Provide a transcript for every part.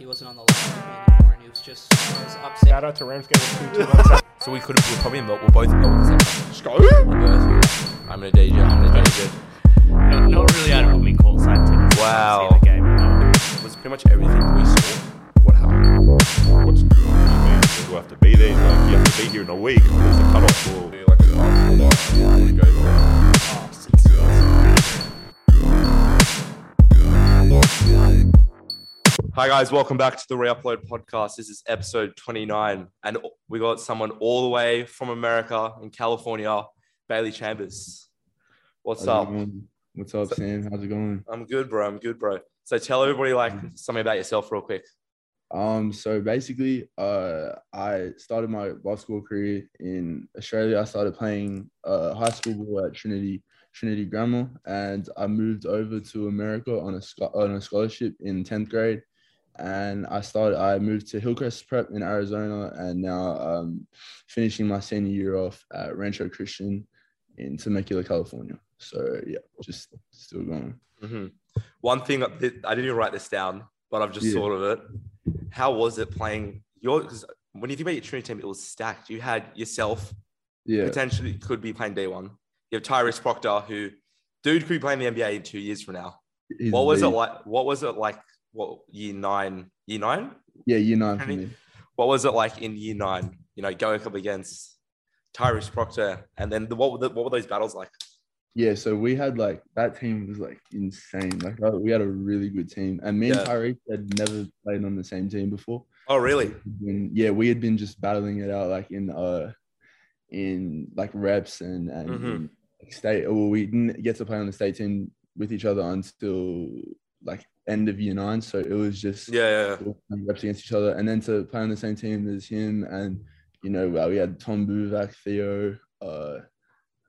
he wasn't on the line anymore, and he was just I was upset. Shout out to Ramsgate with two two one seven. So we could have, we're probably in we're both in Melbourne at the same time. Just go. I'm in a DJ, I'm in a DJ. Not, not really out of what we call side tickets. Wow. See the game. No. It was pretty much everything we saw. What happened? What's good? Man, do I have to be there? Like, you have to be here in a week. There's a cutoff. Well, like, oh, hold on. Before we go there. Oh, six Hi guys, welcome back to the Reupload podcast. This is episode 29, and we got someone all the way from America in California, Bailey Chambers. What's How's up? going? What's up, Sam? How's it going? I'm good, bro. I'm good, bro. So tell everybody like something about yourself real quick. Um, so basically, uh, I started my basketball career in Australia. I started playing uh, high school ball at Trinity Trinity Grammar, and I moved over to America on a on a scholarship in tenth grade. And I started. I moved to Hillcrest Prep in Arizona, and now I'm finishing my senior year off at Rancho Christian in Temecula, California. So yeah, just still going. hmm One thing I didn't even write this down, but I've just Yeah. thought of it. How was it playing your? Because when you think about your Trinity team, it was stacked. You had yourself Yeah, potentially could be playing day one. You have Tyrese Proctor, who dude could be playing the NBA in two years from now. he's What was it like? What was it like? What year nine? Year nine? Yeah, year nine for me. What was it like in year nine? You know, going up against Tyrese Proctor, and then the, what were the, what were those battles like? Yeah, so we had like that team was like insane. Like we had a really good team, and me Yeah. and Tyrese had never played on the same team before. Oh, really? And yeah, we had been just battling it out like in uh in like reps and and Mhm. state. Well, we didn't get to play on the state team with each other until like end of year nine. So it was just Yeah, yeah, yeah. we were playing reps against each other, and then to play on the same team as him, and you know uh, we had Tom Buvak, Theo, uh,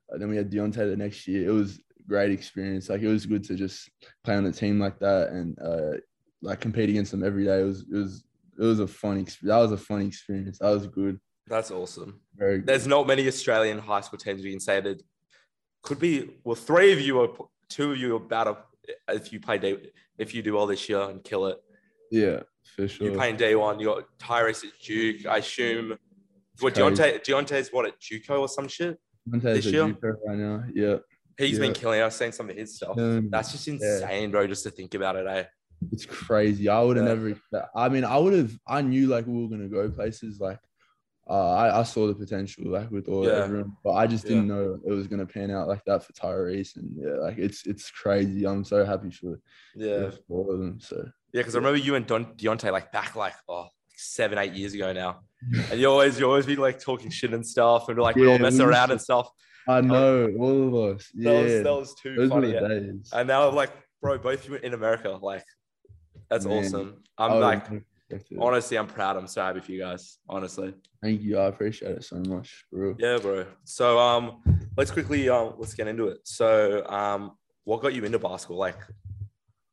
and then we had Deontay the next year. It was a great experience. Like it was good to just play on a team like that and uh, like compete against them every day. It was it was it was a fun experience. That was a fun experience. That was good. That's awesome. Very good. There's not many Australian high school teams we can say that could be. Well, three of you are, two of you are better if you play day, if you do all this year and kill it. yeah, for sure. You're playing day one. You got Tyrese at Duke. I assume. What. Deontay? Deontay's what at JUCO or some shit. Montez this year? Juco right now. Yeah, He's been killing. I was saying some of his stuff. Um, That's just insane, bro. Just to think about it, eh? It's crazy. I would have Yeah. never. I mean, I would have. I knew like we were gonna go places. Like, uh, I, I saw the potential like with all Yeah. everyone, but I just didn't know it was gonna pan out like that for Tyrese. And yeah, like it's it's crazy. I'm so happy for Yeah, for all of them. So yeah. Because I remember you and Don Deontay like back like oh seven eight years ago now, and you always you always be like talking shit and stuff, and like we all mess we around to- and stuff. I know all of us. That was Yeah, that was too those funny. days. And now I'm like, bro, both you in America, like that's Man, awesome. I'm would've like, never expected it. Honestly, I'm proud. I'm so happy for you guys. Honestly, Thank you. I appreciate it so much, bro. yeah, bro. So um, let's quickly um, let's get into it. So um, what got you into basketball? Like,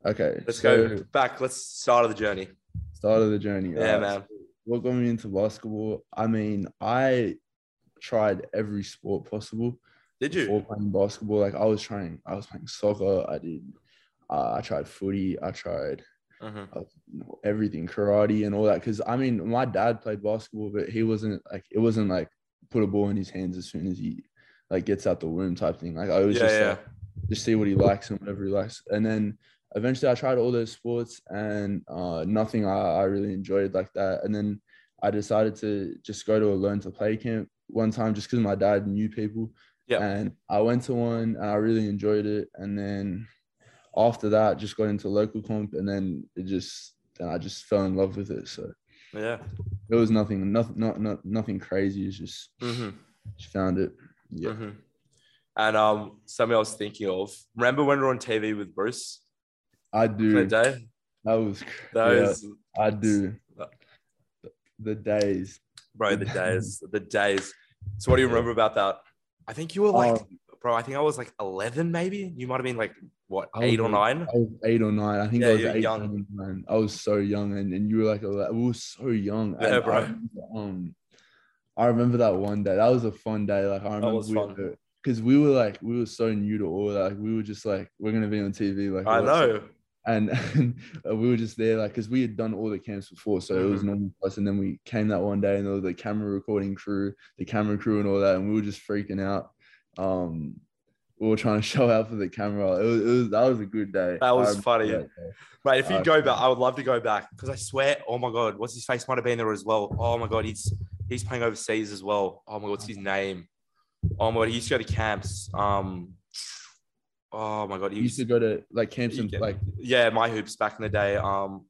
Okay, let's so go back. Let's start of the journey. start of the journey. Yeah, Alright, man. What got me into basketball? I mean, I tried every sport possible. Did you? before playing basketball. Like I was trying, I was playing soccer. I did. Uh, I tried footy. I tried Mhm. uh, you everything, karate and all that. Because I mean, my dad played basketball, but he wasn't like it wasn't like put a ball in his hands as soon as he like gets out the womb type thing. Like I was Yeah, just yeah. like just see what he likes and whatever he likes. And then eventually I tried all those sports and uh, nothing I, I really enjoyed like that. And then I decided to just go to a learn to play camp one time just because my dad knew people. Yeah. And I went to one and I really enjoyed it. And then after that, just got into local comp and then it just then I just fell in love with it. So Yeah. it was nothing, nothing, not, not nothing crazy. It's just, hmm just found it. Yeah. hmm And um, something I was thinking of. Remember when we were on TV with Bruce I do. the day? That was, Those, yeah, I do. The days. bro, the days, the days. So, what do you remember about that? I think you were like, Um, bro. I think I was like eleven, maybe. You might have been like what, eight or nine? I was eight or nine. I think Yeah, I was eight young. nine. I was so young, and, and you were like, we were so young. Yeah, And bro. I remember, um, I remember that one day. That was a fun day. Like I remember was we were, because we were like we were so new to all that. Like we were just like we're gonna be on TV. Like I know. and, uh, we were just there like because we had done all the camps before, so it was Mhm. normal for us. And then we came that one day, and there was the camera recording crew, the camera crew, and all that, and we were just freaking out. Um, we were trying to show out for the camera. It was, it was that was a good day. That was funny. that. Mate, if you Uh, go back, I would love to go back because I swear, oh my god, what's his face might have been there as well. Oh my god, he's he's playing overseas as well. Oh my god, what's his name? Oh my god, he used to go to camps. Um, oh my god, We he used to go to like camps and like yeah, my hoops back in the day. Um,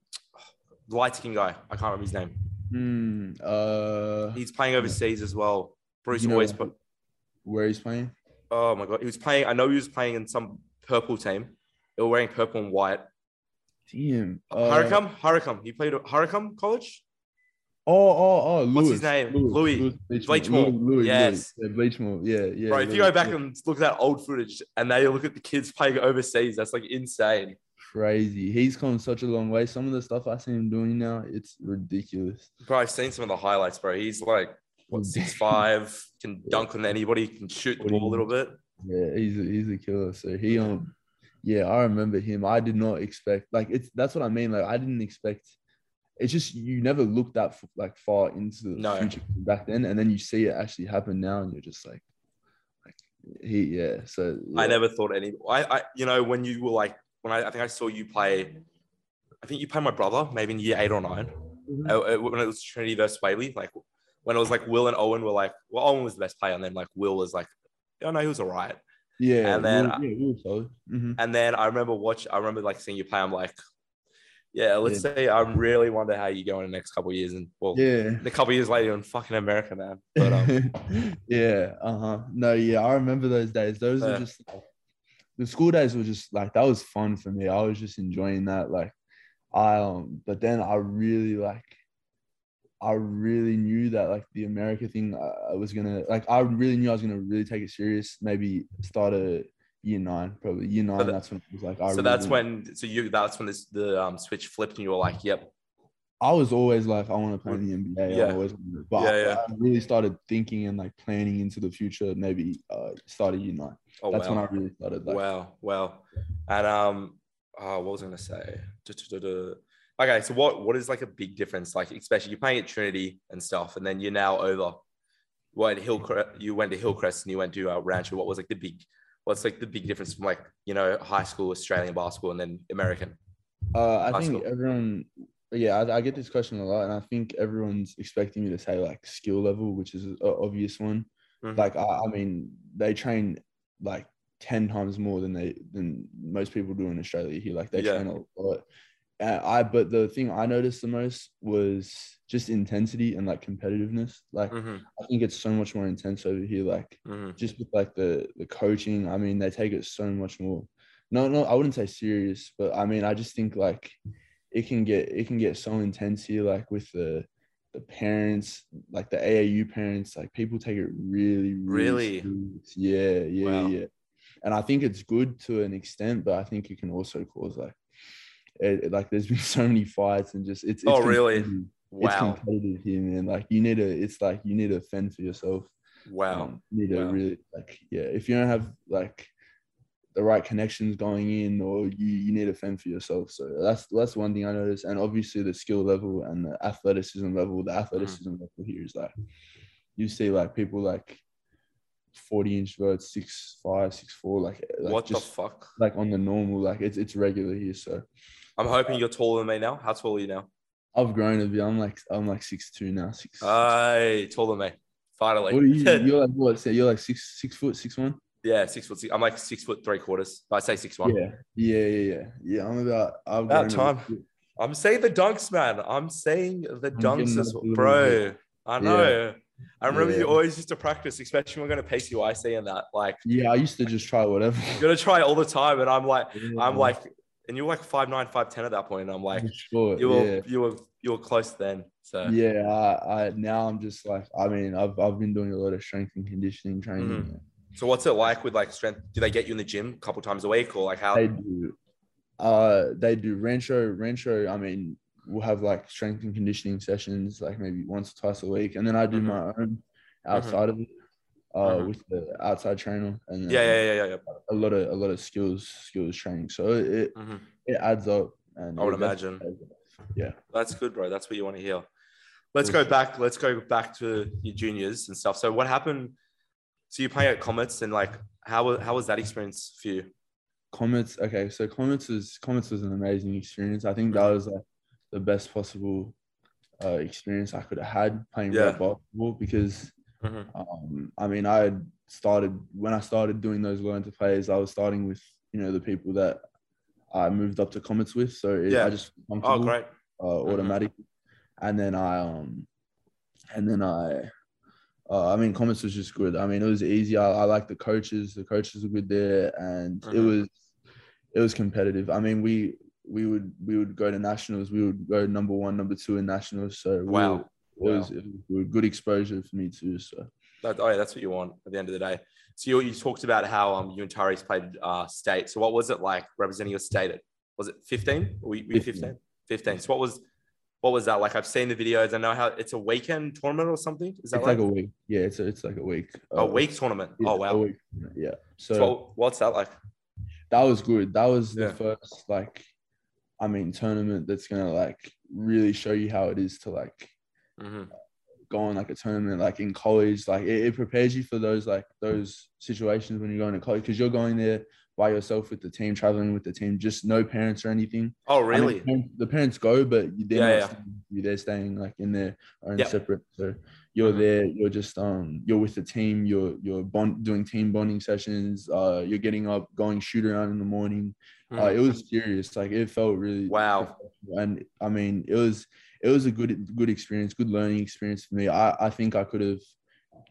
light skin guy, I can't remember his name. hmm, uh He's playing overseas as well. Bruce always put. where he's playing. Oh my god, he was playing. I know he was playing in some purple team. They were wearing purple and white. Damn. Uh, Hurricane. He played at College. Oh, oh, oh. Lewis, What's his name? Louis. Bleachmore. Louis, Louis, Yes. Louis. Yeah, Bleachmore. Yeah, yeah. Bro, if you go back yeah. and look at that old footage and they look at the kids playing overseas, that's like insane. crazy. He's come such a long way. Some of the stuff I see him doing now, it's ridiculous. Bro, I've seen some of the highlights, bro. He's like what six five, can dunk on anybody, can shoot the ball a little bit. Yeah, he's a, he's a killer. So he um, yeah, I remember him. I did not expect like it's that's what I mean. Like I didn't expect. It's just you never looked that f- like far into the No. future back then, and then you see it actually happen now, and you're just like, like he yeah. So I never thought any. I, I, you know, when you were like, when I, I think I saw you play, I think you played my brother maybe in year eight or 9 Mhm. Uh, uh, when it was Trinity versus Whaley. Like when it was like Will and Owen were like, well, Owen was the best player, and then like Will was like, oh no, he was all right. yeah, and then I- yeah, were solid. Mhm. And then I remember watch. I remember like seeing you play. I'm like, yeah, let's say I really wonder how you go in the next couple years, and well, yeah. a couple of years later in fucking America, man. But um, yeah, uh huh. No, yeah, I remember those days. Those Yeah. are just like, the school days were just like that was fun for me. I was just enjoying that. Like, I um, but then I really like, I really knew that like the America thing, I, I was gonna like, I really knew I was gonna really take it serious. Maybe start a year nine, probably year nine. that- that's when it was like, I so really that's when so you that's when this the um switch flipped, and you were like, yep, I was always like, I want to play in the NBA. Yeah. I always wanted, but Yeah, I, yeah. I really started thinking and like planning into the future. Maybe uh, start a year nine. oh That's wow. when I really started. Like, wow, wow. And um, oh, what was I gonna say? Okay, so what what is like a big difference? Like, especially you're playing at Trinity and stuff, and then you're now over. What Hillcrest? You went to Hillcrest and you went to uh, Rancho. What was like the big? What's like the big difference from like you know high school Australian basketball and then American? Uh, I think school. everyone, yeah, I, I get this question a lot, and I think everyone's expecting me to say like skill level, which is an obvious one. Mhm. Like, I, I mean, they train like ten times more than they than most people do in Australia here. Like, they Yeah. train a lot. Uh, I but the thing I noticed the most was just intensity and like competitiveness. Like, Mhm, I think it's so much more intense over here. Like, mhm. just with like the the coaching i mean they take it so much more no no i wouldn't say serious but i mean i just think like it can get it can get so intense here like with the the parents like the aau parents like people take it really Really? serious. yeah yeah Wow. yeah and i think it's good to an extent but i think it can also cause like it, like there's been so many fights and just it's, it's Oh, really? competitive. it's Wow, competitive here man like you need to it's like you need to fend for yourself wow. um, you need to Wow. really like yeah. If you don't have like the right connections going in, or you you need to fend for yourself. So that's that's one thing I noticed, and obviously the skill level and the athleticism level. The athleticism level here is like you see like people like forty inch verts, six five, six four, like, like what just the fuck? like on the normal, like it's it's regular here. So I'm hoping you're taller than me now. How tall are you now? I've grown a bit. I'm like I'm like six two now. Six. Hey, taller than me. Finally. what are you? You're like what? Say you're like six six foot six one. yeah, six foot six. I'm like six foot three quarters. I say six one. Yeah, yeah, yeah, yeah. Yeah, I'm about. I've about time. I'm saying the dunks, man. I'm saying the I'm dunks as well. Bro. bit. I know. I remember Yeah. you always used to practice, especially when we're gonna PCYC and that. Like Yeah, I used to just try whatever. you're gonna try all the time. And I'm like, I'm like, and you're like five nine, five ten at that. And I'm like, you were yeah. you were you were close then. So Yeah, I, I now I'm just like I mean I've I've been doing a lot of strength and conditioning training. Mhm. so what's it like with like strength? Do they get you in the gym a couple times a week or like how They do, uh, they do Rancho. Rancho. I mean, we'll have like strength and conditioning sessions like maybe once or twice a week, and then I do Mhm. my own outside of it, uh, Mhm. with the outside trainer, and Yeah, yeah, yeah, yeah, yeah. a lot of a lot of skills skills training. So it it adds up. And I would imagine. Yeah. That's good, bro. That's what you want to hear. Let's go back. Let's go back to your juniors and stuff. So what happened? So you're playing at Comets and like how how was that experience for you? Comets. Okay, so Comets was Comets was an amazing experience. I think that was like the best possible uh, experience I could have had playing Yeah. basketball because Mhm. um, I mean I had started when I started doing those learn to plays. I was starting with you know the people that I moved up to Comets with, so it, Yeah. I just Oh, great. uh, automatic. And then I um, and then I. Uh, I mean, Comets was just good. I mean, it was easy. I, I like the coaches. The coaches were good there, and it Mhm. was it was competitive. I mean, we we would we would go to nationals. We would go number one, number two in nationals. So Wow. It was, good exposure for me too. So That, oh, yeah, that's what you want at the end of the day. So you, you talked about how um, you and Tyrese played uh, state. So what was it like representing your state? At, was it 15? Were you, were you 15. 15? 15. So what was what was that like? I've seen the videos. I know how it's a weekend tournament or something. Is that it's right? like a week. Yeah, it's a, it's like a week. a Uh, week tournament. yeah, Oh wow. week. Yeah. So, So what's that like? that was good. That was the Yeah. first like, I mean, tournament that's gonna like really show you how it is to like Mhm. go on like a tournament like in college like it, it prepares you for those like those situations when you're going to college because you're going there by yourself with the team traveling with the team just no parents or anything Oh I mean, really? the parents- go but they're Yeah, yeah. staying you. they're staying like in their own Yeah. separate so you're Mhm. there you're just um you're with the team you're you're bond doing team bonding sessions uh you're getting up going shoot around in the morning uh, Mhm. it was serious like it felt really Wow. and i mean it was it was a good good experience good learning experience for me i i think i could have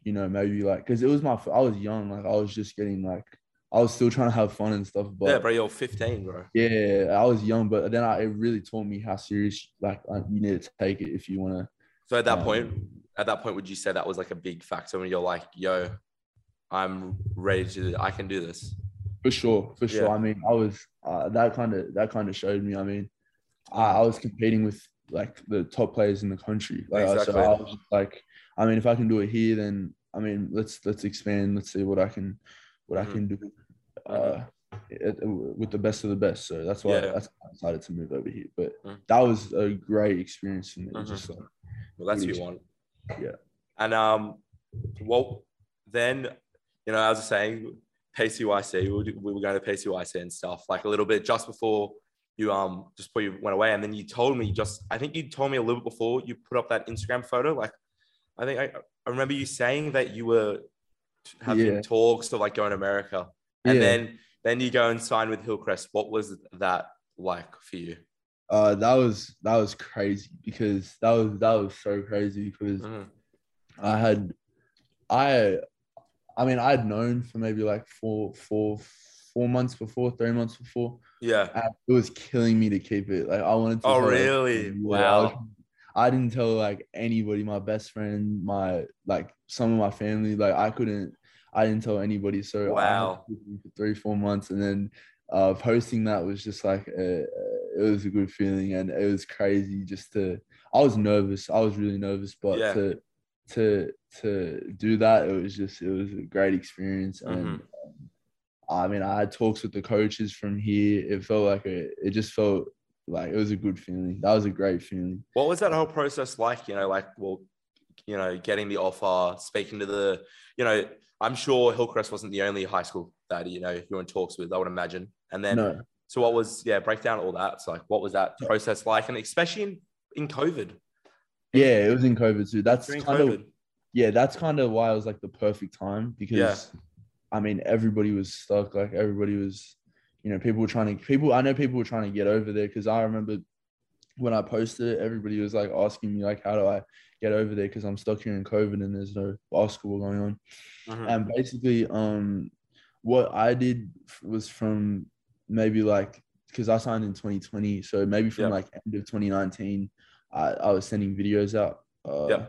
you know maybe like because it was my I was young like i was just getting like i was still trying to have fun and stuff but yeah, bro, you're 15, bro. yeah i was young but then I, it really taught me how serious like uh, you need to take it if you want to So at that Um, point, at that point, would you say that was like a big factor when you're like, yo, I'm ready to, I can do this. For sure, for sure. Yeah. I mean, I was uh, that kind of that kind of showed me. I mean, I, I was competing with like the top players in the country. Like, Exactly. so I was like, I mean, if I can do it here, then I mean, let's let's expand. Let's see what I can what Mhm. I can do uh, it- with the best of the best. So that's why Yeah. that's why I decided to move over here. But Mhm. that was a great experience for me. Mhm. Just like, Well, that's what you want. Yeah. And um, well, then, you know, as I was saying, PCYC, we were, we were going to PCYC and stuff like a little bit just before you um just before you went away, and then you told me just I think you told me a little bit before you put up that Instagram photo. Like, I think I, I remember you saying that you were having Yeah. talks of like going to America, and Yeah. then then you go and sign with Hillcrest. What was that like for you? uh, that was that was crazy because that was that was so crazy because Mhm. I had, I, I mean, I had known for maybe like four, four, four months before, three months before. Yeah. And it was killing me to keep it. Like I wanted to. Oh, really? everybody. Yeah, I was- Wow. I didn't tell like anybody, my best friend, my like some of my family. Like I couldn't. I didn't tell anybody. So Wow. to keep it for three, four months, and then uh, posting that was just like uh it was a good feeling, and it was crazy. Just to, I was nervous. I was really nervous, but Yeah. to to to do that, it was just it was a great experience, and Mhm. I mean, I had talks with the coaches from here. It felt like a, it just felt like it was a good feeling. That was a great feeling. What was that whole process like? You know, like, well, you know, getting the offer, speaking to the, you know, I'm sure Hillcrest wasn't the only high school that, you know, you were in talks with, I would imagine. And then, no, so what was, yeah, break down all that. So, like, what was that process like? And especially in, in COVID, yeah, it was in COVID too. That's during kind of yeah, that's kind of why it was like the perfect time because Yeah. I mean everybody was stuck. Like everybody was, you know, people were trying to people. I know people were trying to get over there because I remember when I posted it, everybody was like asking me like, how do I get over there? Because I'm stuck here in COVID and there's no basketball going on. Mhm. And basically, um, what I did was from maybe like because I signed in 2020, so maybe from Yeah. like end of 2019, I, I was sending videos out. Uh, Yeah.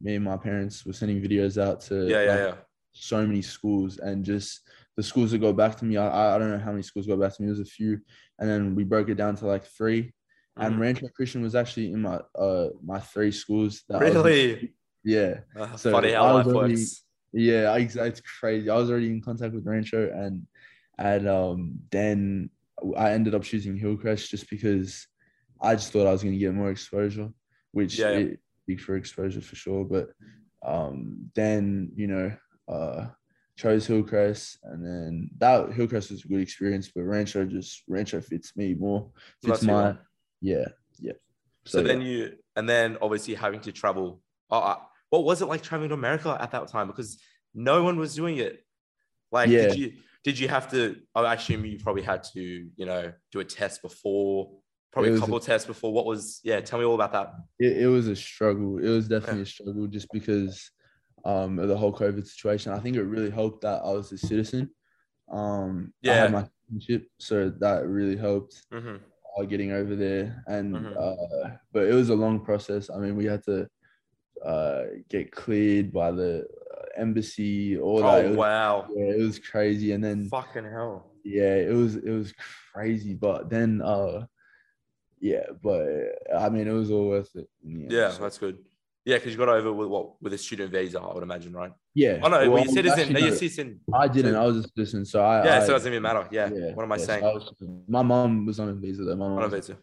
Me and my parents were sending videos out to yeah, yeah, like, yeah. So many schools, and just the schools that go back to me. I- I, don't know how many schools go back to me. There's a few, and then we broke it down to like 3 And Mhm. Rancho Christian was actually in my uh my three schools. That I was Really? yeah. Uh, So funny how I life already- works. Yeah, I, it's crazy. I was already in contact with Rancho, and and um, then I ended up choosing Hillcrest just because I just thought I was going to get more exposure, which Yeah, yeah. it big for exposure for sure. But um, then you know, uh, chose Hillcrest, and then that Hillcrest was a good experience. But Rancho just Rancho fits me more, fits my yeah yeah. So, then yeah. you, and then obviously having to travel. Oh, what was it like traveling to America at that time? Because no one was doing it. Like, Yeah. did you did you have to? I assume you probably had to, you know, do a test before, probably a couple a- tests before. What was? Yeah, tell me all about that. it, it was a struggle. It was definitely a struggle just because um, of the whole COVID situation. I think it really helped that I was a citizen. Um, I Yeah. had my citizenship, so that really helped hmm uh, getting over there. And Mhm. uh, but it was a long process. I mean, we had to uh, get cleared by the uh, embassy. All that. It Oh was, wow! Yeah, it was crazy. And then Fucking hell! yeah, it was it was crazy. But then uh, yeah, but I mean, it was all worth it. end, Yeah, so- that's good. Yeah, because you got over with what with a student visa, I would imagine, right? Yeah. Oh no, well, well, I you was citizen. No, you're citizen. I didn't. so- I was a citizen, so I. Yeah, I, so it doesn't even matter. Yeah. What am I yeah, so saying? was- my mom was on a visa though. My mom On a visa. on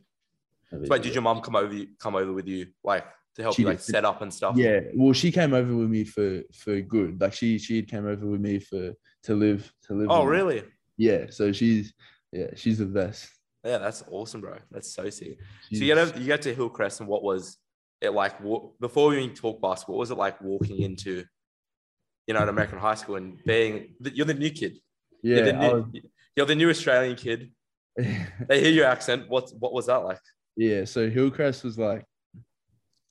a visa, But did your mom come over you come over with you like to help She you like did. set up and stuff? Yeah, well, she came over with me for for good. Like she she came over with me for to live to live. Oh with me. really? Yeah. So she's yeah she's the best. Yeah, that's awesome, bro. That's so sick. She's, So you get you get to Hillcrest, and what was it like? Before we even talk basketball, what was it like walking into, you know, an American high school and being you're the new kid. yeah. You're the new, you're the new Australian kid. They hear your accent. What what was that like? yeah. So Hillcrest was like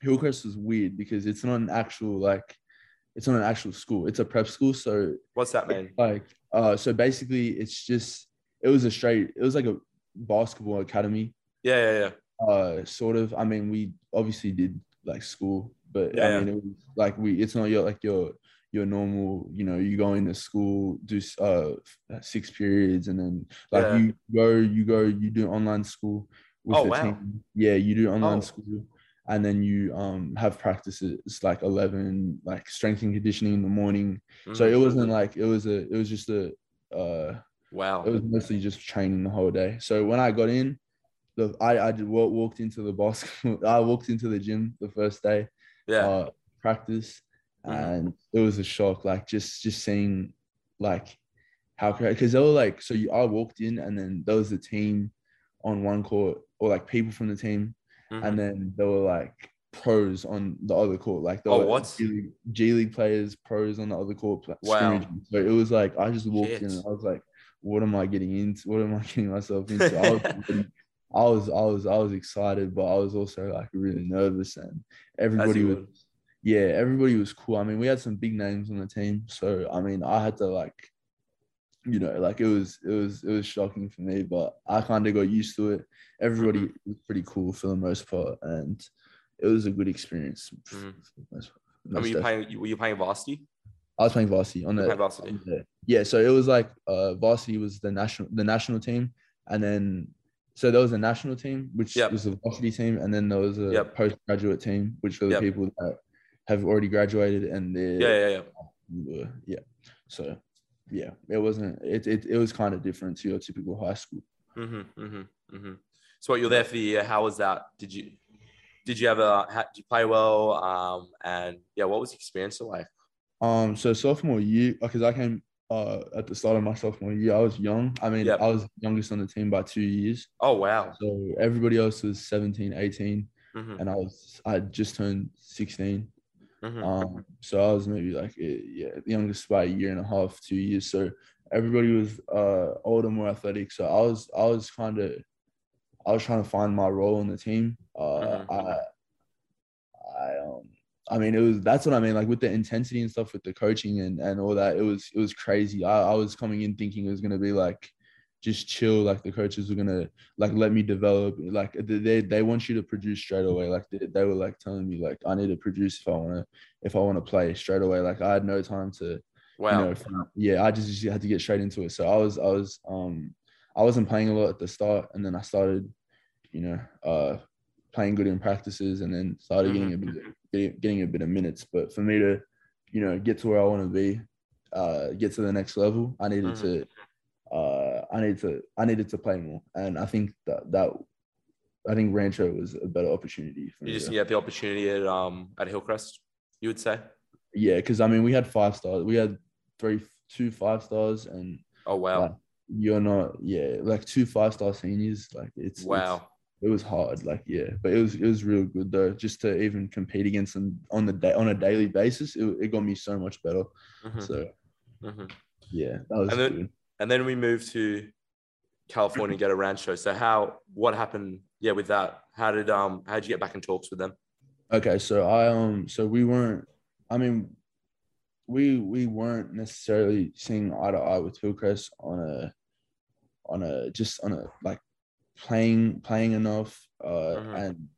Hillcrest was weird because it's not an actual like it's not an actual school. It's a prep school. So What's that mean? like uh so basically it's just it was a straight it was like a basketball academy Yeah, yeah, yeah. Uh sort of i mean we obviously did like school but Yeah. i mean it was like we it's not your like your your normal you know you go into school do uh six periods and then like Yeah. you go you go you do online school with Oh, the wow. team yeah you do online Oh. school and then you um have practices like 11 like strength and conditioning in the morning so Mhm. it wasn't like it was a it was just a uh wow. it was mostly just training the whole day. So when I got in, the I I walked into the basketball. I walked into the gym the first day, yeah. uh, practice, Mhm. and it was a shock. Like just just seeing like how because they were like so you I walked in and then there was a team on one court or like people from the team Mhm. and then there were like pros on the other court. Like there Oh, what? G League, G League players, pros on the other court. Wow. scrimmaging. So it was like I just walked in and I was like, what am I getting into? What am I getting myself into? I was, I was, I was, excited, but I was also like really nervous and everybody was, would. yeah, everybody was cool. I mean, we had some big names on the team, so I mean, I had to like, you know, like it was, it was, it was shocking for me, but I kind of got used to it. Everybody Mm-hmm. was pretty cool for the most part, and it was a good experience. Mhm. the most- I mean, you playing? Were you playing varsity? I was playing varsity on the varsity. on the- yeah. So it was like uh, varsity was the national the national team, and then so there was a national team which Yep. was a varsity team, and then there was a Yep. postgraduate team which were the Yep. people that have already graduated and they're Yeah, yeah, yeah. were- yeah. So yeah, it wasn't it it, it was kind of different to your typical high school. Mm-hmm, mm-hmm, mm-hmm. So what, you're there for the year. How was that? Did you did you ever ha- did you play well? Um, and yeah, what was the experience like? Um, so sophomore year, because I came uh at the start of my sophomore year, I was young. I mean, Yep. I was youngest on the team by two years. Oh wow. So everybody else was 17, 18, Mm-hmm, and I was I had just turned 16. mm-hmm. Um, so I was maybe like eh, yeah, the youngest by a year and a half, two years. So everybody was uh older, more athletic. So I was I was kind of I was trying to find my role in the team. Uh, Mhm. I I um I mean it was that's what I mean like with the intensity and stuff with the coaching and and all that it was it was crazy. I I was coming in thinking it was gonna be like just chill like the coaches were gonna like let me develop like they they want you to produce straight away like they, they were like telling me like I need to produce if I want to if I want to play straight away like I had no time to wow. you know yeah I just, just had to get straight into it so I was I was um I wasn't playing a lot at the start and then I started you know uh playing good in practices and then started getting a bit getting, a bit of minutes but for me to you know get to where I want to be uh get to the next level I needed Mhm. to uh, I need to I needed to play more, and I think that that I think Rancho was a better opportunity for me. You just get the opportunity at um at Hillcrest, you would say? Yeah, because I mean, we had five stars. We had three, two five stars, and Oh wow. Like, you're not, yeah, like two five star seniors. Like it's it's- wow. It was hard. Like yeah, but it was it was real good though. Just to even compete against them on the day on a daily basis, it, it got me so much better. Mhm, So mhm. yeah, that was And then- good. And then we moved to California get a rancho. So how what happened? Yeah, with that, how did um how did you get back in talks with them? Okay, so I um so we weren't I mean we we weren't necessarily seeing eye to eye with Hillcrest on a on a just on a like playing playing enough uh Mhm. and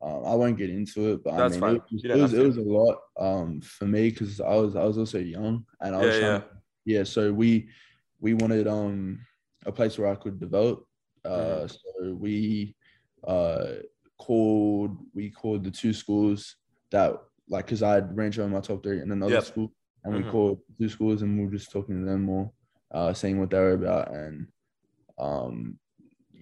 um, I won't get into it, but That's I mean fine. it was it was, it was a lot um for me because I was I was also young and I was Yeah, trying yeah. yeah so we we wanted um a place where I could develop uh Mhm. so we uh called we called the two schools that like because I had Rancho in my top three and another Yep. school and we Mhm. called two schools and we were just talking to them more uh seeing what they were about and um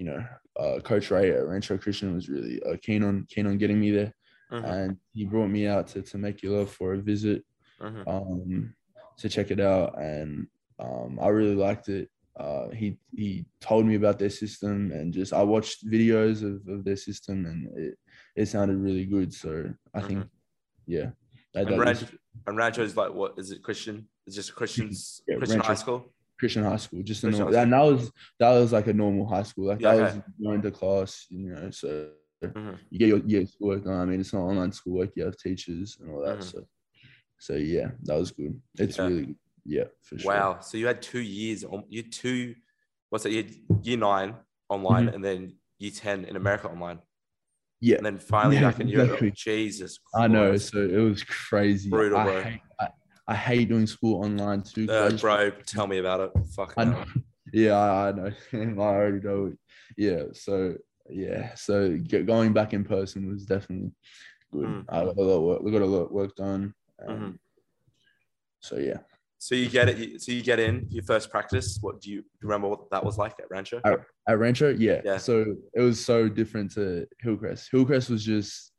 you know uh coach Ray at Rancho Christian was really uh, keen on keen on getting me there Mhm, and he brought me out to to Temecula for a visit mhm. um, to check it out, and um, I really liked it. Uh, he he told me about their system, and just I watched videos of, of their system, and it it sounded really good. So I think, yeah, that, Mm-hmm. And, that rancho, was and rancho is like what is it Christian? It's just a Christian's Yeah, Christian high school. Christian high school, just a normal, and that was that was like a normal high school, like Yeah, that okay. was going to class, you know. So Mhm. you get your your schoolwork done. I mean, it's not online schoolwork; you have teachers and all that. Mhm. So, so yeah, that was good. It's Yeah. really good. Yeah, for sure. Wow. So you had two years. on- You two. What's it? You year nine online, Mm-hmm. and then year ten in America online, Yeah, and then finally Yeah, back in Europe. exactly. Jesus. I know. So it was crazy. Brutal, I bro. Hate, I, I hate doing school online too. Uh, bro, tell me about it. Fuck. I know. Yeah, I, know. I already know. it. Yeah. So yeah. So get, going back in person was definitely good. Mm. I got a lot of work. We got a lot of work done. Mhm. So yeah. So you get it. So you get in your first practice. What do you remember? What that was like at Rancho? I- At Rancho, yeah. Yeah. So it was so different to Hillcrest. Hillcrest was just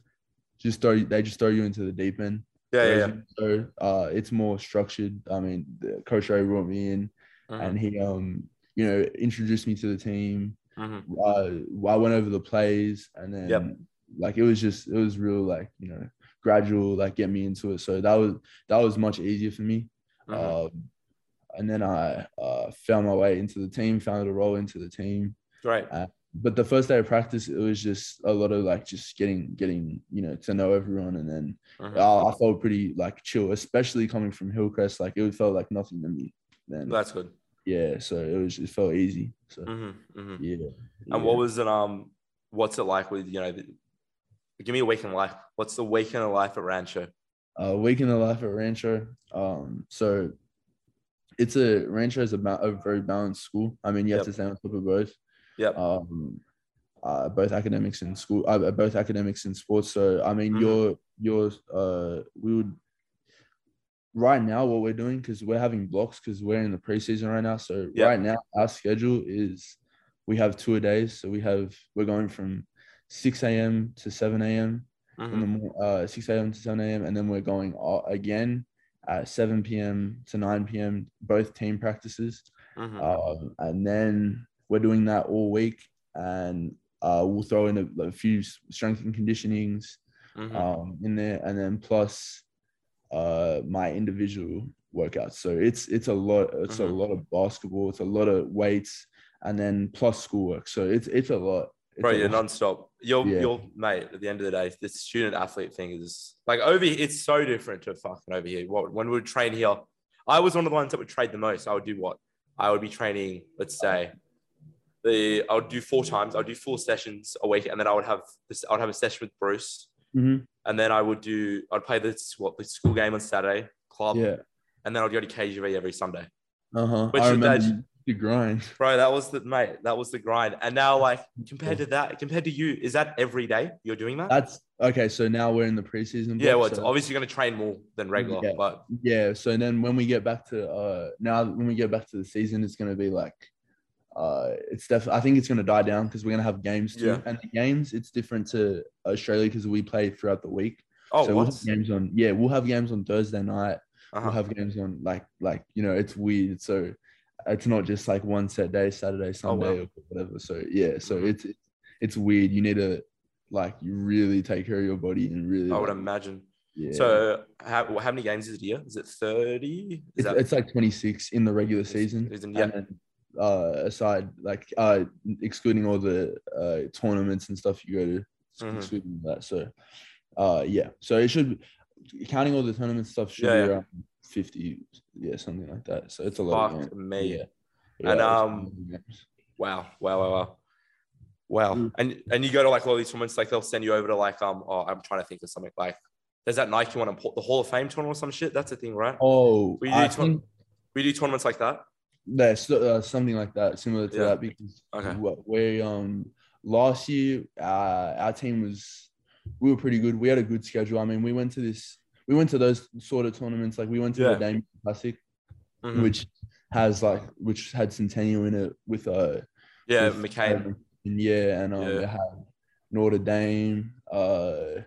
just throw you- they just throw you into the deep end. Yeah, yeah, yeah. So uh, it's more structured. I mean, the, Coach Ray brought me in, Mhm, and he um you know introduced me to the team. mhm. Uh, I went over the plays, and then Yep. like it was just it was real like you know gradual like get me into it. So that was that was much easier for me. Mhm. Um, and then I uh, found my way into the team, found a role into the team. Great. But the first day of practice, it was just a lot of like just getting getting you know to know everyone, and then Mhm. uh, I felt pretty like chill, especially coming from Hillcrest. Like it felt like nothing to me. Then That's good. yeah, so it was it felt easy. So hmm hmm yeah. And what was it? Um, what's it like with you know? The, give me a week in life. What's the week in the life at Rancho? uh, week in the life at Rancho. Um, so it's a Rancho is a, ba- a very balanced school. I mean, you Yep. have to stay on top of both. Yep. Um, uh, both academics and school, uh, both academics and sports. So I mean, Mhm. your your uh, we would right now what we're doing because we're having blocks because we're in the preseason right now. So Yep. right now our schedule is we have two a days. So we have we're going from six a.m. to seven a.m in the uh, 6 a.m. to 7 a.m. and then we're going again at 7 p.m. to 9 p.m. both team practices Mhm. um, and then we're doing that all week and uh, we'll throw in a, a few strength and conditionings Mhm. um, in there and then plus uh, my individual workouts so it's it's a lot it's Mhm. a lot of basketball it's a lot of weights and then plus schoolwork so it's it's a lot It's Bro, a you're lot. nonstop. You're, Yeah. you're, mate. At the end of the day, this student athlete thing is like over. here, It's so different to fucking over here. What when we would train here, I was one of the ones that would trade the most. I would do what? I would be training. Let's say the I would do four times. I would do four sessions a week, and then I would have this. I would have a session with Bruce, Mhm. and then I would do. I'd play this what the school game on Saturday club, yeah and then I'd go to KGV every Sunday. uh-huh Which I remember the grind. bro. That was the mate. That was the grind. And now, like compared to that, compared to you, is that every day you're doing that? That's okay. So now we're in the preseason. yeah. Well, it's so- obviously going to train more than regular, Yeah. but Yeah. So then when we get back to uh now when we get back to the season, it's gonna be like uh it's definitely I think it's gonna die down because we're gonna have games too. Yeah. And the games it's different to Australia because we play throughout the week. oh, so we'll have games on yeah, we'll have games on Thursday night. Uh-huh. We'll have games on like like you know, it's weird. So it's not just like one set day, Saturday, Oh, wow. Sunday, or whatever. So yeah, so Mhm. it's it's weird. You need to like you really take care of your body and really I would like, imagine. yeah. So, how, how many games is it a year? Is it thirty? Is it's, it's like 26 in the regular season. season, yeah. And then, uh, aside, like uh, excluding all the uh, tournaments and stuff you go to, Mhm. excluding that. So, uh, yeah. So it should, counting all the tournament stuff, should Yeah, be yeah. around 50, yeah, something like that. So it's a lot. Fuck me. Yeah. And, it's a lot um. Wow, wow, wow, wow. Wow. Mm. And and you go to like all these tournaments, like they'll send you over to like um oh I'm trying to think of something like there's that Nike one, the Hall of Fame tournament or some shit. That's a thing, right? oh, we do think We do tournaments like that. There's uh, something like that, similar to Yeah. that, because Okay. what we um last year uh our team was we were pretty good. We had a good schedule. I mean, we went to this we went to those sort of tournaments. Like we went to Yeah. the Dame Classic, Mhm. which has like which had Centennial in it with uh Yeah, with, McCain. um, and yeah, and um Yeah. had Notre Dame, uh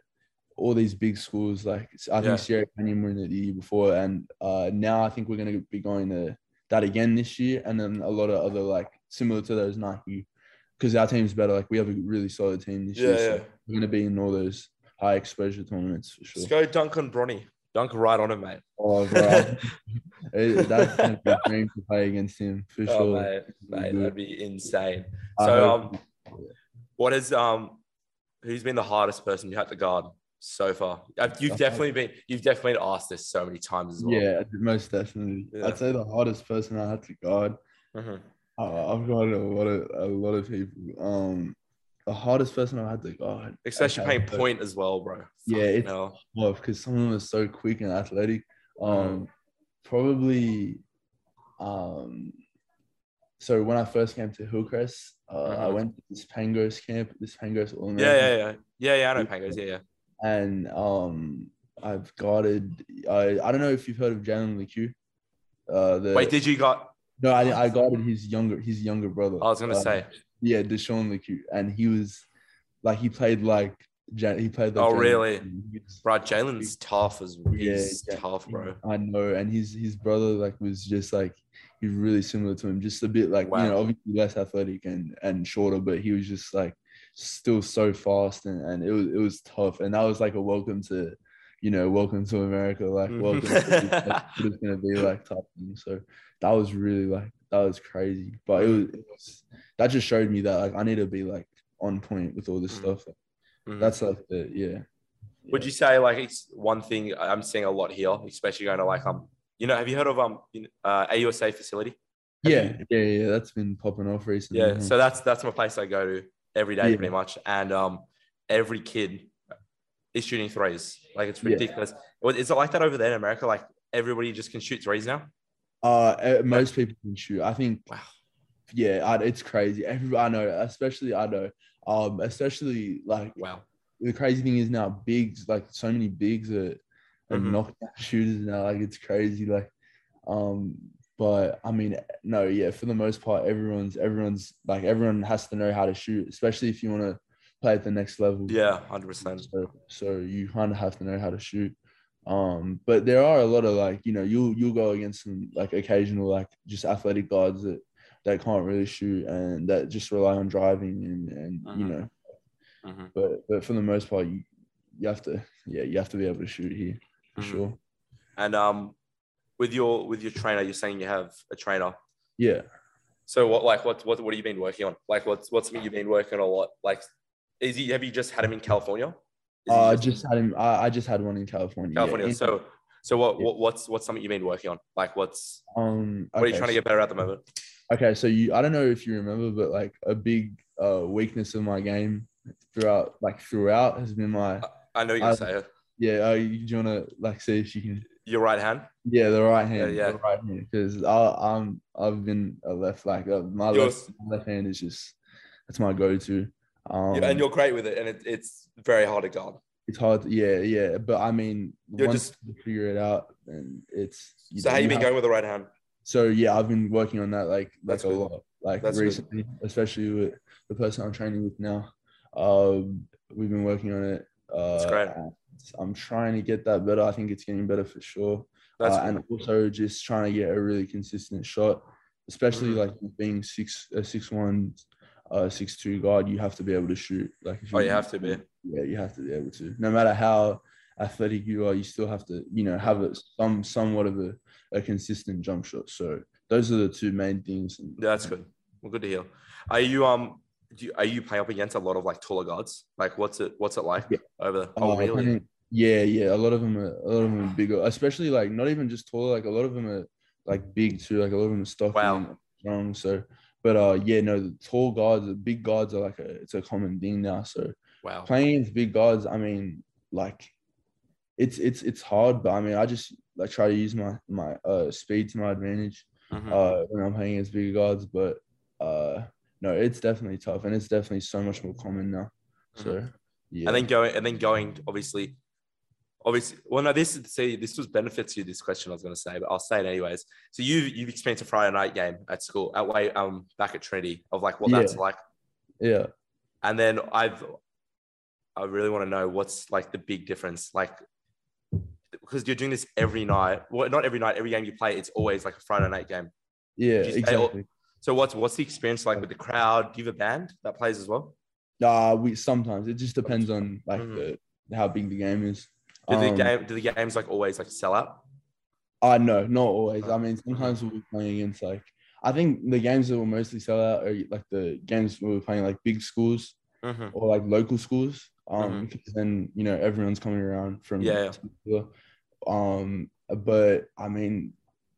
all these big schools like I think Yeah. Sierra Canyon were in it the year before, and uh now I think we're gonna be going to that again this year, and then a lot of other like similar to those Nike, because our team's better. Like we have a really solid team this Yeah, year. so yeah. we're gonna be in all those high exposure tournaments for sure. Let's go dunk on Bronny. Dunk right on him, mate. Oh, bro. It- that's gonna be a dream to play against him for Oh, sure. mate, mate, that'd be insane. I So, um, what is um, who's been the hardest person you had to guard so far? You've definitely been, you've definitely been asked this so many times as well. yeah, most definitely. Yeah. I'd say the hardest person I had to guard. Mhm. Uh, I've got a lot of a lot of people. Um, the hardest person I had to guard, Especially playing point as well, bro. Yeah, it's- hell. because some of them are so quick and athletic. Mm. Um, probably, um, so when I first came to Hillcrest, uh, I Mhm. went to this Pangos camp, this Pangos All yeah, yeah, yeah, yeah, yeah. I know Pangos. Yeah, yeah. And um, I've guarded. I I don't know if you've heard of Jalen Lecque. Uh, the Wait, did you got? no, I I guarded his younger his younger brother. I was gonna Uh, say. yeah, Deshaun Lecque, and he was like he played like he played. Like Oh, really? Bro, Jalen's tough as Yeah, he's yeah. tough, bro. I know, and his his brother like was just like he's really similar to him, just a bit like Wow. you know obviously less athletic and and shorter, but he was just like still so fast and and it was it was tough, and that was like a welcome to you know welcome to America, like Mhm. welcome to it's gonna be like type thing. So that was really like that was crazy, but it was, it was that just showed me that like I need to be like on point with all this Mhm. stuff. Mhm. That's like the yeah. Would you say like it's one thing I'm seeing a lot here, especially going to like um, you know, have you heard of um, uh, AUSA facility? Have Yeah, you- yeah, yeah, that's been popping off recently. Yeah, so that's that's my place I go to every day, Yeah. pretty much, and um, every kid is shooting threes. Like it's ridiculous. Well, Is it like that over there in America? Like everybody just can shoot threes now? Uh, most people can shoot. I think. Wow. Yeah, I, it's crazy. Every I know, especially I know, um, especially like Wow. the crazy thing is now bigs, like so many bigs are, are Mhm. knockout shooters now. Like it's crazy. Like, um, but I mean, no, yeah, for the most part, everyone's everyone's like everyone has to know how to shoot, especially if you want to play at the next level. Yeah, hundred percent. So, so you kind of have to know how to shoot. Um, but there are a lot of like, you know, you'll you'll go against some like occasional like just athletic guards that that can't really shoot and that just rely on driving and and you Mhm. know, Mhm. but but for the most part, you you have to yeah you have to be able to shoot here for Mhm. sure. And um, with your with your trainer, you're saying you have a trainer. Yeah. So what like what what what have you been working on? Like what's what's something you've been working on a lot? Like, is he have you just had him in California? Is Uh, I just- had him. I, I just had one in California. California. In- So so what, Yeah. what what's what's something you've been working on? Like what's um, what are you trying to get better at the moment? Okay, so you I don't know if you remember, but like a big uh weakness of my game throughout like throughout has been my I know you're say it. yeah. Uh, you, do you wanna like see if you can Your right hand. Yeah, the right hand. yeah. The right hand. Because I'm I've been a left like uh, my left, my left hand is just that's my go-to. Um, Yeah, and you're great with it, and it, it's very hard to guard. it's hard. To, yeah, yeah. But I mean, You're once just- you figure it out, and it's So how you been have- going with the right hand? So yeah, I've been working on that like That's like a good. lot, like That's good. recently, especially with the person I'm training with now. Um, we've been working on it. Uh, That's great. I'm trying to get that better. I think it's getting better for sure. That's uh, and also just trying to get a really consistent shot, especially Mhm. like being six a six one, uh six two guard. You have to be able to shoot. Like if Oh, you have to be. Yeah, you have to be able to. No matter how athletic you are, you still have to, you know, have a, some somewhat of a, a consistent jump shot. So those are the two main things. That's good. Well, good to hear. Are you um? Do you, are you playing up against a lot of like taller guards? Like, what's it? What's it like Yeah. over there? Oh, Oh, really? Yeah, yeah. A lot of them are a lot of them are bigger, especially like not even just taller. Like a lot of them are like big too. Like a lot of them are stocky Wow. and strong. So, but uh, yeah, no, the tall guards, the big guards are like a it's a common thing now. So Wow. playing against big guards, I mean, like it's it's it's hard, but I mean, I just like try to use my my uh speed to my advantage Mhm. uh when I'm playing against bigger guards. But uh, no, it's definitely tough, and it's definitely so much more common now. So yeah, And then going and then going obviously obviously well no this is see this was benefits you this question I was gonna say, but I'll say it anyways. So you've you've experienced a Friday night game at school at way um back at Trinity of like what that's Yeah. like. yeah. And then I've I really want to know what's like the big difference. Like because you're doing this every night. Well, not every night, every game you play, it's always like a Friday night game. Yeah, you all- exactly. So what's what's the experience like with the crowd? Do you have a band that plays as well? Uh we sometimes it just depends on like Mhm. the, how big the game is. Do the Um, game do the games like always like sell out? Uh no, not always. I mean, sometimes we'll be playing against like I think the games that will mostly sell out are like the games we're playing like big schools Mhm. or like local schools. Um, Mhm. because then you know everyone's coming around from Yeah, Um, but I mean,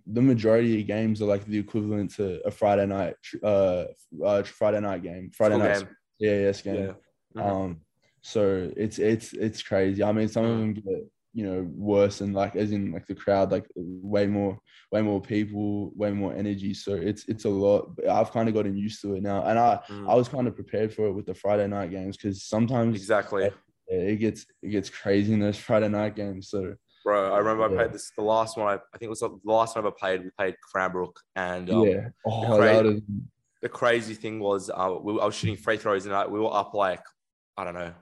the majority of games are like the equivalent to a Friday night, uh, uh Friday night game, Friday night game. CAS game. Yeah. Mhm. Um, so it's it's it's crazy. I mean, some of Mm. them get you know worse and like as in like the crowd, like way more, way more people, way more energy. So it's it's a lot. But I've kind of gotten used to it now, and I Mm. I was kind of prepared for it with the Friday night games because sometimes Exactly. it gets it gets crazy in those Friday night games. So Bro, I remember I played this the last one I, I think it was the last one I ever played, we played Cranbrook and um, yeah, oh, cra- that the crazy thing was uh, we, I was shooting free throws and I, we were up like I don't know.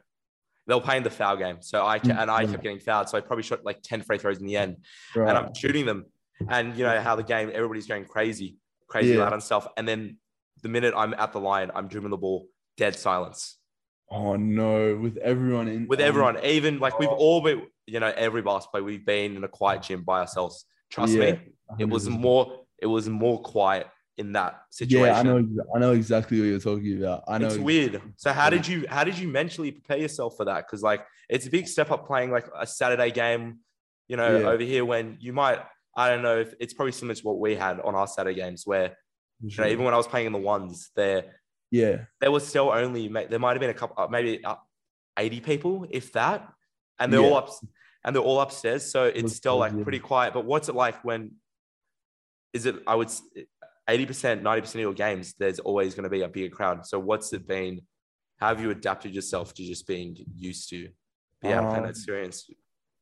They were playing the foul game, so I and I Mm. kept getting fouled, so I probably shot like ten free throws in the end, right. and I'm shooting them, and you know how the game everybody's going crazy, crazy Yeah. loud and stuff, and then the minute I'm at the line, I'm dribbling the ball, dead silence oh no, with everyone in with everyone, even like we've all been, you know, every basketball player, we've been in a quiet gym by ourselves. Trust Yeah, me, it was more, it was more quiet in that situation. Yeah, I know. I know exactly what you're talking about. I know. it's weird. So how did you how did you mentally prepare yourself for that? Because like it's a big step up playing like a Saturday game, you know, Yeah. over here when you might I don't know if it's probably similar to what we had on our Saturday games where you know, even when I was playing in the ones there yeah, there was still only there might have been a couple uh, maybe uh, 80 people if that and they're all up and they're all upstairs so it's still like pretty quiet but what's it like when is it i would 80% 90% of your games there's always going to be a bigger crowd so what's it been how have you adapted yourself to just being used to be able to play Um, that experience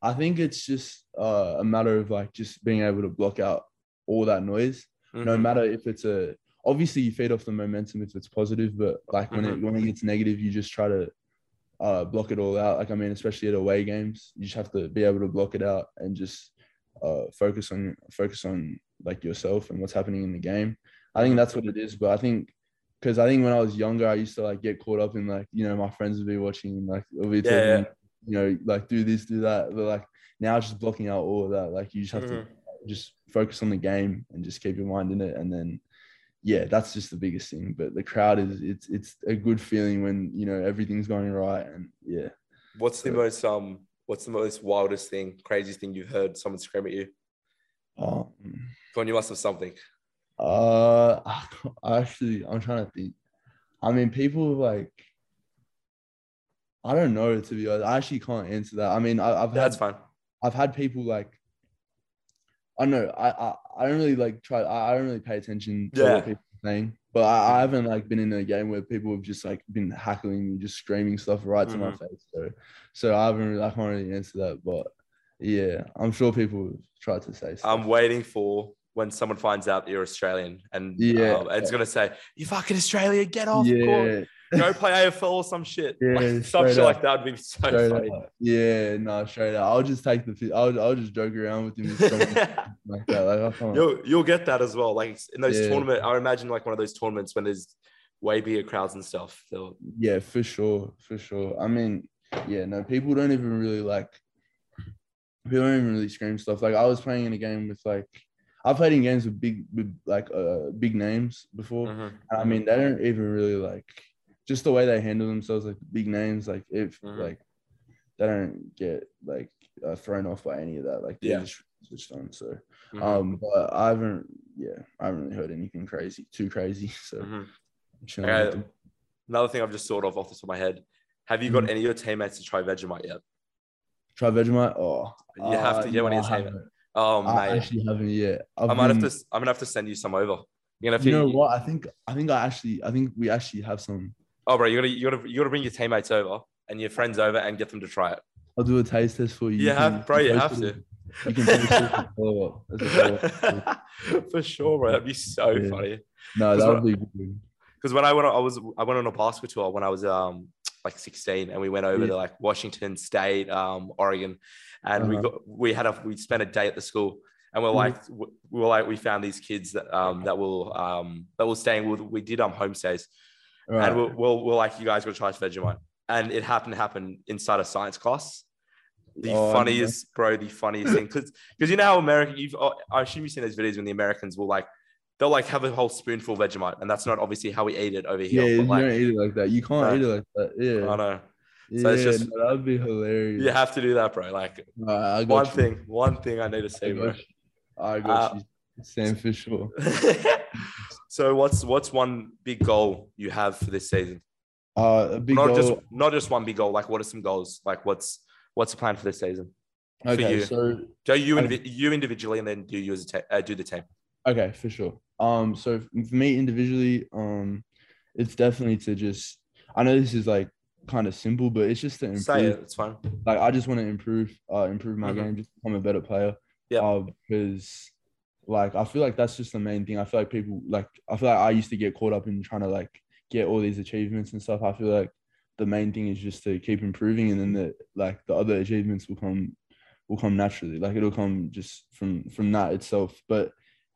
I think it's just uh, a matter of like just being able to block out all that noise, no Mhm. matter if it's a. Obviously, you feed off the momentum if it's positive, but like when Mm-hmm. it when it gets negative, you just try to uh, block it all out. Like I mean, especially at away games, you just have to be able to block it out and just uh, focus on focus on like yourself and what's happening in the game. I Mm-hmm. think that's what it is. But I think because I think when I was younger, I used to like get caught up in like you know my friends would be watching like they'll be talking, yeah. you know, like do this, do that. But like now, just blocking out all of that. Like you just have Mhm. to just focus on the game and just keep your mind in it, and then yeah, that's just the biggest thing. But the crowd is it's it's a good feeling when you know everything's going right, and yeah. what's the most um what's the most wildest thing craziest thing you've heard someone scream at you Um, go on you must have something Uh, I actually, I'm trying to think. I mean, people like, I don't know to be honest. I actually can't answer that. I mean, I, I've had that's fine I've had people like I know. I, I I don't really like try. I, I don't really pay attention to Yeah. what people are saying. But I, I haven't like been in a game where people have just like been heckling me, just screaming stuff right to my Mhm. face. So so I haven't. Really, I can't really answer that. But yeah, I'm sure people have tried to say stuff. I'm waiting for when someone finds out you're Australian and Yeah. um, it's gonna say, "You fucking Australian, get off court, yeah, go play AFL or some shit." Yeah, like, some shit like that would be so straight funny. up. Yeah, no, straight up. I'll just take the. fi- I'll I'll just joke around with him like that. Like you'll you'll get that as well. Like in those Yeah. tournament, I imagine like one of those tournaments when there's way bigger crowds and stuff. They'll, Yeah, for sure, for sure. I mean, yeah, no, people don't even really like. People don't even really scream stuff. Like I was playing in a game with like, I've played in games with big, with like uh big names before. Mhm, And I mean, they don't even really like just the way they handle themselves, like big names. Like if Mhm. like they don't get like uh, thrown off by any of that. Like they Yeah. just switched on. So mhm, um, but I haven't. Yeah, I haven't really heard anything crazy, too crazy. So mhm. I'm chilling Okay. Another thing I've just thought of off the top of my head. Have you got Mhm. any of your teammates to try Vegemite yet? Try Vegemite. Oh, You have to get no, one of I your teammates. haven't. Oh I mate, actually haven't yet. I've I might have to. I'm gonna have to send you some over. You're You to. know what? I think I think I actually I think we actually have some. Oh, bro, you gotta you gotta you gotta bring your teammates over and your friends over and get them to try it. I'll do a taste test for you. You have- can- bro, you have it- to. You can post it as a follow-up, follow-up. For sure, bro. That'd be so Yeah. funny. No, that would be good. Because when I went, on, I was I went on a basketball tour when I was um like 16, and we went over Yeah. to like Washington State, um, Oregon, and we Uh-huh. got we had a we spent a day at the school, and we're like we were like we found these kids that um that will um that were staying with we did um homestays, Right. and we'll, we're, we're like you guys to try Vegemite, and it happened to happen inside a science class. The Oh, I funniest, bro, the funniest thing, because because you know how American, you've oh, I assume you've seen those videos when the Americans will like they'll like have a whole spoonful of Vegemite, and that's not obviously how we eat it over yeah, here. you but like, don't eat it like that. You can't No. eat it like that. Yeah, I know yeah, So it's just- no, that would be hilarious. you have to do that, bro. Like Right, one you. thing, one thing I need to I say, bro. you. I got Uh, you. Sam for sure. so what's what's one big goal you have for this season? Uh, a big not goal. just not just one big goal. Like what are some goals? Like what's what's the plan for this season? okay, you. so Do you invi- you individually, and then do you as a te- uh, do the team? Okay, for sure. Um, so for me individually, um, it's definitely to just. I know this is like kind of simple, but it's just to improve. Say it. It's fine. Like I just want to improve, uh, improve my Mhm. game, just become a better player. Yeah. Uh, because, like, I feel like that's just the main thing. I feel like people like. I feel like I used to get caught up in trying to like get all these achievements and stuff. I feel like the main thing is just to keep improving, and then the like the other achievements will come, will come naturally. Like it'll come just from from that itself. But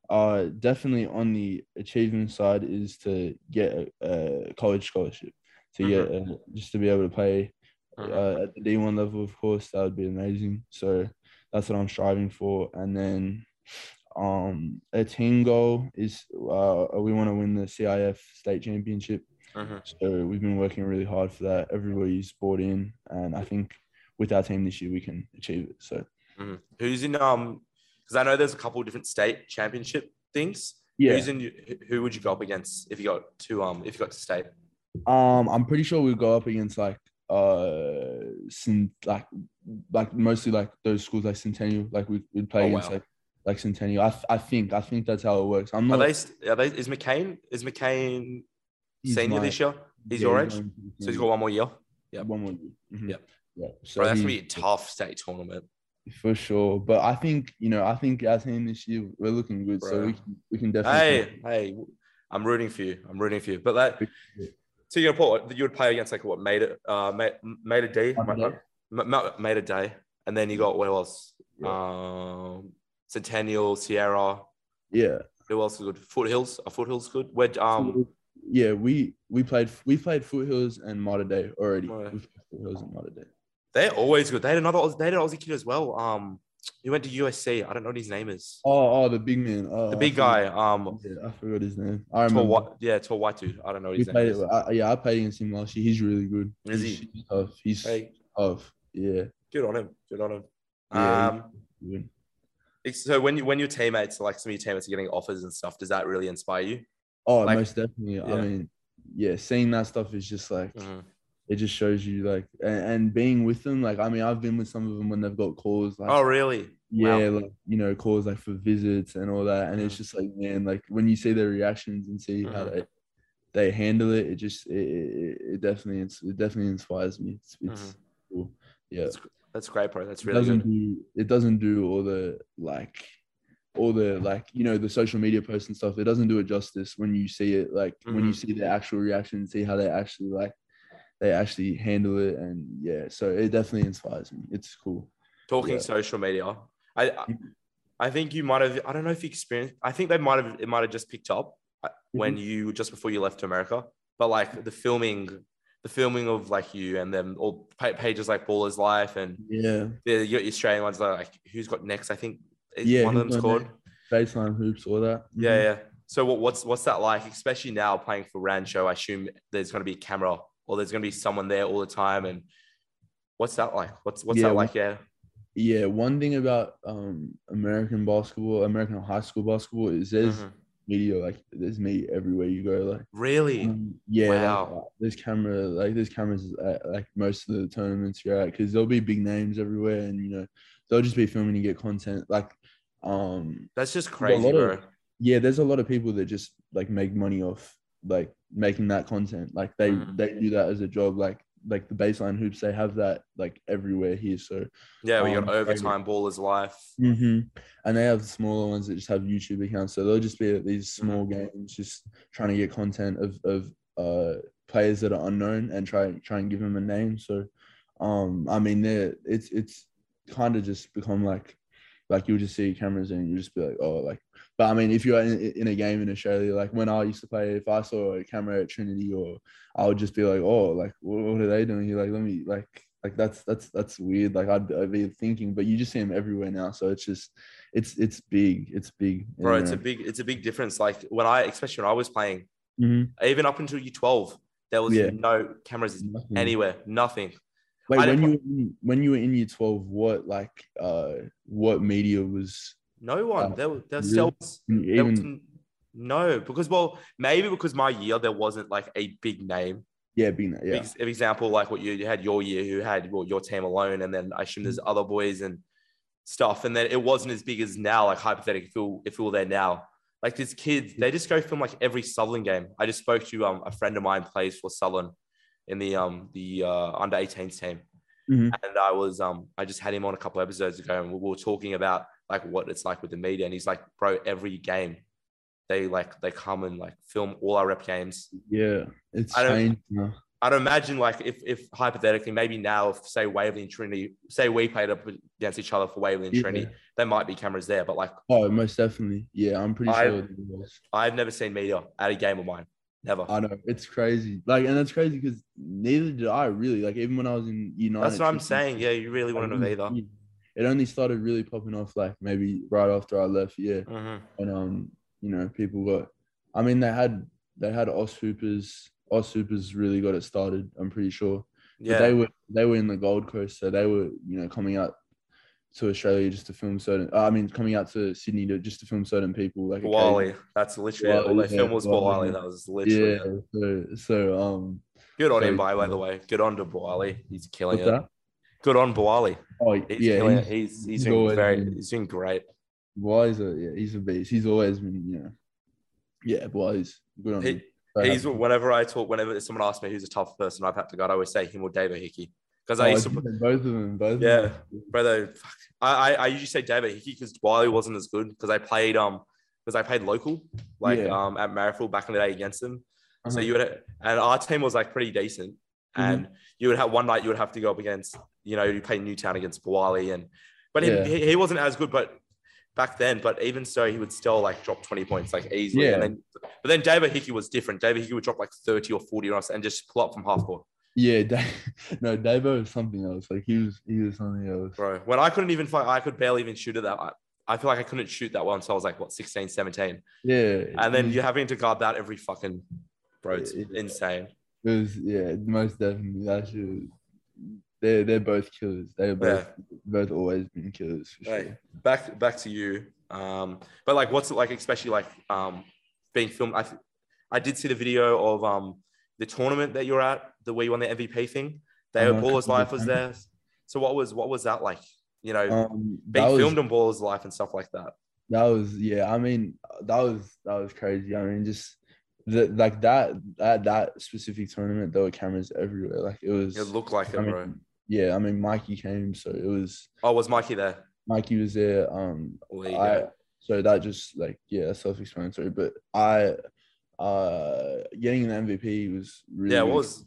uh definitely on the achievement side is to get a, a college scholarship to get uh just to be able to play Mhm. uh, at the D1 level of course that would be amazing so that's what I'm striving for and then um a team goal is uh we want to win the CIF state championship Mhm. so we've been working really hard for that everybody's bought in and I think with our team this year we can achieve it so Mhm. Who's in um? Because I know there's a couple of different state championship things. yeah Who's in? Who would you go up against if you got to um? If you got to state? Um, I'm pretty sure we'll go up against like uh some like like mostly like those schools like Centennial, like we would play Oh, against wow. like like Centennial. I, th- I think I think that's how it works. I'm Are not they? st- Are they? Is McCain? Is McCain senior my- this year? He's yeah, your age, so he's got one more year. yeah. one more year. Mhm. Yeah. yeah. So Bro, that's gonna be a tough state tournament. for sure. But I think you know I think our team this year we're looking good, so we can we can definitely. Hey, hey, I'm rooting for you. I'm rooting for you. But that, so you're gonna put you would play against like what made it uh made, made a D, Made a Day. Ma- ma- made a day, and then you got what else? Yeah. Um, Centennial, Sierra. Yeah. Who else is good? Foothills. Are Foothills good? Where um yeah, we we played we played Foothills and Mater Dei already. Right. Foothills and Mater Dei. they're always good. They had another they had an Aussie kid as well. Um, he went to USC. I don't know what his name is. Oh, oh, the big man. Oh, The big guy. Um, Yeah, I forgot his name. I tall remember. white, yeah, tall white dude. I don't know what We his name played. is. I, yeah, I played against him last year. He's really good. Is he's, he? he's tough. He's Hey, tough. Yeah. good on him. Good on him. Yeah, Um, Good. It's- so when you when your teammates, like some of your teammates, are getting offers and stuff, does that really inspire you? Oh, like- most definitely. yeah. I mean, yeah, seeing that stuff is just like Mhm. it just shows you like and, and being with them. Like I mean, I've been with some of them when they've got calls. Like Oh, really? yeah, wow. like you know, calls like for visits and all that. And it's Mhm. just like man, like when you see their reactions and see how Mhm. they they handle it, it just it, it, it definitely it definitely inspires me. It's, it's Mhm. cool. Yeah That's, that's great, bro. That's it really doesn't good. do it doesn't do all the like all the like you know the social media posts and stuff it doesn't do it justice when you see it like when you Mhm. see the actual reaction and see how they actually like they actually handle it and yeah so it definitely inspires me it's cool Talking Yeah. social media, I I- think you might have. I don't know if you experienced. I think they might have. It might have just picked up uh, when you just before you left to America. But like the filming, the filming of like you and them, or pa- pages like Ballislife and yeah the your Australian ones like who's got next. I think Yeah, one of them's called. Next? baseline hoops or that Yeah, Mhm. yeah. So what, what's what's that like, especially now playing for Rancho? I assume there's going to be a camera or there's going to be someone there all the time. And what's that like? What's what's Yeah, that like? Yeah. yeah one thing about um american basketball american high school basketball is there's Mhm. Media like there's me everywhere you go like Really? Um, yeah, like, Wow. uh, there's camera, like there's cameras at like most of the tournaments you're at because there'll be big names everywhere, and you know they'll just be filming to get content. Like, um, That's just crazy, bro. of- yeah, there's a lot of people that just like make money off like making that content. Like they Mhm. they do that as a job. Like like the baseline hoops, they have that like everywhere here. So yeah, we um, got overtime ballers life. Mhm, and they have smaller ones that just have YouTube accounts. So they'll just be at these small games, just trying to get content of of uh players that are unknown and try try and give them a name. So, um, I mean, they're it's it's kind of just become like like you'll just see cameras and you just be like, oh, like. But I mean, if you're in, in a game in Australia, like when I used to play, if I saw a camera at Trinity, or I would just be like, oh, like what, what are they doing here? Like, let me like like that's that's that's weird. Like I'd, I'd be thinking, but you just see them everywhere now, so it's just it's it's big, it's big, Bro, it's a big it's a big difference. Like when I especially when I was playing, Mhm. even up until you 12, there was Yeah. no cameras Nothing. anywhere, nothing. Wait, when you were in- when you were in year twelve, what like uh what media was No one. Oh, there, there really? still was, there even no, because well, maybe because my year there wasn't like a big name. yeah being that yeah Ex- example, like what you, you had your year, who had well, your team alone, and then I assume there's other boys and stuff, and then it wasn't as big as now. Like hypothetically, if we were, if we were there now, like these kids, they just go film like every Southern game. I just spoke to um a friend of mine plays for Southern in the um the uh, under 18s team, Mhm. and I was um I just had him on a couple episodes ago, and we were talking about like what it's like with the media, and he's like, bro, every game. They like they come and like film all our rep games. yeah it's I don't- changed now. I'd imagine like if, if hypothetically maybe now if say Waverley and Trinity say we played up against each other for Waverley and Yeah. Trinity there might be cameras there but like oh most definitely yeah I'm pretty I- sure. I've never seen media at a game of mine never I know it's crazy like and that's crazy because neither did I really like even when I was in United that's what I'm saying yeah you really wouldn't have either it. only started really popping off like maybe right after I left yeah Mhm. and um you know people got I mean they had they had Os Hoopers Os Hoopers really got it started I'm pretty sure But yeah they were they were in the Gold Coast, so they were you know coming out to Australia just to film certain. uh, I mean, coming out to Sydney to just to film certain people. Like Wally that's literally it. all Wally, they film yeah, was Wally. Wally that was literally Yeah. So so um. good on so- him by, by the way good on to Boali he's killing it that? Good on Boali Oh he's yeah, killing he's, he's he's, he's doing very been- he's doing great Wise, a, yeah, he's a beast. He's always been, you know, yeah, Wise. Good on He- him. He's happy. whenever I talk, whenever someone asks me who's a tough person I've had to go, I always say him or David Hickey because I Oh, used to, both of them, both. Yeah. Them. brother. fuck. I, I I usually say David Hickey because Wiley wasn't as good because I played um because I played local like Yeah. um at Marrifield back in the day against him. So Uh-huh. you would and our team was like pretty decent, Mm-hmm. and you would have one night you would have to go up against you know you play Newtown against Wiley and but he, Yeah. he, he wasn't as good but back then but even so he would still like drop 20 points like easily Yeah. and then but then David Hickey was different David Hickey would drop like 30 or 40 on us and just pull up from half court Yeah, Dave, no, Davo was something else. Like he was, he was something else. bro when I couldn't even find I could barely even shoot at that I, I feel like I couldn't shoot that well until I was like what 16 17 Yeah, and then you're having to guard that every fucking bro it's Yeah, insane It was yeah, most definitely. That shit. They're they're both killers. They're both both always been killers for sure. Right. back back to you. Um, but like, what's it like, especially like um, being filmed? I th- I did see the video of um the tournament that you're at, the where you won the MVP thing. They Uh-huh, were Ballislife was there. So what was what was that like? You know, Um, being was, filmed on Ballislife and stuff like that. that was yeah. I mean, that was that was crazy. I mean, just the like that that that specific tournament, there were cameras everywhere. Like it was. It looked like it, mean, bro. yeah, I mean, Mikey came, so it was Oh, was Mikey there? Mikey was there. Um, Well, there I go. so that just like yeah, self-explanatory. But I, uh, getting an MVP was really Yeah, what really was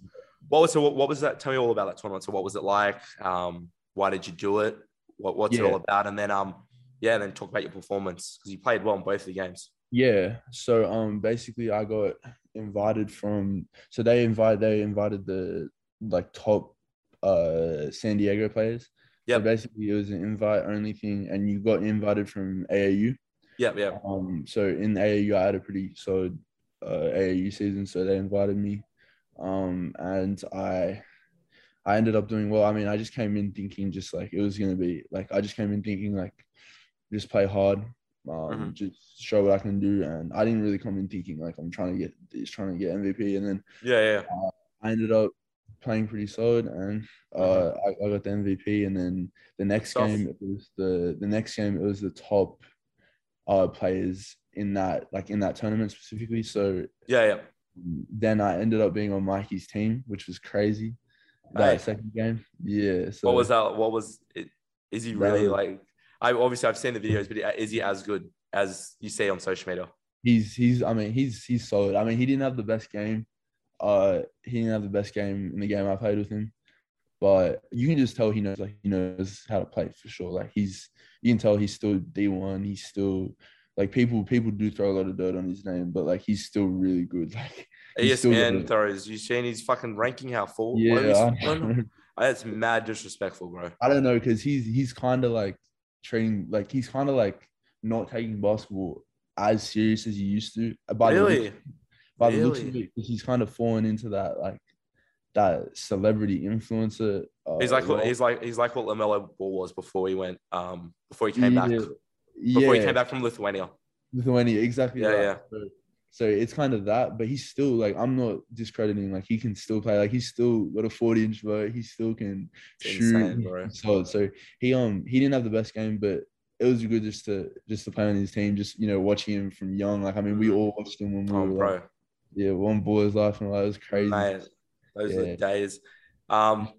what was so what, what was that? Tell me all about that tournament. So what was it like? Um, why did you do it? What what's it all about? And then um, yeah, and then talk about your performance because you played well in both of the games. Yeah. So um basically I got invited from so they invite they invited the like top uh San Diego players. So basically it was an invite only thing and you got invited from AAU. Yeah, yeah. Um so in AAU I had a pretty solid uh AAU season so they invited me. Um and I I ended up doing well. I mean, I just came in thinking just like it was gonna be like I just came in thinking like just play hard, um, Mhm. just show what I can do. And I didn't really come in thinking like I'm trying to get just trying to get MVP. And then Yeah, yeah. I ended up playing pretty solid, and uh, I, I got the MVP. And then the next Stuff. game it was the the next game it was the top uh players in that like in that tournament specifically. So Yeah, yeah. then I ended up being on Mikey's team, which was crazy. That Hey. second game, yeah. So What was that? What was it? Is he really was- like? I obviously I've seen the videos, but is he as good as you see on social media? he's he's I mean he's he's solid. I mean he didn't have the best game. Uh he didn't have the best game in the game I played with him. But you can just tell he knows like he knows how to play for sure. Like he's you can tell he's still D1. He's still like people people do throw a lot of dirt on his name, but like he's still really good. Like ESPN throws. You seen his fucking ranking? How full? yeah, What is- I, what- don't. That's mad disrespectful, bro. I don't know because he's he's kind of like training like he's kind of like not taking basketball as serious as he used to. By the really? look- by the looks of Really? it, he's kind of fallen into that like that celebrity influencer. Uh, He's like what he's like he's like what LaMelo Ball was before he went um before he came back Yeah, before he came back from Lithuania. Lithuania, exactly. Yeah, that. yeah. So, so it's kind of that, but he's still like I'm not discrediting. Like he can still play. Like he's still got a 40 inch vert. He still can It's shoot. insane, bro. So so he um he didn't have the best game, but it was good just to just to play on his team. Just you know watching him from young. Like I mean, we all watched him when we Oh, were bro, like, yeah one boy's life and like, it was crazy. mate, those are the days. Um,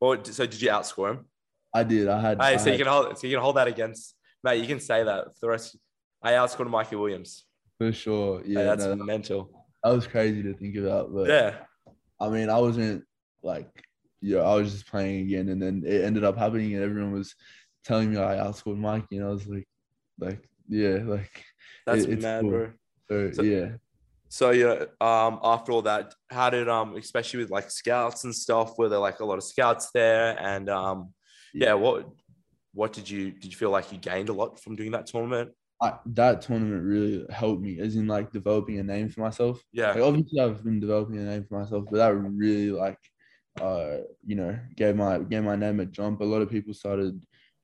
well, so did you outscore him? I did. I had. Hey, I so you can hold so you can hold that against mate. You can say that for the rest. I outscored Mikey Williams. For sure. Yeah, Yeah, that's no, mental. that was crazy to think about. But Yeah, I mean, I wasn't like, yeah, I was just playing again, and then it ended up happening, and everyone was telling me I outscored Mikey, and I was like, like, yeah, like, that's It- mad, cool. bro. so, So- yeah. So yeah, um, after all that, how did um, especially with like scouts and stuff, were there like a lot of scouts there? And um, yeah, what what did you did you feel like you gained a lot from doing that tournament? I, that tournament really helped me, as in like developing a name for myself. Yeah, Like obviously, I've been developing a name for myself, but that really like, uh, you know, gave my gave my name a jump. A lot of people started,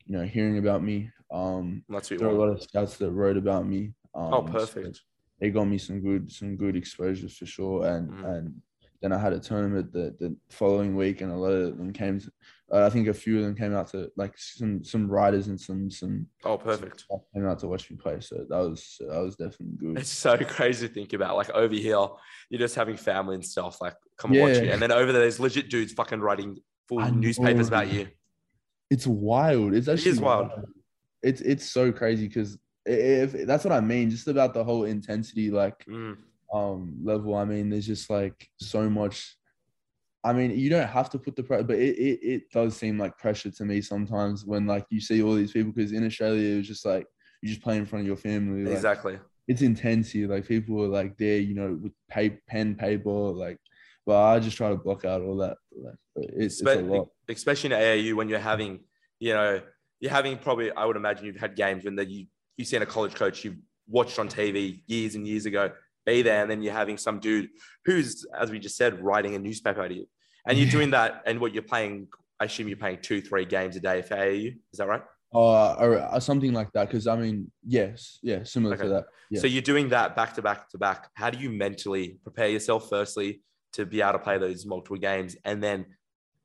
you know, hearing about me. Um, that's there were a lot of scouts that wrote about me. Um, Oh, so perfect. it got me some good some good exposure for sure. And Mhm. and then I had a tournament the the following week, and a lot of them came. To, uh, I think a few of them came out to like some some writers and some some Oh, perfect. some came out to watch me play. So that was that was definitely good. It's so crazy to think about. Like over here, you're just having family and stuff. Like come and watch Yeah. you, and then over there, there's legit dudes fucking writing full I newspapers know. about you. It's wild. It's actually is wild. It's it's so crazy because if that's what I mean, just about the whole intensity like Mm. um level. I mean, there's just like so much. I mean, you don't have to put the pressure, but it, it it does seem like pressure to me sometimes when like you see all these people because in Australia it was just like you just play in front of your family. Like, Exactly. It's intense here. Like people are like there, you know, with pay, pen, paper, like. But I just try to block out all that. Like, it's, it's a lot. especially in AAU when you're having, you know, you're having probably. I would imagine you've had games when that you you've seen a college coach you've watched on TV years and years ago be there, and then you're having some dude who's, as we just said, writing a newspaper and you're doing that, and what you're playing. I assume you're playing two, three games a day for AAU. Is that right? Uh, or, or something like that. Because I mean, yes, yeah, similar Okay. to that. Yeah. So you're doing that back to back to back. How do you mentally prepare yourself? Firstly, to be able to play those multiple games, and then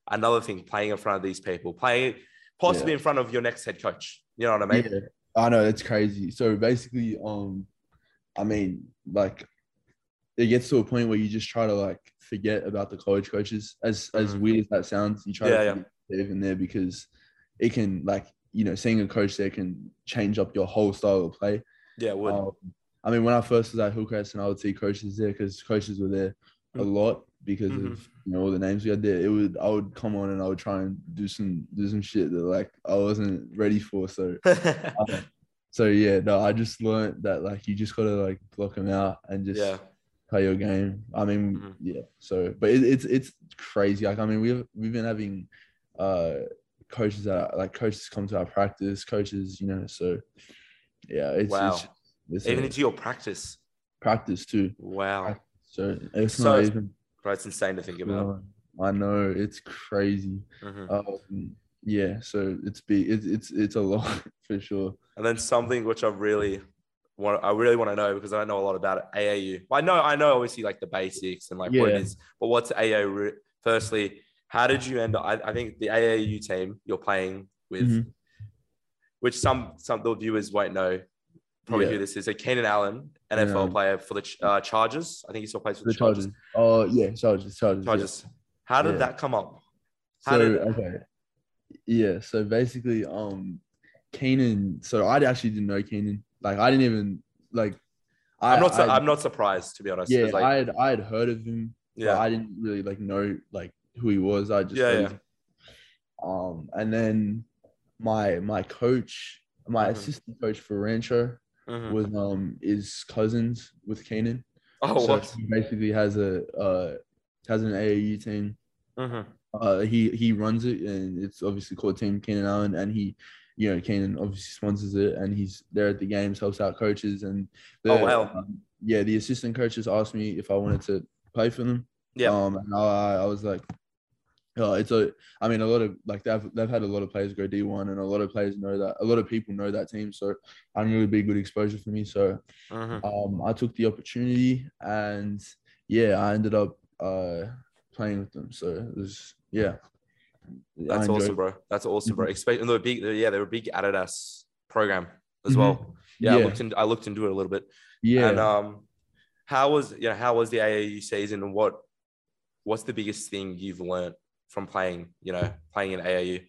another thing, playing in front of these people, playing possibly Yeah. in front of your next head coach. You know what I mean? Yeah, I know it's crazy. So basically, um, I mean, like, it gets to a point where you just try to like forget about the college coaches. As as Mhm. weird as that sounds, you try Yeah, to yeah. even there because it can like you know seeing a coach there can change up your whole style of play. Yeah, it would. Um, I mean, when I first was at Hillcrest and I would see coaches there because coaches were there a lot because Mhm. of you know all the names we had there. It would I would come on and I would try and do some do some shit that like I wasn't ready for. So so yeah, no, I just learned that like you just gotta like block them out and just yeah. Play your game. I mean, Mhm. yeah. So, but it, it's it's crazy. Like I mean, we've we've been having uh coaches that like coaches come to our practice, coaches, you know. So yeah, it's, Wow. it's, it's Even into your practice. practice too. Wow. So it's So- not even. Bro, it's insane to think about. I know it's crazy. Mhm. Um, yeah, so it's be it's it's it's a lot for sure. And then something which I really want, I really want to know because I don't know a lot about it. AAU. Well, I know, I know, obviously, like the basics and like what it Yeah. is. But what's AAU? Firstly, how did you end up? I, I think the AAU team you're playing with, Mhm. which some some the viewers won't know, probably Yeah. who this is. So Keenan Allen, NFL Allen. player for the uh, Chargers. I think he still plays for The the, Chargers. Chargers. Oh yeah, Chargers, Chargers. yeah. Chargers. How did Yeah. that come up? How So did- okay, yeah. So basically, um, Keenan. So I actually didn't know Keenan. Like I didn't even like. I, I'm not. su- I, I'm not surprised to be honest. Yeah, like, I had I had heard of him. but yeah. I didn't really like know like who he was. I just Yeah, yeah. Um, and then my my coach, my Mhm. assistant coach for Rancho Mhm. was um is cousins with Keenan. Oh, so what? he basically has a uh has an AAU team. Mhm. Uh, he he runs it, and it's obviously called Team Keenan Allen, and he, you know, Keenan obviously sponsors it, and he's there at the games, helps out coaches, and the, Oh, wow. um, yeah, the assistant coaches asked me if I wanted to play for them. Yeah. Um, and I, I was like, oh, it's a, I mean, a lot of like they've they've had a lot of players go D one, and a lot of players know that, a lot of people know that team, so I knew it'd be good exposure for me. So Mhm. um, I took the opportunity, and yeah, I ended up uh playing with them. So it was yeah. That's awesome, it. bro. That's awesome, bro. Mhm. Especially they're big. Yeah, they're a big Adidas program as Mhm. well. Yeah, I looked in, I looked into it a little bit. Yeah. And um, how was you know how was the AAU season and what what's the biggest thing you've learned from playing you know playing in AAU?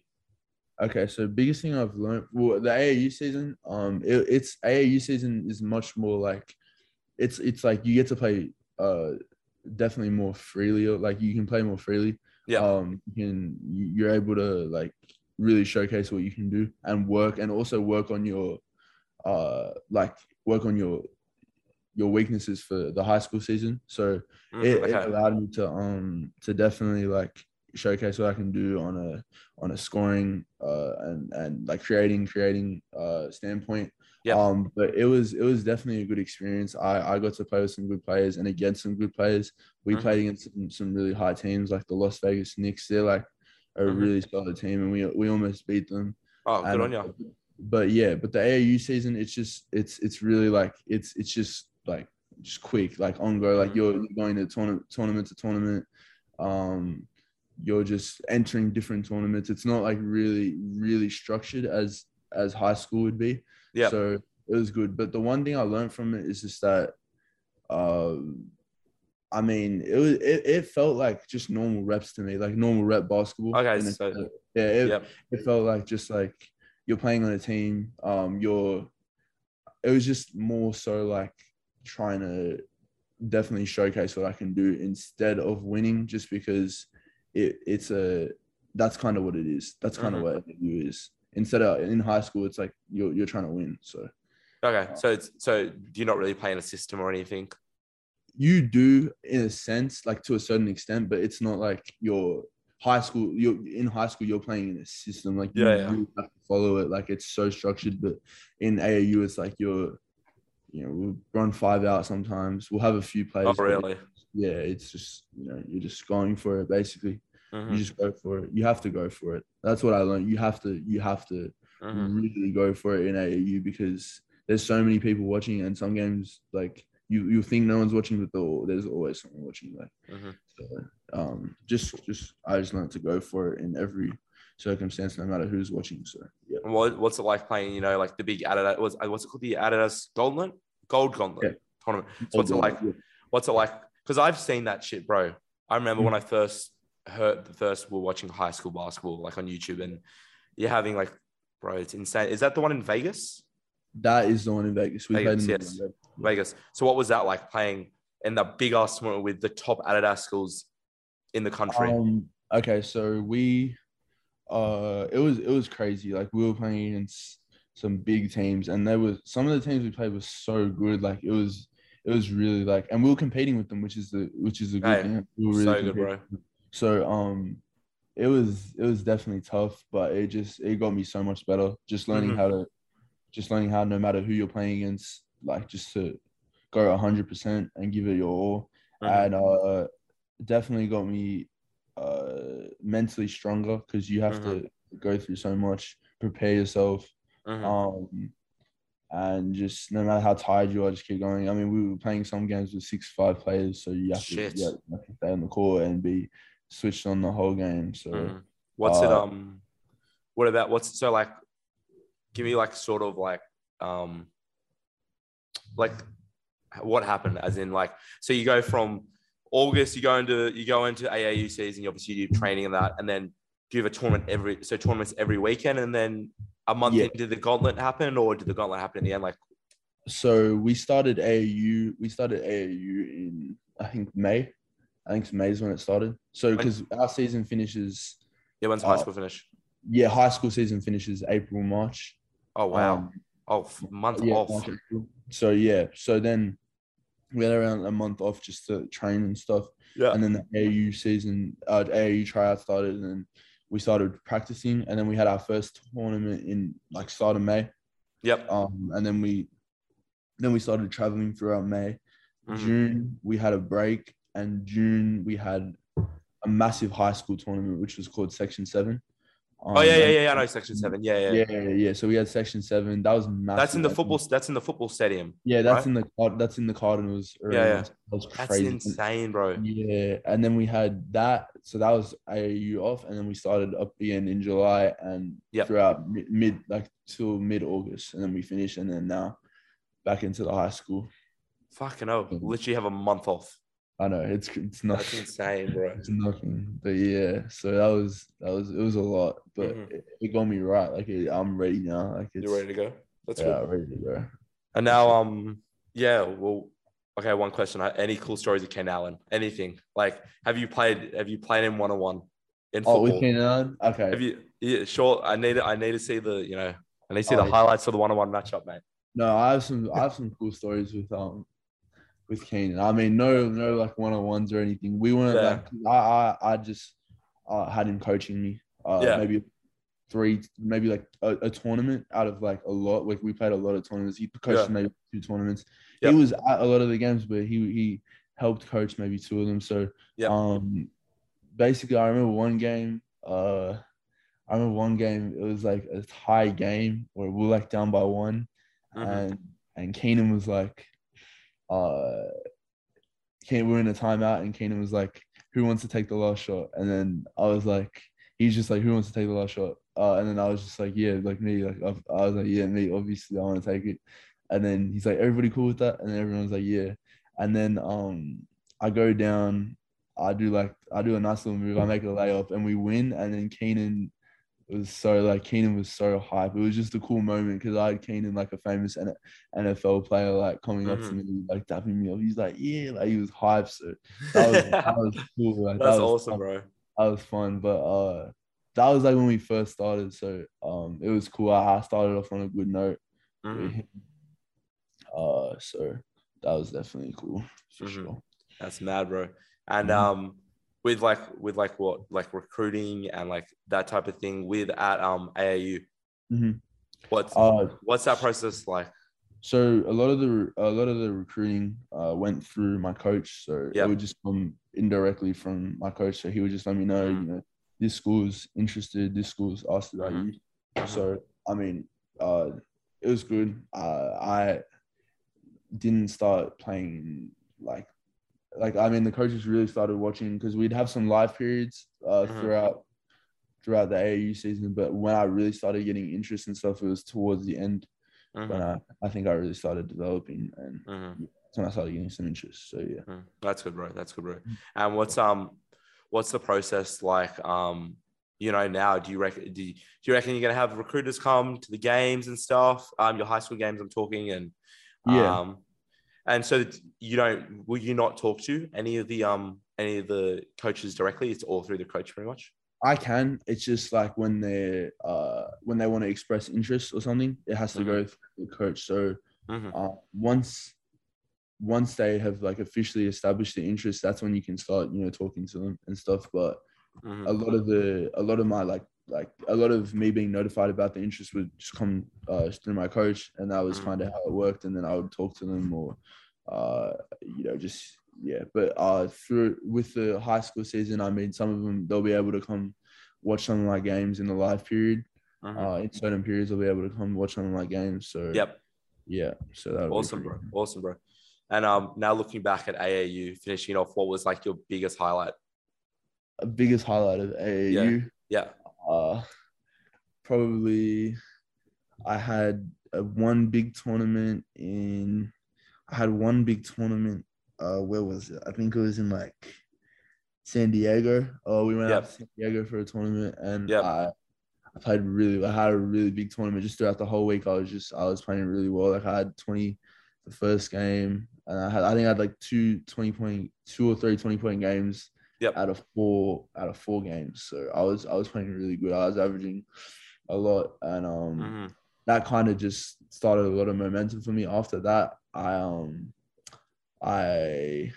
Okay, so biggest thing I've learned, well, the AAU season, um, it, it's AAU season is much more like, it's it's like you get to play, uh, definitely more freely. Like you can play more freely. Yeah. Um, you can you- you're able to like really showcase what you can do and work, and also work on your, uh, like work on your, your weaknesses for the high school season. So Mhm, it, it allowed me to um to definitely like showcase what I can do on a on a scoring uh and and like creating creating uh standpoint. Yeah. Um, but it was it was definitely a good experience. I I got to play with some good players and against some good players. We Mhm. played against some, some really high teams like the Las Vegas Knicks. They're like a Mhm. really solid team, and we we almost beat them. Oh, good And, on you. But yeah, but the AAU season, it's just it's it's really like it's it's just like just quick, like on go, like Mhm. you're, you're going to tournament tournament to tournament. Um, you're just entering different tournaments. It's not like really really structured as as high school would be. Yeah. So it was good. But the one thing I learned from it is just that, um, I mean, it was it, it felt like just normal reps to me, like normal rep basketball. Okay, And it- so- yeah, it, Yep. it felt like just like you're playing on a team. Um, you're. It was just more so like trying to definitely showcase what I can do instead of winning, just because it it's a that's kind of what it is. That's kind Mhm. of what AAU is. Instead of in high school, it's like you're you're trying to win. So Okay, uh, so it's so do you not really play in a system or anything? you do in a sense, like to a certain extent, but it's not like your high school. You're in high school. You're playing in a system. Like you Yeah, yeah. really have to follow it. Like it's so structured. But in AAU, it's like you're, you know, we'll run five out sometimes. We'll have a few plays. Oh, really? Yeah, it's just you know you're just going for it basically. Mhm, You just go for it. You have to go for it. That's what I learned. You have to. You have to mhm. really go for it in AAU because there's so many people watching and some games like you you think no one's watching, but there's always someone watching. Like, Mhm. so, um, just just I just learned to go for it in every circumstance, no matter who's watching. So yeah, what, what's it like playing? You know, like the big Adidas. was what's it called? The Adidas Gauntlet, Gold Gauntlet tournament. So what's it like? What's it like? Because I've seen that shit, bro. I remember when I first heard the first we were watching high school basketball, like on YouTube, and you're having like, bro, it's insane. Is that the one in Vegas? That is the one in Vegas. We Vegas, played in yes. the Vegas. So what was that like playing in the big ass tournament with the top Adidas schools in the country? Um, okay, so we, uh, it was it was crazy. Like we were playing against some big teams, and there was some of the teams we played was so good. Like it was it was really like, and we were competing with them, which is the which is a good Hey. We were so really good, bro. So um, it was it was definitely tough, but it just it got me so much better. Just learning Mhm. how to, just learning how no matter who you're playing against, like just to go hundred percent and give it your all Mhm. and uh, definitely got me uh, mentally stronger because you have to go through so much, prepare yourself, Mhm. um, and just no matter how tired you are, just keep going. I mean, we were playing some games with six, five players, so you have to, yeah, you have to stay on the court and be switched on the whole game. So Mhm. What's it? uh, Um, what about what's so like? Give me like sort of like um, like what happened? As in like, so you go from August, you go into you go into AAU season. You obviously do training and that, and then do you have a tournament every so tournaments every weekend, and then a month Yeah. in, did the gauntlet happen, or did the gauntlet happen in the end? Like, so we started AAU. We started AAU in I think May. I think it's May is when it started. So because our season finishes, yeah, when's high Oh. school finish? yeah, high school season finishes April March. Oh wow, Um, oh month yeah, off. March, So yeah, so then we had around a month off just to train and stuff, Yeah, and then the AU season, uh, AAU tryout started, and then we started practicing, and then we had our first tournament in like start of May, yep. um, and then we then we started traveling throughout May. Mhm. June we had a break, and June we had a massive high school tournament which was called Section Seven. Oh yeah, yeah, Um, yeah, yeah. I know section seven. Yeah, yeah. yeah, yeah, yeah. So we had Section Seven. That was massive. That's in the football. That's in the football stadium. Yeah, that's right? in the that's in the Cardinals. Yeah, yeah. That was That's insane, bro. Yeah, and then we had that. So that was AAU off, and then we started up again in July and Yep. throughout mid, like till mid August, and then we finished, and then now back into the high school. Fucking hell. Mhm. Literally have a month off. I know it's it's That's nothing. insane, bro. It's nothing, but yeah. So that was that was it was a lot, but Mhm. it, it got me right. Like it, I'm ready now. Like it's You ready to go? That's yeah, good. ready to go. And now, um, yeah. Well, okay. One question. Any cool stories of Keenan Allen? Anything? Like, have you played? Have you played in one on one in Oh, football? with Keenan, okay. have you? Yeah, sure. I need. I need to see the. You know. I need to see Oh, the yeah. highlights of the one on one matchup, mate. No, I have some I have some cool stories with um with Keenan. I mean, no no like one on ones or anything. We weren't Yeah. like I I, I just uh, had him coaching me. Uh, Yeah. maybe three, maybe like a, a tournament out of like a lot. Like we played a lot of tournaments. He coached Yeah. maybe two tournaments. Yep. He was at a lot of the games, but he he helped coach maybe two of them. So yeah. um, basically, I remember one game. Uh, I remember one game. It was like a tie game where we were like down by one Mhm. and and Keenan was like, uh, we were in a timeout, and Keenan was like, "Who wants to take the last shot?" And then I was like, he's just like, "Who wants to take the last shot?" Uh, and then I was just like, "Yeah, like me." Like I, I was like, "Yeah, me. Obviously, I want to take it." And then he's like, "Everybody cool with that?" And then everyone was like, "Yeah." And then um, I go down. I do like I do a nice little move. I make a layup, and we win. And then Keenan was so like Keenan was so hype. It was just a cool moment because I had Keenan like a famous NFL player like coming up Mm-hmm. to me like tapping me up. He's like, yeah, like he was hype. So that was that was cool. Like, That's that was awesome, fun. bro. That was fun. But uh, that was like when we first started. So um, it was cool. I, I started off on a good note. Mhm. him. Uh, so that was definitely cool for Mhm. sure. That's mad, bro. And Mhm. um, with like with like what like recruiting and like that type of thing with at um AAU. Mhm. What's Uh, what's that process like? So a lot of the a lot of the recruiting uh, went through my coach. So Yep. it would just come indirectly from my coach. So he would just let me know, Mhm. you know, this school's interested, this school's asked about Mhm. you. So I mean, uh, it was good. Uh, I didn't start playing like like I mean the coaches really started watching because we'd have some live periods uh, Mhm. throughout throughout the AAU season, but when I really started getting interest and stuff, it was towards the end Mhm, when I, I think I really started developing and mhm, that's when I started getting some interest. So yeah. mhm. That's good, bro. That's good, bro. Mm. And what's um, what's the process like? Um, you know, now do you reckon do you, do you reckon you're gonna have recruiters come to the games and stuff? Um, your high school games, I'm talking, and Yeah. um, and so you don't will you not talk to any of the um any of the coaches directly? It's all through the coach, pretty much. I can. It's just like when they uh when they want to express interest or something, it has to go through the coach. So Mhm. uh, once once they have like officially established the interest, that's when you can start, you know, talking to them and stuff. But Mhm. a lot of the a lot of my like like a lot of me being notified about the interest would just come uh, through my coach, and that was Mhm. kind of how it worked. And then I would talk to them or uh you know just yeah. But uh through with the high school season, I mean, some of them they'll be able to come watch some of my games in the live period. Mhm. Uh, in certain periods, they'll be able to come watch some of my games. So Yep. yeah. So that Awesome, bro. Awesome, bro. And um, now looking back at AAU, finishing off, what was like your biggest highlight? A Biggest highlight of AAU. Yeah. Uh, probably I had a one big tournament in. I had one big tournament. Uh, where was it? I think it was in like San Diego. Oh, we went Yep. out to San Diego for a tournament, and Yep. I, I played really. I had a really big tournament just throughout the whole week. I was just I was playing really well. Like I had twenty the first game, and I had I think I had like two 20 point, two or three 20 point games Yep. out of four out of four games. So I was I was playing really good. I was averaging a lot, and um Mhm. that kind of just started a lot of momentum for me. After that, I um I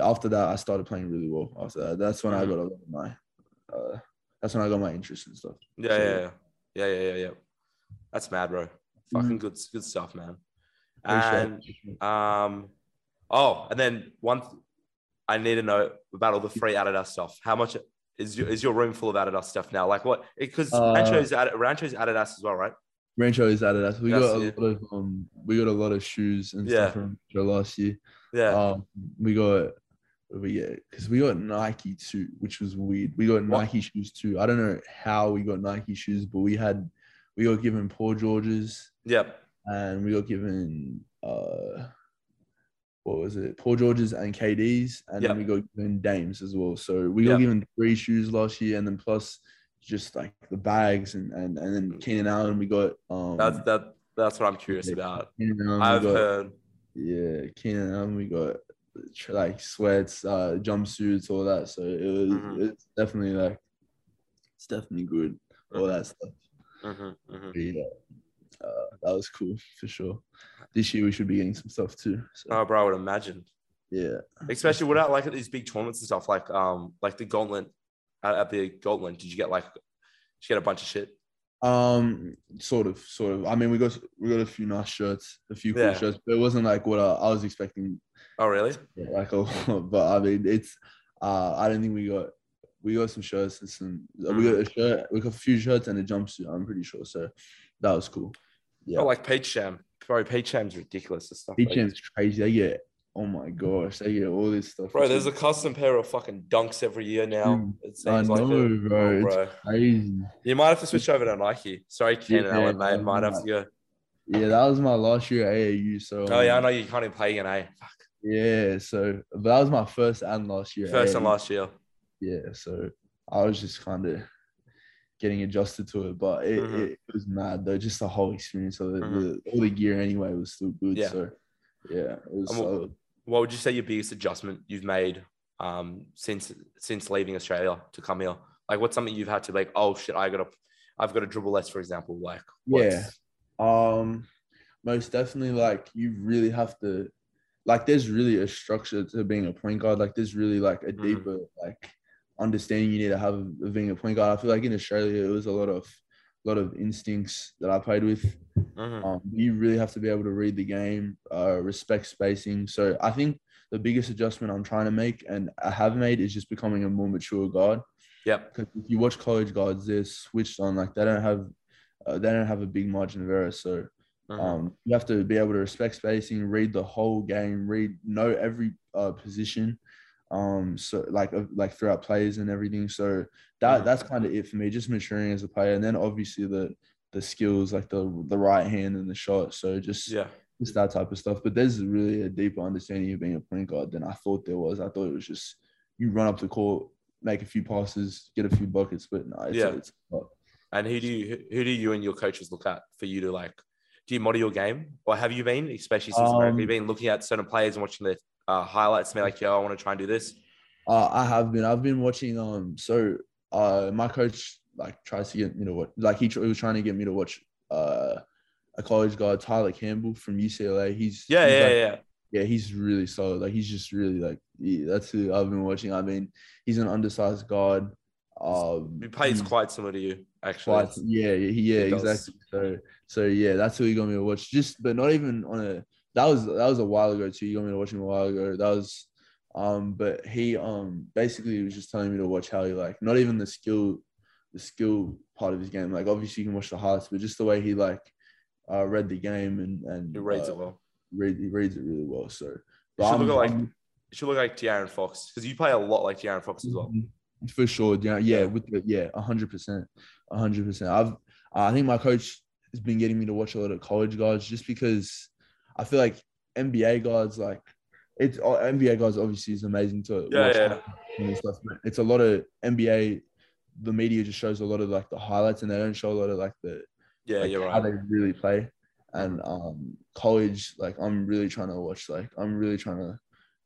after that I started playing really well. After that, that's when I Mhm. got a lot of my uh that's when I got my interest and stuff. Yeah, So- yeah, yeah, yeah, yeah, yeah. That's mad, bro. Fucking good, good stuff, man. And um, oh, and then one, I need to know about all the free Adidas stuff. How much is your is your room full of Adidas stuff now? Like what? Because Uh, Rancho's Rancho's Adidas as well, right? Rancho is Adidas. We got a it. lot of um we got a lot of shoes and Yeah. stuff from Rancho last year. Yeah. Um, we got what we get because we got Nike too, which was weird. We got What? Nike shoes too. I don't know how we got Nike shoes, but we had we got given Paul George's yep. and we got given uh what was it? Paul George's and KD's, and Yep. then we got given Dames as well. So we got Yep. given three shoes last year, and then plus just like the bags and and and then Keenan Allen we got um That's that. That's what I'm curious about. Keenan Allen, I've got, heard. yeah, Keenan Allen, we got like sweats, uh, jumpsuits, all that. So it was Mhm. it's definitely like it's definitely good, all that stuff. Mhm, mhm. But yeah, uh, that was cool for sure. This year we should be getting some stuff too. So Oh, bro, I would imagine. yeah, Especially without like at these big tournaments and stuff, like um, like the Gauntlet at, at the Gauntlet. Did you get like, did you get a bunch of shit? um, sort of, sort of. I mean, we got we got a few nice shirts, a few cool Yeah. shirts, but it wasn't like what I, I was expecting. Oh, really? Yeah, Like a lot, but I mean, it's. Uh, I don't think we got we got some shirts and some. We Mm. got a shirt, we got a few shirts and a jumpsuit. I'm pretty sure. So that was cool. Yeah, Oh, like Peach Jam. Bro, Peach Jam's ridiculous. The stuff. They- Jam's crazy. They get. Oh my gosh, they get all this stuff. Bro, there's a custom pair of fucking dunks every year now. It I seems know, like it. bro. Oh, It's bro. crazy. You might have to switch over to Nike. Sorry, Ken and Yeah, Alan, mate. I Might have to go. Yeah, that was my last year at AAU. So Oh yeah, I um, know you can't even play again, eh? Fuck. Yeah, so but that was my first and last year. First and last year. Yeah, so I was just kind of getting adjusted to it, but it, Mhm. it, was mad though. Just the whole experience of it, Mhm. the, all the gear anyway was still good. Yeah. So yeah, it was. What- solid. What would you say your biggest adjustment you've made um, since since leaving Australia to come here? Like, what's something you've had to like? Oh shit, I got to, I've got to dribble less, for example. Like, what's- Um, most definitely. Like you really have to, like, there's really a structure to being a point guard. Like, there's really like a Mhm. deeper like understanding you need to have of being a point guard. I feel like in Australia it was a lot of, lot of instincts that I played with. Mhm. Um, you really have to be able to read the game, uh, respect spacing. So I think the biggest adjustment I'm trying to make and I have made is just becoming a more mature guard. Yep. Because if you watch college guards, they're switched on. Like they don't have, uh, they don't have a big margin of error. So Mhm. Um, you have to be able to respect spacing, read the whole game, read know every uh, position. Um, so like uh, like throughout plays and everything. So that that's kind of it for me, just maturing as a player, and then obviously the the skills like the the right hand and the shot. So just yeah. just that type of stuff. But there's really a deeper understanding of being a point guard than I thought there was. I thought it was just you run up the court, make a few passes, get a few buckets. But no, it's, Yeah. it's. And who do you who- do you and your coaches look at for you to like? Do you model your game, or have you been, especially since America, Um, you've been looking at certain players and watching the uh, highlights, and be like, "Yo, I want to try and do this." Uh, I have been. I've been watching. Um, so uh, my coach like tries to get you know what Like he, he was trying to get me to watch. Uh, a college guy, Tyger Campbell from UCLA. He's Yeah, he's yeah, like- yeah. yeah, he's really solid. Like he's just really like yeah, that's who I've been watching. I mean, he's an undersized guard. Um, He plays quite similar to you, actually. quite- yeah, yeah, yeah, exactly. So, so yeah, that's who he got me to watch. Just, but not even on a. That was that was a while ago too. You got me to watch him a while ago. That was, um, but he um basically was just telling me to watch how he like not even the skill, the skill part of his game. Like obviously you can watch the highlights, but just the way he like, uh, read the game and and He reads uh, it well. Read, he reads it really well. So, but should look like should look like De'Aaron Fox because you play a lot like De'Aaron Fox as well. For sure, yeah, yeah, with the, yeah, hundred percent, hundred percent. I've, I think my coach has been getting me to watch a lot of college guards just because I feel like NBA guards, like it's uh, NBA guards, obviously is amazing to Yeah, watch yeah. and stuff. But it's a lot of NBA. The media just shows a lot of like the highlights, and they don't show a lot of like the Yeah, like, you're how right. they really play. And um, college, like I'm really trying to watch. Like I'm really trying to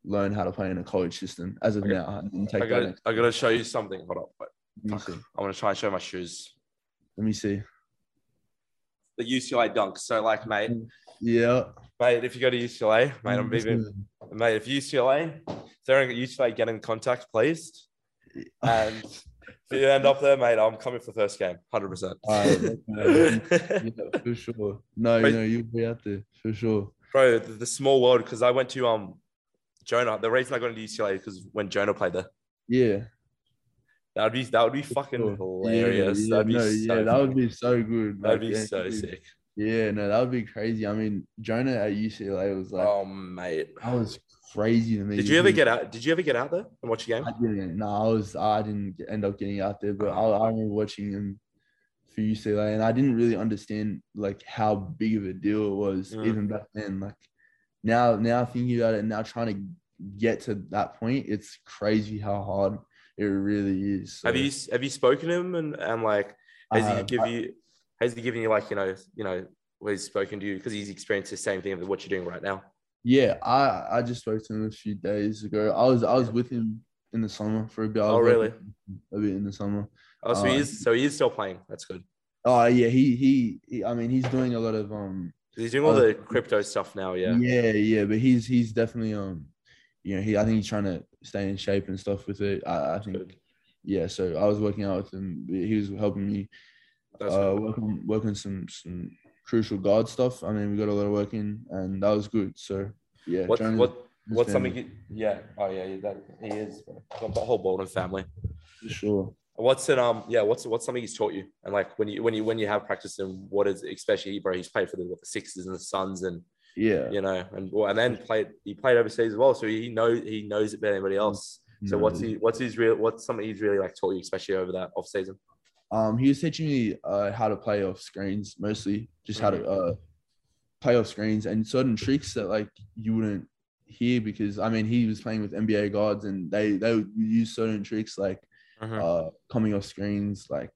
learn how to play in a college system as of Okay. now. I take I gotta, I gotta show you something. Hold up. Wait. Let me Fuck. see. I want to try and show my shoes. Let me see. The UCLA dunks. So, like, mate, Yeah. mate, if you go to UCLA, mate, I'm Mm, even, mate, if UCLA, if they're at UCLA, get in contact, please. And if you end up there, mate, I'm coming for the first game, hundred percent. Yeah, for sure. No, But- no, you'll be out there for sure. Bro, the, the small world. Because I went to um Jonah. The reason I got into UCLA is because when Jonah played there, Yeah. That would be that would be fucking Sure. hilarious. Yeah, That'd be no, so yeah, that would be so good. that'd like, be yeah, so sick. Yeah, no, that would be crazy. I mean, Jonah at UCLA was like, oh mate. that was crazy to me. Did you ever get out? Did you ever get out there and watch a game? I didn't. No, I was. I didn't end up getting out there, but I, I remember watching him for UCLA, and I didn't really understand like how big of a deal it was Mm. even back then. Like now, now thinking about it, and now trying to get to that point, it's crazy how hard it really is. Have you have you spoken to him and, and like has I he have. give you has he given you like you know you know he's spoken to you because he's experienced the same thing with what you're doing right now? Yeah, I I just spoke to him a few days ago. I was I was with him in the summer for a bit. Oh, really? A bit in the summer. Oh, so he Uh, is so he is still playing. That's good. Oh yeah, he, he he. I mean, he's doing a lot of um He's doing all Oh. the crypto stuff now. Yeah. Yeah, yeah, but he's he's definitely um, you know, he I think he's trying to stay in shape and stuff with it. I, I think Good. yeah. So I was working out with him. He was helping me That's uh good. working working some some crucial guard stuff. I mean, we got a lot of work in, and that was good. So yeah, What what what's family, something? You, yeah. Oh yeah. yeah, That he is. bro. The whole Bolden family. for sure. What's it? Um. Yeah. What's what's something he's taught you? And like when you when you when you have practiced him, what is especially bro? He's played for the what the Sixers and the Suns and Yeah. you know and well, and then played he played overseas as well, so he knows he knows it better than anybody else. So No, what's he what's his real what's something he's really like taught you, especially over that off season? Um, he was teaching me uh, how to play off screens, mostly just how to uh, play off screens and certain tricks that like you wouldn't hear because I mean he was playing with NBA guards and they they would use certain tricks like Mhm. uh, coming off screens, like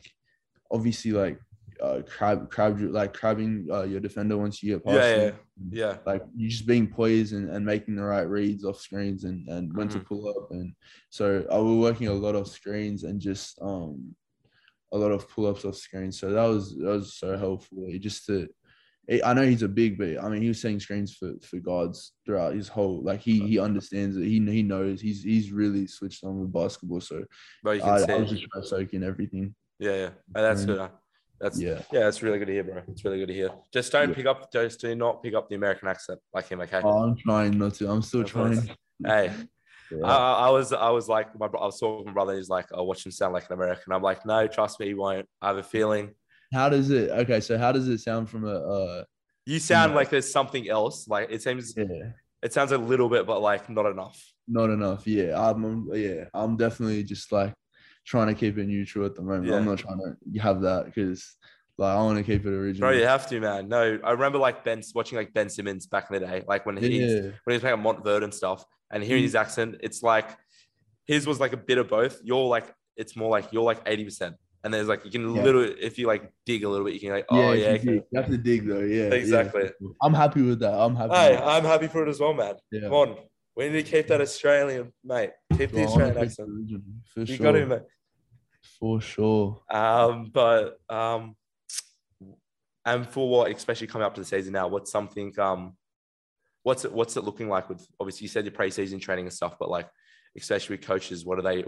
obviously like uh, crab crab like crabbing uh, your defender once you get past Yeah, them. Yeah. like you just being poised and, and making the right reads off screens and, and when to Mhm. pull up and so I was working a lot of screens and just um a lot of pull ups off screens so that was that was so helpful just to I know he's a big but I mean he was setting screens for for guards throughout his whole like he he understands it he he knows he's he's really switched on with basketball so Bro, you can I. I was just trying to soak in everything Yeah, yeah. And that's good. That's yeah. yeah that's really good to hear, bro. It's really good to hear. Just don't Yeah. pick up just do not pick up the American accent like him, okay? oh, I'm trying not to I'm still course. trying Hey, Yeah. I, I I was I was like my I was talking to my brother. He's like, "I'll watch him sound like an American." I'm like, "No, trust me, he won't." I have a feeling. How does it? Okay, so how does it sound from a uh, You sound like there's something else. Like it seems, Yeah. it sounds a little bit, but like not enough. Not enough. Yeah. I'm- yeah. I'm definitely just like trying to keep it neutral at the moment. Yeah. I'm not trying to have that because like I want to keep it original. Bro, you have to, man. No, I remember like Ben watching like Ben Simmons back in the day, like when he yeah. when he was playing at Montverde and stuff, and hearing Mm. his accent, it's like his was like a bit of both. You're like it's more like you're like eighty percent, and there's like you can Yeah. little if you like dig a little bit, you can like oh yeah, dig. okay. You have to dig though. Yeah. yeah. Exactly. I'm happy with that. I'm happy. Hey. I'm happy for it as well, man. yeah. Come on, we need to keep that Australian, mate. Keep the Bro, I wanna Australian accent. original, You sure. got to, mate. For sure. Um, but um, and for what, especially coming up to the season now, what's something um, what's it what's it looking like with obviously you said your preseason training and stuff, but like especially with coaches, what are they,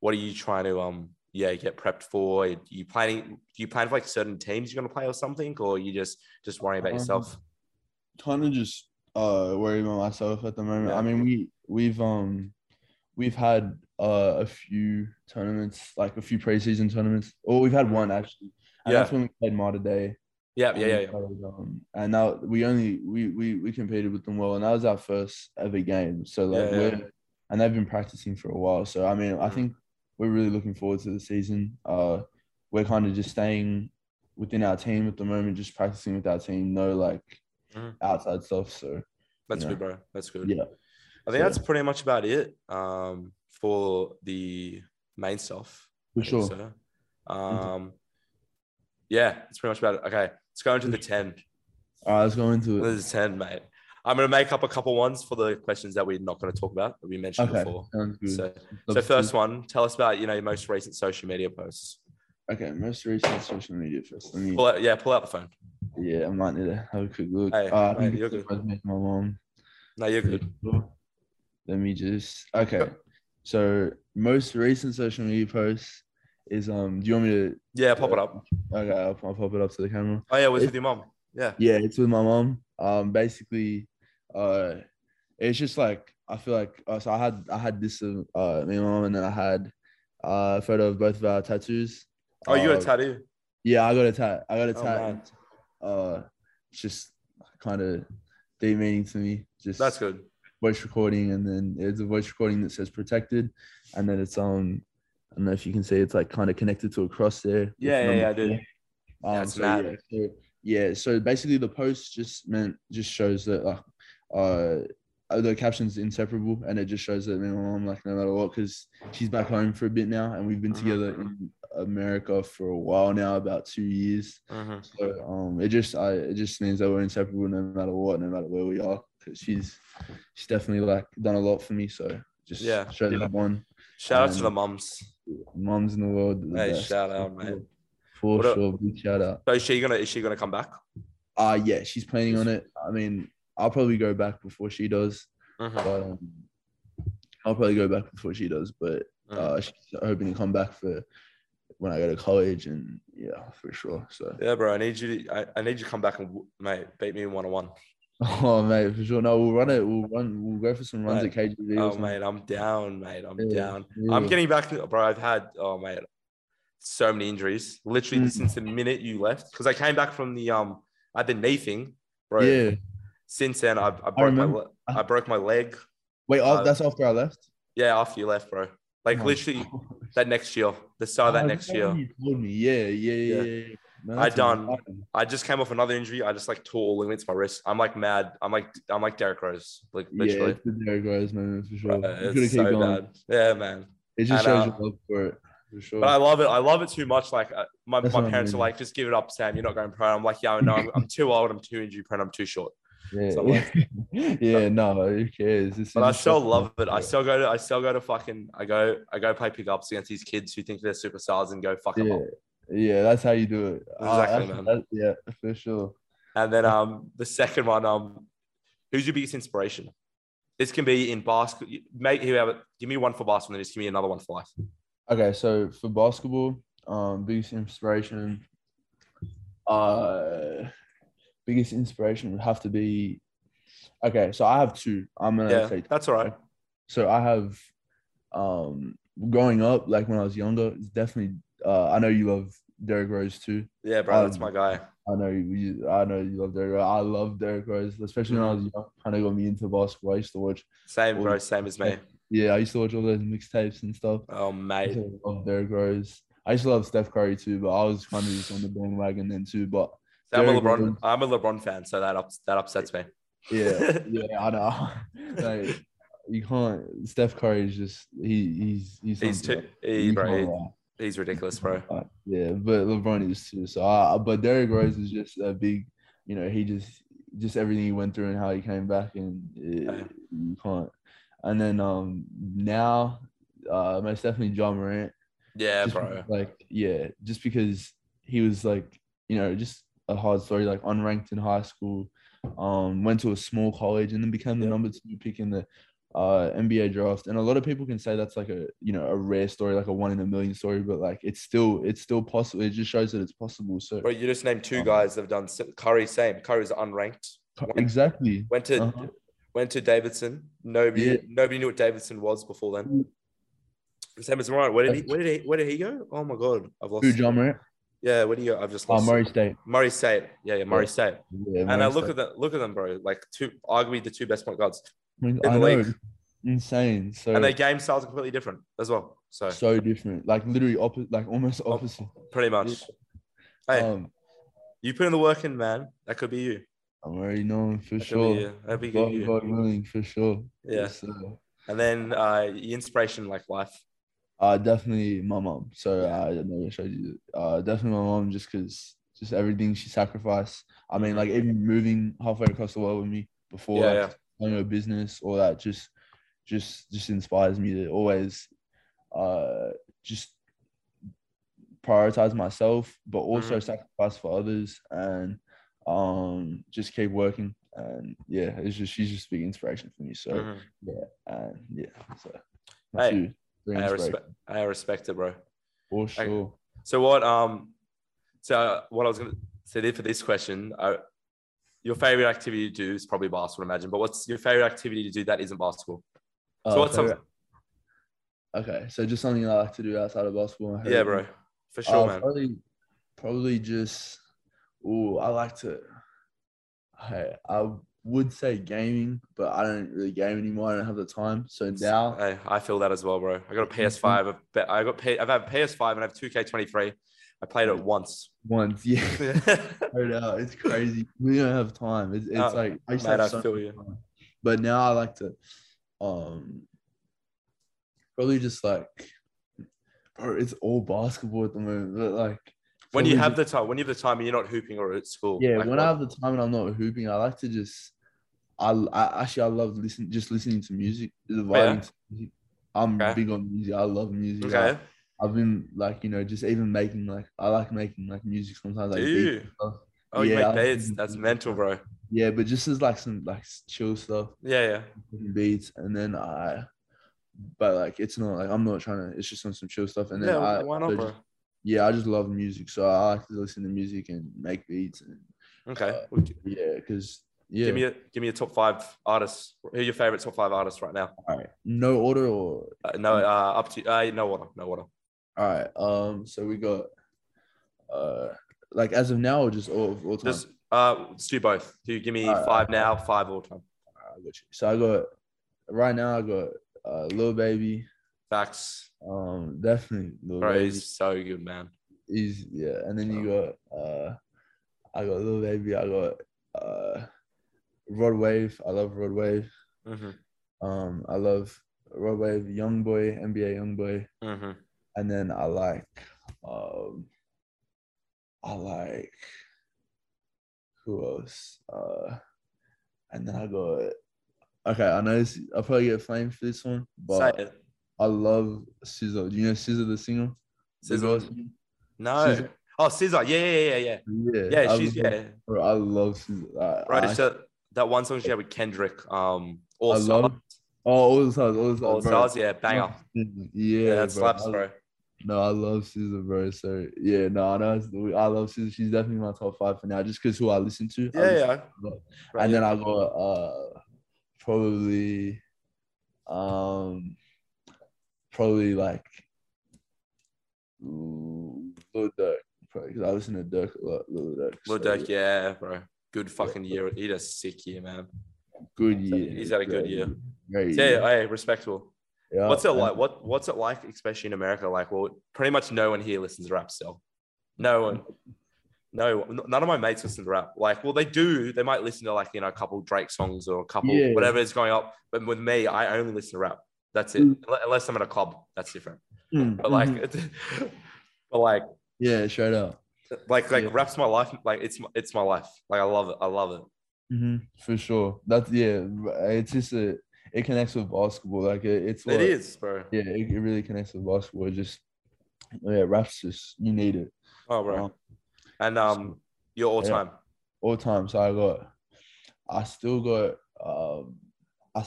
what are you trying to um, yeah, get prepped for? Are you planning? Do you plan for like certain teams you're gonna play or something, or you just just worrying about Um, yourself? kind of just uh worried about myself at the moment. Yeah. I mean, we we've um we've had uh a few tournaments, like a few preseason tournaments, or we've had one actually, and Yeah. that's when we played Mater Dei. Yeah, yeah, yeah, yeah. Um, and now we only we we we competed with them well, and that was our first ever game. So like Yeah, we're and they've been practicing for a while. So I mean, I Mhm. think we're really looking forward to the season. Uh, we're kind of just staying within our team at the moment, just practicing with our team. No like Mhm. outside stuff. So That's Yeah. good, bro. That's good. yeah, I think So- that's pretty much about it um, for the main stuff. for sure. so. Um, yeah, that's pretty much about it. Okay, let's go into the 10. All right, let's go into it. This is 10, mate. I'm going to make up a couple ones for the questions that we're not going to talk about that we mentioned Okay, before. So, so first one, tell us about, you know, your most recent social media posts. Okay, most recent social media first. Let me. Pull out, yeah, pull out the phone. Yeah, I might need to have a quick look. Hey, uh, mate, you're good. my mom. No, you're good. Let me just okay. So most recent social media post is um. Do you want me to? Yeah, pop it up. Okay, I'll, I'll pop it up to the camera. Oh, yeah, it was It- with your mom. Yeah. Yeah, it's with my mom. Um, basically, uh, it's just like I feel like uh, so I had I had this of uh me and my mom, and then I had uh, a photo of both of our tattoos. Oh, you got Uh, a tattoo? Yeah, I got a tat. I got a Oh, tat. man. uh, it's just kind of deep meaning to me. Just That's good. Voice recording, and then it's a voice recording that says protected, and then it's um, I don't know if you can see it's like kind of connected to a cross there. Yeah, yeah, yeah, I did. Um, That's so, mad. yeah, so, yeah, so basically the post just meant just shows that uh, uh the caption's inseparable, and it just shows that me and my mom like no matter what, because she's back home for a bit now, and we've been Mhm. together in America for a while now, about two years. Mhm. So um, it just I it just means that we're inseparable no matter what, no matter where we are, because she's she's definitely like done a lot for me. So just Yeah. show that one. Shout out to the Um, mums. Moms in the world. the Hey, best. shout out, man. For What up? sure, big shout out. So is she gonna is she gonna come back? Uh yeah, she's planning on it. I mean, I'll probably go back before she does, Mhm. but um, I'll probably go back before she does. But Mhm. uh, she's hoping to come back for when I go to college, and yeah, for sure. So Yeah, bro. I need you. To, I, I need you to come back and mate beat me in one on one. oh mate, for sure. No, we'll run it. We'll run. We'll go for some runs Mate. at KGB. Oh mate, I'm down, mate. I'm Yeah, down. for I'm getting back, bro. I've had oh mate, so many injuries. Literally Mm. since the minute you left, because I came back from the um, I had the knee thing, bro. Yeah. Since then, I've, I broke my I broke my leg. Wait, Uh, that's after I left. Yeah, after you left, bro. Like Oh literally gosh. that next year, the start of that Oh, next year. You told me, yeah, yeah, yeah. Yeah. yeah. Yeah. No, I done-. I just came off another injury. I just like tore all ligaments my wrist. I'm like mad. I'm like I'm like Derrick Rose, like Yeah, literally. it's the Derrick Rose moment for sure. It's so going. bad. Yeah, man. It just And, shows uh, your love for it, for sure. But I love it. I love it too much. Like uh, my, That's my what I parents are like, just give it up, Sam. You're not going pro. I'm like, yeah, know. I'm, I'm too old. I'm too injury prone. I'm too short. yeah, so like- yeah, no, who cares? This But I still love it. I still go to. I still go to fucking. I go. I go play pickups against these kids who think they're superstars and go fuck them Yeah, up. Yeah, that's how you do it. Ah, Exactly, that- yeah, for sure. And then um the second one um, who's your biggest inspiration? This can be in basketball. Mate, whoever. Give me one for basketball, and then just give me another one for life. Okay, so for basketball, um, biggest inspiration, uh, biggest inspiration would have to be. Okay, so I have two. I'm gonna Yeah, say that's all right. So I have, um, growing up, like when I was younger, it's definitely. Uh, I know you love Derrick Rose too. Yeah, bro, that's Um, my guy. I know you. I know you love Derrick Rose. I love Derrick Rose, especially when I was young. Kind of got me into basketball. I used to watch. Same, bro. Same as me. Yeah, I used to watch all those mixtapes and stuff. Oh, I mate. love Derrick Rose. I used to love Steph Curry too, but I was kind of just on the bandwagon then too. But I'm a LeBron. Rose- I'm a LeBron fan, so that ups, that upsets me. yeah, yeah, I know. like, you can't. Steph Curry is just he. He's he's He's too. else. He, bro, he-. He's ridiculous, bro. Uh, yeah, but LeBron is too. So, I, but Derrick Rose is just a big, you know, he just just everything he went through and how he came back, and it, you can't. And then um now, uh, most definitely Ja Morant. Yeah, Just bro. Like yeah, just because he was like you know just a hard story, like unranked in high school, um, went to a small college and then became the Yep. number two pick in the uh NBA draft. And a lot of people can say that's like a you know a rare story, like a one in a million story, but like it's still it's still possible. It just shows that it's possible. So Bro, you just named two Um, guys that have done Curry. Same. Curry's unranked. went- exactly. Went to Uh-huh. went to Davidson. Nobody Yeah. nobody knew what Davidson was before then. Same as Ryan. Where did he? Where did he? Where did he go? Oh my god, I've lost. Who Ja Morant? Yeah, where did he go? I've just Oh, lost. Murray State. Murray State. Yeah, yeah, Murray Yeah. State. Yeah, And I look State. at them. Look at them, bro. Like two, arguably the two best point guards, I, mean, I the know, league. insane. So and their game styles are completely different as well. So so different, like literally opposite, like almost opposite. pretty much. Hey, Um, you put in the work in, man. That could be you. I'm already knowing for That sure. be. That'd be good. God, you. God willing, for sure. Yeah. So, And then uh, your inspiration, like life. uh, definitely my mom. So Yeah. I don't know I showed you. Uh, definitely my mom, just because just everything she sacrificed. I mean, like even moving halfway across the world with me before, Yeah, like, starting a business, all that just, just, just inspires me to always, uh, just prioritize myself, but also Mhm. sacrifice for others and um just keep working. And yeah, it's just she's just big inspiration for me. So Mhm. yeah, and yeah, so Hey, you. I respect. I respect it, bro. for sure. So what? Um. So what I was gonna say there for this question, uh, your favorite activity to do is probably basketball, I imagine. But what's your favorite activity to do that isn't basketball? So Uh, what's favorite- some? okay? So just something I like to do outside of basketball. Yeah, bro. For sure, Uh, man. Probably, probably just. Oh, I like to. Hey, I would say gaming, but I don't really game anymore. I don't have the time. So now, Hey, I feel that as well, bro. I got a PS5. I've, be- I got P- I've had PS5 and I have 2K23. I played it once. once, yeah, Mate, it's crazy. We don't have time. It's, it's Oh, like I used to I have so feel you. time. But now I like to, um, probably just like, bro, it's all basketball at the moment. But like, When you have just- the time, when you have the time and you're not hooping or at school. Yeah, like when what- I have the time and I'm not hooping, I like to just. I, I actually I love listen just listening to music. the Oh, yeah? to. I'm Okay. big on music. I love music. Okay. I, have been like you know just even making like I like making like music sometimes like Do you? Oh, you Yeah, I make beats. That's mental, bro. Yeah, but just as like some like chill stuff, Yeah, yeah. beats, and then I. But like it's not like I'm not trying to. It's just on some chill stuff, and then yeah, I. why not, so bro? just- yeah, I just love music, so I like to listen to music and make beats, and Okay. uh, Well, yeah, because yeah. Give me a give me a top five artists. Who are your favorite top five artists right now? All right. No order or Uh, no, uh, up to uh, no order. no water. All right. Um, so we got uh like as of now or just all all time? Just uh, let's do both. Do you give me Alright, five now, five all time? I got you. So I got right now I got uh Lil Baby. Facts, Um definitely Lil bro. Baby. He's so good, man. He's yeah, and then you got uh I got Lil Baby, I got uh Rod Wave. I love Rod Wave. hmm Um I love Rod Wave, Young Boy, NBA Young Boy. hmm and then I like um I like who else? Uh and then I got okay, I know this, I'll probably get flamed for this one, but. I love Scissor. Do you know Scissor the singer? SZA? No. SZA. Oh, Scissor. Yeah, yeah, yeah, yeah. Yeah, Yeah, I she's love- yeah. bro, I love. I, Right. I, so that one song she had with Kendrick. Um, all I stars. love- oh, all stars, all stars. All stars. Yeah, banger. Yeah, Yeah, that bro. slaps, bro. No, I love bro. So yeah, no, I know I love Scissor. She's definitely my top five for now, just because who I listen to. Yeah, listen yeah. to. Right, and yeah. then I got uh probably um probably like Lil Durk. probably because I listen to Durk a lot. Lil Durk. Lil so, Durk, yeah, bro. Good fucking year. He had a sick year, man. Good year. he's had a good year. Great year. yeah, hey, respectable. Yeah, What's it like? What What's it like, especially in America? Like, well, pretty much no one here listens to rap still. No one. No, none of my mates listen to rap. Like, well, they do. They might listen to like you know a couple Drake songs or a couple Yeah. whatever is going up. But with me, I only listen to rap. That's it. Mm. Unless I'm at a club, that's different. Mm, But like, mhm. but like, yeah, straight up. like, like Yeah. rap's my life. Like, it's my- it's my life. Like, I love it. I love it. hmm For sure. That's yeah. It's just a. It connects with basketball. Like it, it's what, It is, bro. Yeah, it, it really connects with basketball. It just yeah, raps just you need it Oh, bro. Um, And um, your all yeah. time. all time. So I got, I still got um, I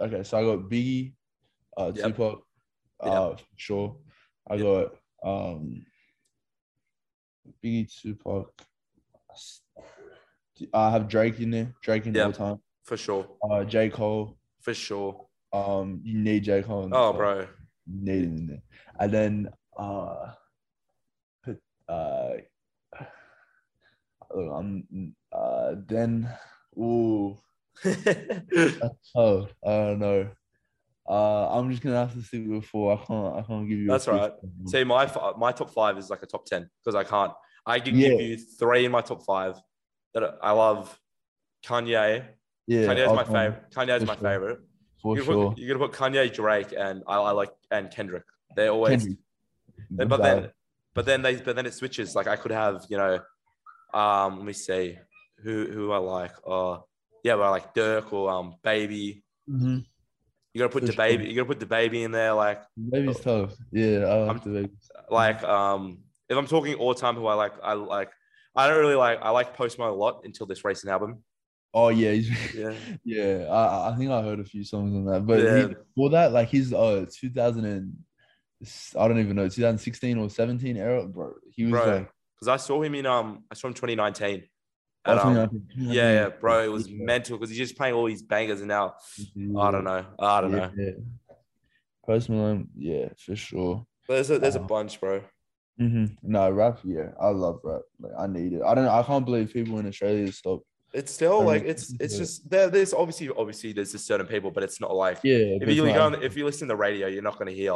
okay. So I got Biggie, uh, Yep. Tupac, uh, for sure. I got um, Biggie, Tupac. I have Drake in there. Drake in Yeah. all time. For sure. Uh, J Cole. For sure. Um, you need J Cole. Oh, bro. Need him in there. And then uh, uh, look, I'm uh, then ooh, that's tough. I don't know. Uh, I'm just gonna have to see before. I can't. I can't give you. That's right. See, my my top five is like a top ten because I can't. I can Yeah. give you three in my top five that I love. Kanye. Yeah, Kanye's I'll my come favorite. Kanye's for my sure. favorite. for You're sure. gonna, put, you're gonna put Kanye, Drake, and I, I like and Kendrick. They're always. Kendrick. But then, but then they, but then it switches. Like I could have, you know, um, let me see, who who I like. Uh, yeah, well, I like Durk or um, Baby. Mhm. You gotta put the sure. baby. You gotta put the baby in there. Like, Baby's tough. Yeah, I'm- have to make. like um if I'm talking all time who I like I like I don't really like I like Post Malone a lot until this recent album. Oh yeah, he's, Yeah. yeah. I I think I heard a few songs on that, but Yeah. he, for that, like he's uh 2000 and I don't even know 2016 or 17 era, bro. He was Bro, like, Because I saw him in um I saw him 2019. oh, And, um, 2019, yeah, yeah, bro, it was mental because he's just playing all these bangers and now I don't know. I don't know. Yeah. Post Malone, yeah, for sure. But There's a there's a Uh, bunch, bro. hmm No, rap, yeah, I love rap. Like I need it. I don't. I can't believe people in Australia stop. It's still like it's it's yeah. just there. There's obviously obviously there's just certain people, but it's not like Yeah, if you go on, if you listen to the radio, you're not gonna hear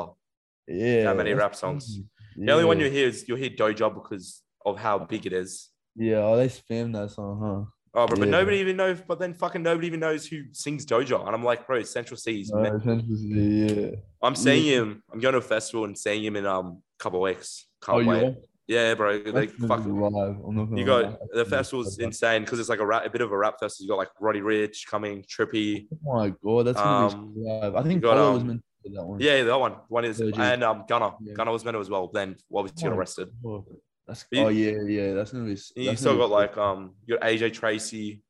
yeah, that many rap songs. crazy. The only one you hear is you'll hear Doja because of how big it is. Yeah, oh, they spam that song, huh? Oh, bro, but Yeah. nobody even knows. But then fucking nobody even knows who sings Doja. And I'm like, bro, Central Cee's. Man. essentially, yeah. I'm seeing yeah. him. I'm going to a festival and seeing him in um a couple weeks. Can't Oh, wait. Yeah, bro. They That's gonna fuck. be live. You lie. got the festival's insane because it's like a rap, a bit of a rap festival. You got like Roddy Ricch coming, Trippie. Oh my god, that's gonna Um, be live. I think got, Polo was um, meant to that one. Yeah, that one. One is Legit. and um Gunna. Yeah. Gunna was meant to as well. Then obviously got Oh, arrested. Oh, that's You- oh yeah, yeah. That's gonna be. You that's still gonna got like um you got AJ Tracey.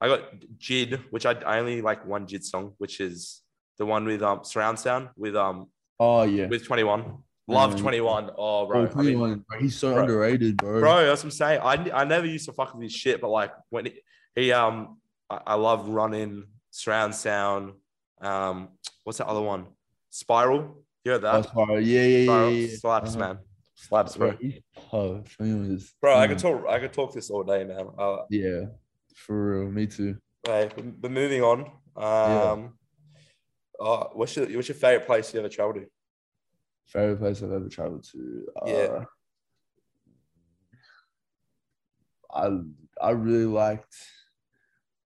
I got Jid, which I, I only like one Jid song, which is the one with um surround sound with um Oh yeah. with 21. Love Mm. 21. Oh, Bro, bro. I mean, bro, he's so bro. underrated, bro. bro, that's what I'm saying. I, I never used to fuck with his shit, but like when he, he um, I, I love running, surround sound. Um, what's that other one? Spiral. You heard Oh, that? sorry. Yeah, yeah, yeah, Spiral yeah. yeah. slaps, Uh-huh. man. Slaps, bro. Tough. Him Bro, I could talk. I could talk this all day, man. Uh, Yeah, for real. Me too. hey, but, but moving on. Um, uh, what's your what's your favorite place you ever traveled to? Favorite place I've ever traveled to. Uh, Yeah. I I really liked.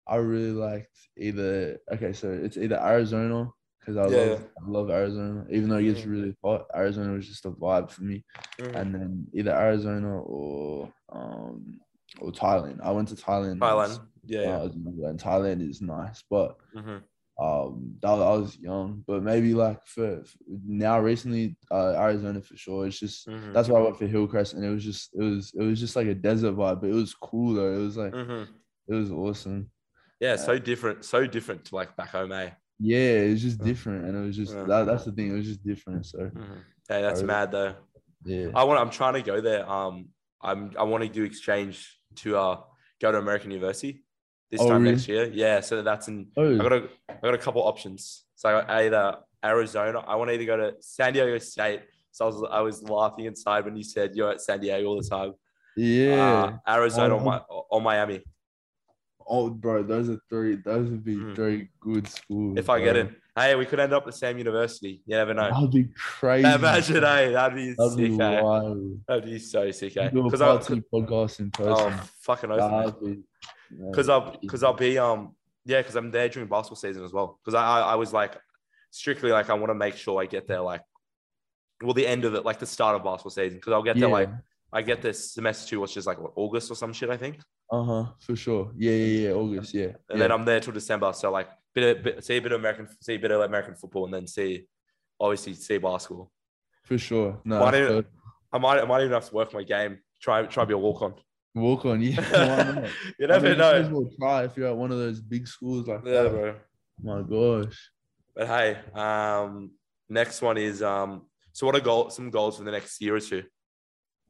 I really liked either. Okay, so it's either Arizona because I Yeah, love I love Arizona. Even though it gets Mhm. really hot, Arizona was just a vibe for me. Mm. And then either Arizona or um or Thailand. I went to Thailand. Thailand. Yeah. yeah. Thailand is nice, but Mhm. Um I was young but maybe like for, for now recently uh arizona for sure it's just Mhm. that's why i went for hillcrest and it was just it was it was just like a desert vibe but it was cool though it was like Mhm. it was awesome Yeah, so different, so different to like back home, eh? yeah it was just different and it was just that, that's the thing it was just different so Mhm. Hey, that's really- mad though. yeah I want. I'm trying to go there. Um, I'm. I want to do exchange to uh go to American University this Oh, time really? next year. Yeah, so that's in. oh I got a. I got a couple options. So I got either Arizona. I want to either go to San Diego State. So I was. I was laughing inside when you said you're at San Diego all the time. Yeah. uh, Arizona, or, Oh. Mi- or Miami. oh, bro, those are three. Those would be Mm. three good schools. If I get bro. in, hey, we could end up at the same university. You never know. that'd be crazy. Imagine, hey, that'd be That'd be sick. eh? wild. That'd be so sick. eh? Because part I, two podcast in person. oh, fucking oath. Yeah. because I'll because I'll be um yeah because I'm there during basketball season as well because I, I I was like strictly like I want to make sure I get there like well the end of it like the start of basketball season because I'll get there like I get this semester two which is like what, August or some shit I think uh huh for sure. Yeah, yeah, yeah. August. Yeah. and yeah. then I'm there till December so like bit of bit, see a bit of American see a bit of American football and then see obviously see basketball for sure. No, Why that's. I might I might even have to work my game try try to be a walk on walk on. Yeah. you I never mean, you as know well try if you're at one of those big schools like yeah that. bro. My gosh. But hey, um, next one is um. So what are goal some goals for the next year or two?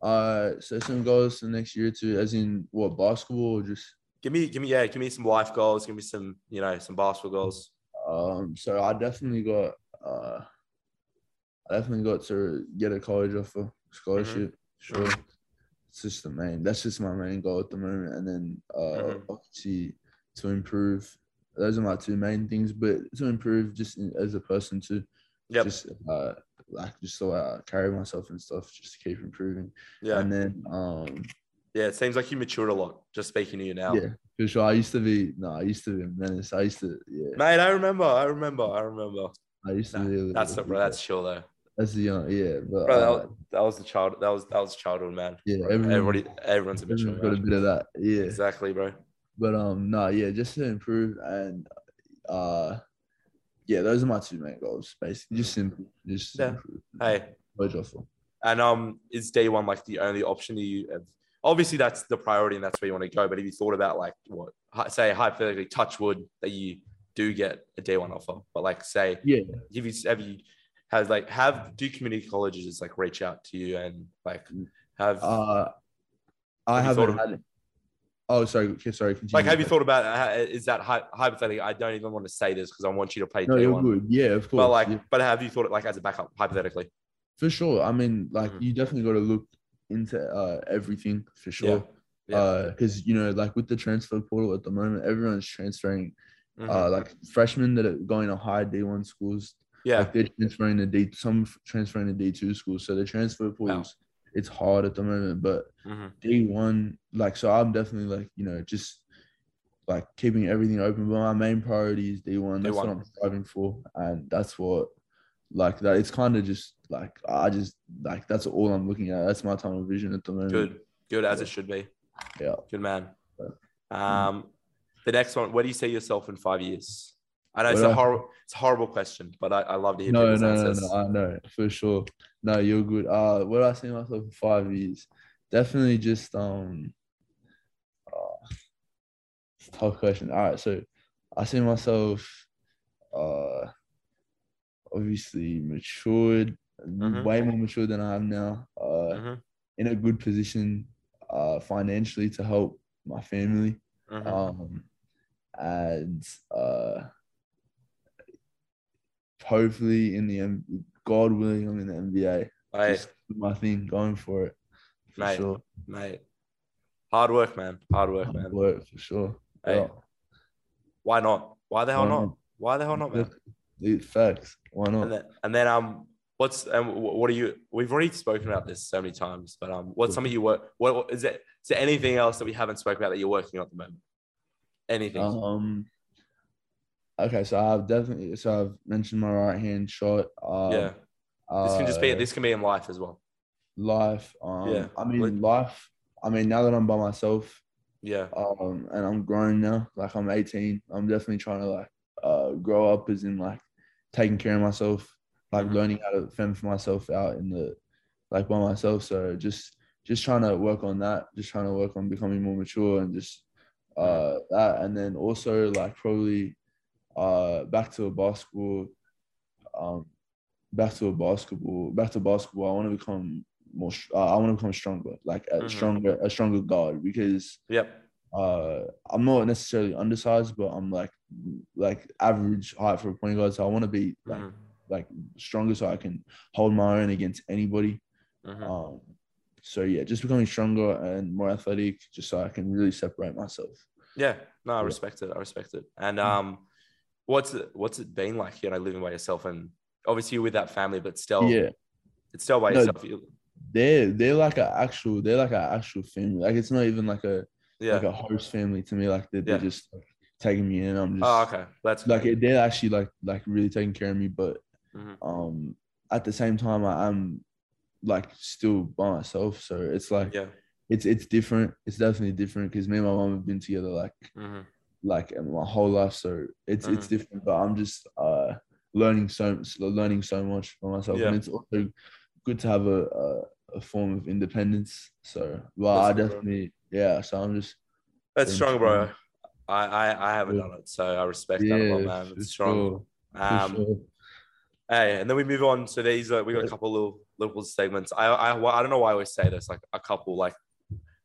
Uh, so some goals for the next year or two, as in what basketball or just Give me, give me, yeah, give me some life goals. Give me some, you know, some basketball goals. um. So I definitely got uh, I definitely got to get a college offer scholarship. Sure, Mhm. It's just the main. That's just my main goal at the moment, and then uh, Mhm. obviously to improve. Those are my two main things, but to improve just in, as a person too. Yep. Just uh, like just so I carry myself and stuff, just to keep improving. Yeah. And then um, Yeah. It seems like you matured a lot. Just speaking to you now. yeah, for sure. I used to be no, I used to be a menace. I used to yeah, Mate, I remember. I remember. I remember. I used to Nah, be. that's bit- bro. That's sure though. That's the young yeah, but Bro, that, uh, was, that was the child. That was that was childhood, man. yeah, everyone, Everybody, everyone's a mature. everyone's got a bit of that yeah. Exactly, bro. But um, no, yeah, just to improve and uh, yeah, those are my two main goals. Basically, just simple, just to Yeah. improve. Hey. And um, is day one like the only option that you have? Obviously, that's the priority and that's where you want to go. But have you thought about like what, say hypothetically, touch wood that you do get a day one offer, but like say, Yeah, have you have you has like have do community colleges like reach out to you and like have uh, I Have you thought haven't had. It. Oh, sorry, okay, sorry. Continue. like have you thought about uh, is that hypothetically? I don't even want to say this because I want you to play No, you're good. Yeah, of course. But like, yeah, but have you thought it like as a backup hypothetically? for sure. I mean, like, Mhm. you definitely got to look into uh everything for sure. Yeah. Uh, because you know, like with the transfer portal at the moment, everyone's transferring. Mhm. Uh, like freshmen that are going to high D one schools yeah, Like they're transferring to D, some transferring to D two schools. So the transfer pools, it's hard at the moment. But Mhm. D one, like, so I'm definitely like, you know, just like keeping everything open. But my main priority is D one. That's D1. what I'm striving for, and that's what, like, that. It's kind of just like I just like that's all I'm looking at. That's my tunnel vision at the moment. good, good as Yeah. it should be. Yeah. Good man. Yeah. Um, the next one. Where do you see yourself in five years? I know it's a horrible, it's a horrible question, but I, I love to hear No, people's no, no, answers. no, I know for sure. No, you're good. Uh, where do I see myself in five years? Definitely just um. Uh, it's a tough question. All right, so I see myself, uh, obviously matured, Mhm. way more mature than I am now. Uh, Mhm, in a good position, uh, financially to help my family. mhm. Um, and uh, hopefully in the M- God willing, I'm in the NBA. Hey, Just my thing, going for it for Mate, sure. mate, hard work, man. Hard work, man. Work for sure. Hey, Yeah. why not? Why the hell Why not? not? Why the hell not, man? It- facts. Why not? And then, and then um, what's and what are you? We've already spoken about this so many times, but um, what's some of you work? What, what is it? Is there anything else that we haven't spoken about that you're working on at the moment? Anything? Um. Okay, so I've definitely so I've mentioned my right hand shot. Um, yeah, this can just be this can be in life as well. life. Um, Yeah, I mean lit- life. I mean now that I'm by myself, Yeah, um, and I'm grown now. Like I'm 18. I'm definitely trying to like uh grow up as in like taking care of myself, like Mhm. learning how to fend for myself out in the like by myself. So just just trying to work on that. Just trying to work on becoming more mature and just uh that, and then also like probably uh back to a basketball, um, back to a basketball, back to basketball. I want to become more. Uh, I want to become stronger, like a Mhm. stronger, a stronger guard because yep, uh I'm not necessarily undersized, but I'm like like average height for a point guard. So I want to be like Mhm, like stronger so I can hold my own against anybody. mhm. Um so yeah, just becoming stronger and more athletic, just so I can really separate myself. Yeah, no, I Yeah. respect it. I respect it. And Mm. um, what's it what's it been like? You know, living by yourself and obviously you're with that family, but still, Yeah, it's still by No, yourself. You, they're they're like an actual they're like an actual family. Like it's not even like a yeah. like a host family to me. Like they're, they're Yeah. just like, taking me in. I'm just oh, okay. That's like great. they're actually like like really taking care of me. But Mhm. um, at the same time, I, I'm like still by myself. So it's like yeah. it's it's different. It's definitely different because me and my mom have been together like hmm like my whole life. So it's it's Mhm. different. But I'm just uh learning so learning so much for myself, Yeah. and it's also good to have a a, a form of independence. So well, I That's bro. definitely yeah. So I'm just That's strong, bro. I, I I haven't done it, so I respect that a lot, man. It's strong. sure, Um, sure. Hey, and then we move on. So these are we got a couple little little segments. I I I don't know why I always say this, like a couple. Like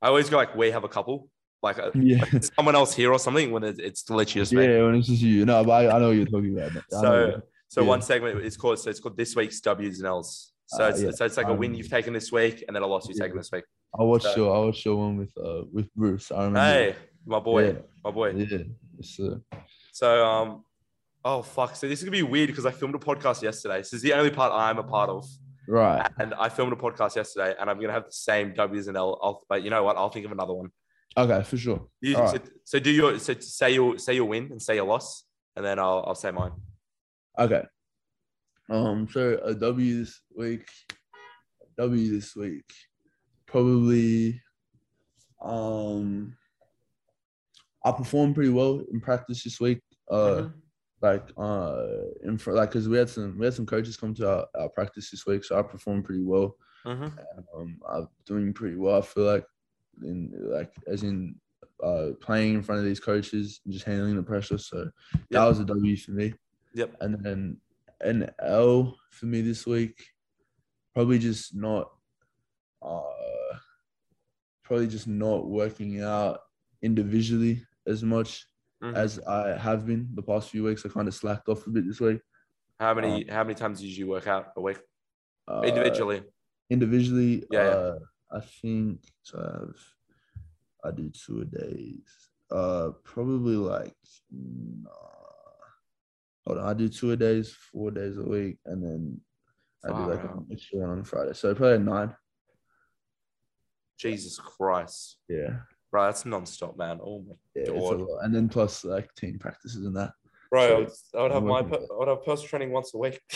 I always go like we have a couple, like, a, Yeah. like someone else here or something. When it's, it's literally just me. Yeah, when it's just you. No, but I, I know what you're talking about. What So so Yeah. one segment is called so it's called this week's W's and L's. So Ah, it's yeah. so it's like a win Um, you've taken this week and then a loss you've taken this week. I watched so- your I watched your one with uh with Bruce. I remember. Hey, my boy, my boy. Yeah. Sir. So um, oh fuck. So this is gonna be weird because I filmed a podcast yesterday. This is the only part I'm a part of, Right. and I filmed a podcast yesterday, and I'm gonna have the same W's and L. I'll, but you know what? I'll think of another one. Okay, for sure. You, All so, so do your so say your say your win and say your loss, and then I'll I'll say mine. Okay. Um, so a W this week. W this week. Probably um I performed pretty well in practice this week. Uh Mhm. like uh in front like because we had some we had some coaches come to our, our practice this week, so I performed pretty well. Mhm. Um I'm doing pretty well. I feel like in like as in uh playing in front of these coaches and just handling the pressure. So that was a W for me. Yep. And then an L for me this week, probably just not, uh, probably just not working out individually as much Mhm. as I have been the past few weeks. I kind of slacked off a bit this week. How many how many times did you work out a week Uh, individually? individually, Yeah, yeah. I think so. I have, I do two a days. Uh, probably like, nah. hold on, I do two a days, four days a week, and then I do like out. an extra one on Friday. So probably nine. Jesus Christ, Yeah, bro, that's non-stop, man. Oh my yeah, God. And then plus like team practices and that. bro, So, I would, I would have I'm my per- I would have personal training once a week.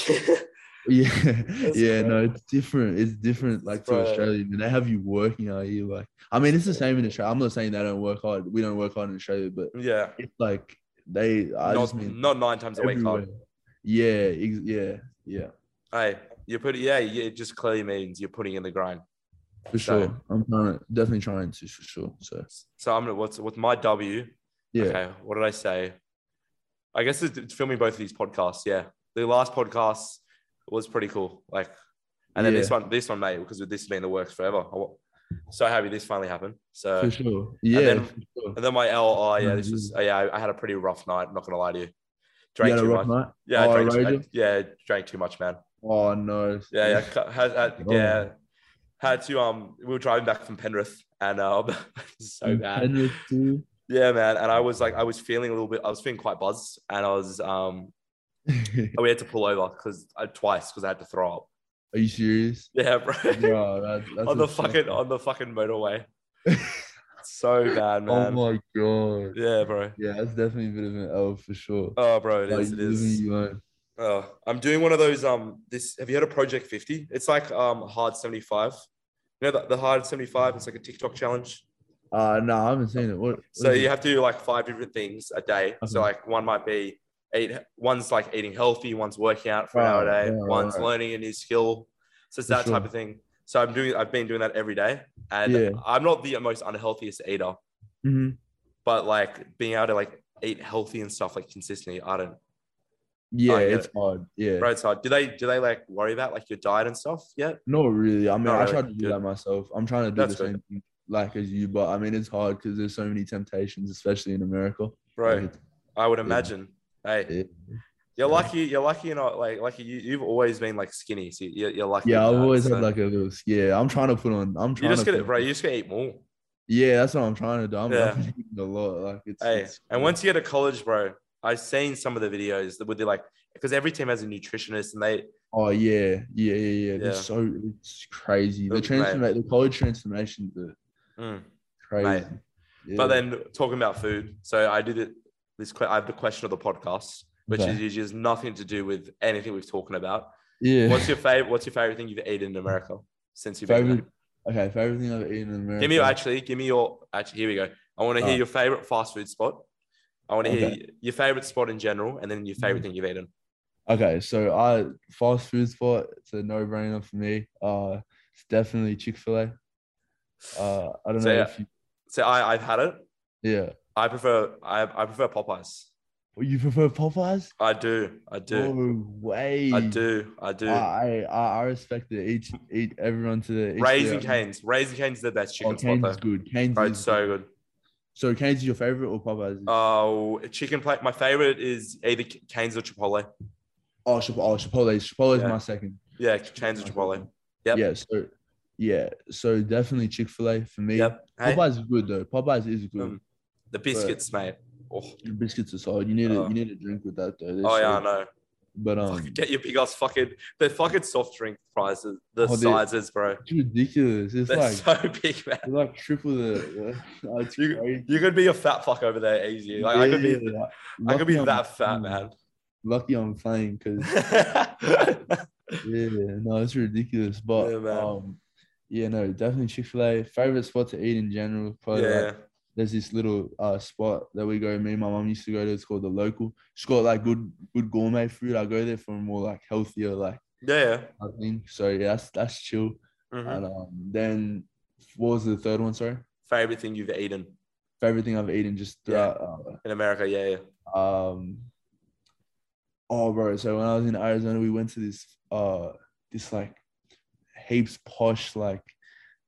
Yeah, yeah, no, it's different. It's different, like to. Australia. Man. They have you working out here. Like, I mean, it's the same in Australia. I'm not saying they don't work hard. We don't work hard in Australia, but yeah, it's like they. I not just mean not nine times a week. Hard. Yeah, yeah, yeah, Hey, you put yeah, yeah, it just clearly means you're putting in the grind. for So- sure. I'm trying to definitely trying to for sure. So So I'm gonna what's with my W. yeah, Okay, what did I say? I guess it's, it's filming both of these podcasts. Yeah, the last podcast was pretty cool. Like, and then this one, this one, mate, because this has been the works forever. So happy this finally happened. So for sure. Yeah, then- sure. and then my L, oh yeah, this was oh, yeah, I, I had a pretty rough night. I'm not gonna lie to you. You Drank a too rough much. night. Yeah, Oh, drank? I- yeah, drank too much, man. Oh no. Yeah, yeah, had, had, Oh. yeah. Had to um, we were driving back from Penrith, and um, so And bad. Penrith too. Yeah, man. And I was like, I was feeling a little bit, I was feeling quite buzzed, and I was um, we had to pull over because I twice because I had to throw up. Are you serious? Yeah, bro. Bro, that, that's on the fucking shocker. on the fucking motorway. so bad, man. Oh my god. yeah, bro. Yeah, that's definitely a bit of an L for sure. Oh, bro, it Like, is. It is. Oh, I'm doing one of those. Um, this. Have you heard of Project 50? It's like um hard 75. You know the, the hard 75. It's like a TikTok challenge. Uh no, I haven't seen it. What? what So you it? have to do like five different things a day. So like one might be eat. One's like eating healthy. One's working out for an hour a day. right, one's right. learning a new skill. So it's For that type of thing. So I'm doing. I've been doing that every day, and Yeah. I'm not the most unhealthiest eater, Mhm. but like being able to like eat healthy and stuff like consistently, I don't. Yeah, I it's hard. Yeah. Bro, it's hard. Do they do they like worry about like your diet and stuff yet? No, really. I mean, Not I really. try to do Good. that myself. I'm trying to do That's the good. same thing like as you, but I mean, it's hard because there's so many temptations, especially in America. Right, Like, I would imagine. Hey, yeah. You're lucky. You're lucky. You're not like lucky. you. You've always been like skinny. So you're, you're lucky. Yeah, I've that, always so- had like a little. Yeah, I'm trying to put on. I'm You trying just to. gotta, bro. You just gotta eat more. Yeah, that's what I'm trying to do. I'm, Yeah. I'm eating a lot. Like it's. Hey, it's- and once you get to college, bro, I've seen some of the videos that would be like because every team has a nutritionist and they Oh yeah, yeah, yeah, yeah. They're so it's crazy. The transformation, the college transformations are Mm. crazy. But Yeah. then talking about food, so I did it. This I have the question of the podcast, which Okay. is usually has nothing to do with anything we've talking about. yeah. What's your favorite? What's your favorite thing you've eaten in America since you've been favorite? there? Okay, favorite thing I've eaten in America. Give me your actually. Give me your actually. Here we go. I want to hear your favorite fast food spot. I want to hear your favorite spot in general, and then your favorite thing you've eaten. Okay, so I fast food spot. It's a no brainer for me. Uh, it's definitely Chick Fil A. Uh, I don't So, know yeah. if you. So I, I've had it. Yeah. I prefer. I, I prefer Popeyes. Oh, you prefer Popeyes? I do. I do. No way. I do. I do. I I, I respect it. Each eat everyone to the Raising. Canes. Raising Canes is the best chicken Oh, Canes spot is good. Canes Bro, is so good. So Canes is your favorite or Popeyes? Oh, chicken plate. My favorite is either Canes or Chipotle. oh, Chip- oh, Chipotle. Chipotle is Yeah. my second. Yeah, Canes or Chipotle. Yep. Yeah. So yeah. So definitely Chick Fil A for me. Yep. Hey, Popeyes is good though. Popeyes is good. Um, the biscuits, mate. Oh, The biscuits are solid. You need a Oh. you need a drink with that though. They're oh yeah, I know. But um, Fucking get your big ass fucking the fucking soft drink prices, the Oh, sizes, bro. it's ridiculous. It's They're like so big, man. like triple the. You- You could be a fat fuck over there easy. Like I could be, Yeah, I could be I'm- that fat, man. Lucky I'm playing because yeah, no, it's ridiculous. But Yeah, um, yeah, no, definitely Chick Fil A. Favorite spot to eat in general. Probably like, yeah, there's this little uh spot that we go. Me and my mom used to go to. It's called the local. It's got like good good gourmet food. I go there for more like healthier like yeah. I think. So yeah, that's that's chill. Mhm. And um, then what was the third one? Sorry, Favorite thing you've eaten favorite thing I've eaten just Yeah. throughout. in America? Yeah, yeah. Uh, um, oh, bro. So when I was in Arizona, we went to this uh this like heaps posh like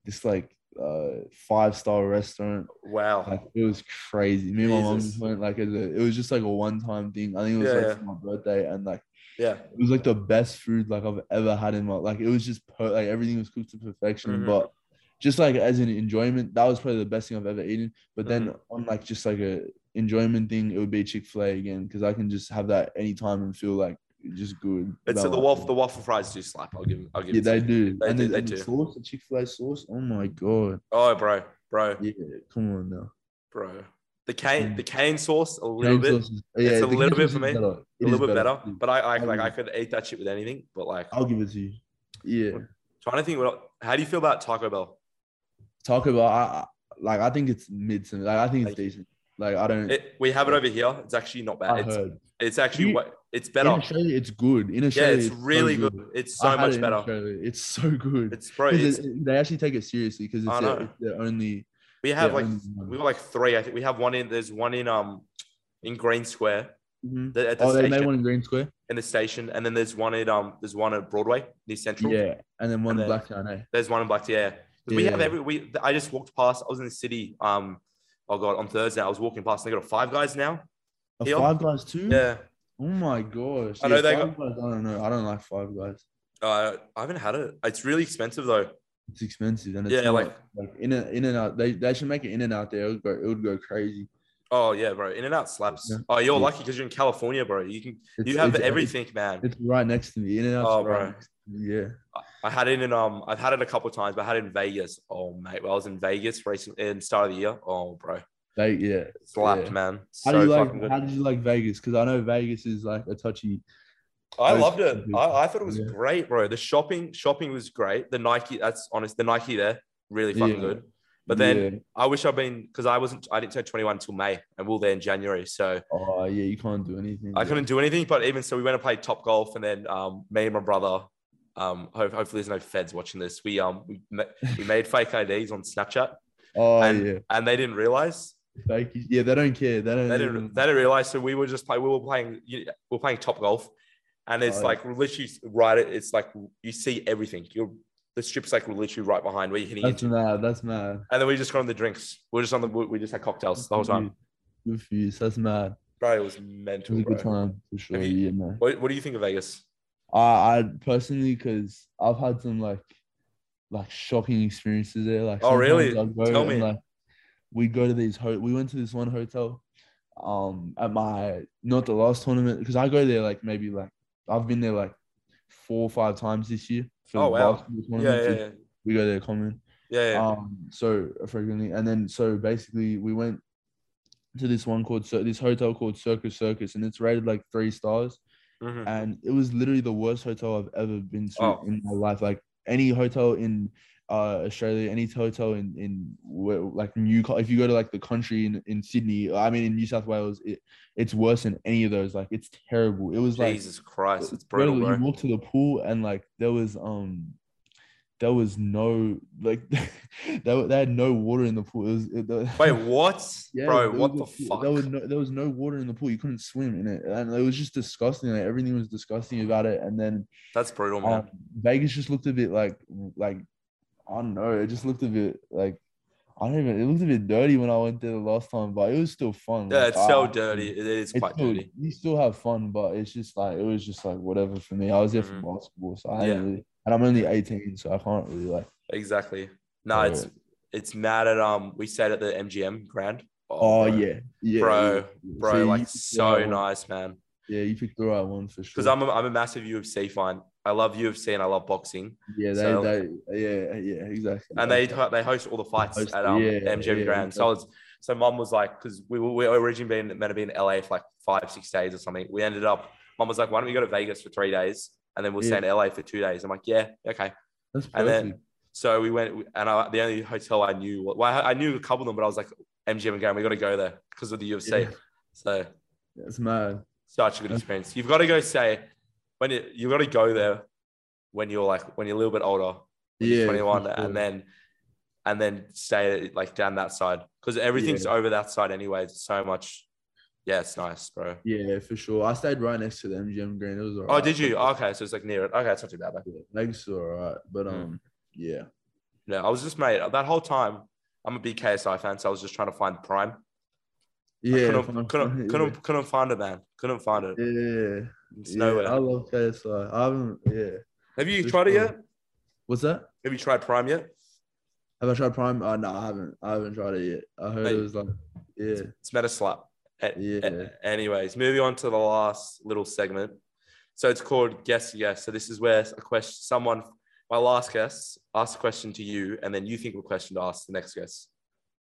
this like uh five star restaurant. Wow. Like it was crazy. Me and my mom just went like as a, it was just like a one time thing. I think it was Yeah, like yeah. for my birthday and like Yeah. it was like the best food like I've ever had in my like it was just per, like everything was cooked to perfection. Mhm. But just like as an enjoyment, that was probably the best thing I've ever eaten. But then Mm-hmm. on like just like a enjoyment thing, it would be Chick Fil A again because I can just have that anytime and feel like just good. It's the waffle. The waffle fries do slap. I'll give. I'll give. Yeah, it they do. They and do, the, they and the sauce, the Chick Fil A sauce. Oh my god. Oh, bro, bro, Yeah, come on now. bro. The cane, the cane sauce, a little Cane bit, sauce is- yeah, a little bit for me. better. a little bit better. But I, I I'll like, I could eat that shit with anything. But like, I'll give it to you. Yeah. trying to think, what? How do you feel about Taco Bell? Taco Bell, I, I like I think it's mid like I think it's you. decent. Like I don't It, we have it over here. It's actually not bad. I It's, heard. It's actually You- wa- it's better. Australia, it's good. In Yeah, Australia, it's so really good. It's so it much in better. Australia. It's so good. It's bro. It's, it- they actually take it seriously because it's, their- it's their only. we have like we got like three. I think we have one in. There's one in um in Green Square Mhm. the, the Oh, they station made one in Green Square. in the station, and then there's one at um there's one at Broadway near Central. Yeah, and then one And in Blacktown. Eh? There's one in Black. Yeah, 'Cause we have every. We I just walked past. I was in the city. Um, oh god, on Thursday I was walking past. and They got a Five Guys now. A Here? Five Guys too. Yeah. Oh my gosh. I know Yeah, they Five Guys, I don't know. I don't like Five Guys. Uh, I haven't had it. It's really expensive though. It's expensive and it's Yeah, like- like in and in and out. They they should make it in and out there. It would go. It would go crazy. Oh yeah, bro. In and out slaps. Yeah. Oh, you're Yeah. lucky because you're in California, bro. You can It's, you have everything, man. It's, right next to me. In and out. Oh, right bro. next to me, Yeah. I had it in um I've had it a couple of times, but I had it in Vegas. Oh mate, when I was in Vegas recently in start of the year. Oh bro. They yeah. Slapped, Yeah. man. How do you like? good. How did you like Vegas? Because I know Vegas is like a touchy. I loved it. I, I thought it was Yeah. great, bro. The shopping, shopping was great. The Nike, that's honest. The Nike there, really fucking Yeah. good. But then Yeah. I wish I'd been because I wasn't. I didn't turn 21 until May, and we will there in January. So Oh yeah, you can't do anything. I yeah. couldn't do anything. But even so, we went and played top golf, and then um, me and my brother. Um, hope, hopefully there's no feds watching this. We um we, we made fake IDs on Snapchat, Oh and yeah. and they didn't realize. Thank you. Yeah, they don't care. They don't. They even- didn't. They didn't realize. So we were just play. We were playing. you- We were playing top golf, and it's Oh, like literally right. It's like you see everything. You're the strip's like literally right behind where you're hitting That's into. mad. That's mad. And then we just got on the drinks. We are just on the. We just had cocktails the whole time. You. That's mad. bro, it was It mental. was a Bro. good time for sure. You- yeah, man. What, what do you think of Vegas? I, I personally, because I've had some like, like shocking experiences there. Like, Oh, really? Tell me. Like, we go to these. Ho- we went to this one hotel, um, at my not the last tournament because I go there like maybe like I've been there like four or five times this year. For Oh, wow. basketball Yeah, yeah, yeah. We go there common. Yeah, yeah. Um, so frequently, and then so basically, we went to this one called Cir- this hotel called Circus Circus, and it's rated like three stars, Mhm. and it was literally the worst hotel I've ever been to Oh. in my life. Like any hotel in uh Australia, any hotel in in where, like New, if you go to like the country in in Sydney, I mean in New South Wales, it it's worse than any of those. Like it's terrible. It was like Jesus Christ, it's brutal, bro. You walk to the pool and like there was um there was no like they, they had no water in the pool. It was it, the, Wait, what, yeah, bro? What the pool- fuck? There was no there was no water in the pool. You couldn't swim in it, and it was just disgusting. Like everything was disgusting about it. And then That's brutal, man. um, Vegas just looked a bit like like I don't know. It just looked a bit like. I don't even. It looked a bit dirty when I went there the last time, but it was still fun. yeah, like, it's so dirty. It is quite still, dirty. You still have fun, but it's just like it was just like whatever for me. I was there Mhm. for basketball, so I Yeah. really, and I'm only 18, so I can't really like. Exactly. No, Oh, it's it's mad at um. We stayed at the MGM Grand. Oh, bro. yeah, yeah, Bro, yeah. bro, So like so nice, man. Yeah, you picked the right one for sure. Because I'm a, I'm a massive UFC fan. I love UFC and I love boxing. yeah, they, so- they, yeah, yeah, exactly. and they they host all the fights Host- at um, yeah, MGM yeah, Grand. So I was, so mom was like, because we were, we were originally been, meant to be in LA for like five six days or something. We ended up. Mom was like, why don't we go to Vegas for three days and then we'll stay in LA for two days. I'm like, yeah, okay. That's And then so we went, and I, the only hotel I knew, well, I, knew a couple of them, but I was like, MGM Grand, we got to go there because of the UFC. Yeah. So That's mad. such a good experience. You've got to go say when you you got to go there when you're like when you're a little bit older Yeah, 21 sure. and then and then stay like down that side because everything's Yeah. over that side anyway it's so much yeah it's nice bro Yeah, for sure. I stayed right next to the MGM Grand. It was all right. oh did you okay so it's like near it okay it's not too bad then. Yeah, Vegas was alright, but Mm. um, yeah, yeah i was just made that whole time i'm a big ksi fan so i was just trying to find prime I yeah, couldn't couldn't, yeah. couldn't couldn't find it man couldn't find it Yeah, it's yeah, nowhere I love KSI. I haven't. Yeah, have you tried it yet what's that? have you tried prime yet Have I tried Prime? Uh, no, I haven't. I haven't tried it yet. I heard Hey. it was like, yeah, It's meta slap. A- Yeah. a- anyways, moving on to the last little segment. So it's called guess yes. So this is where a question, someone, my last guest, asks a question to you, and then you think of a question to ask the next guest.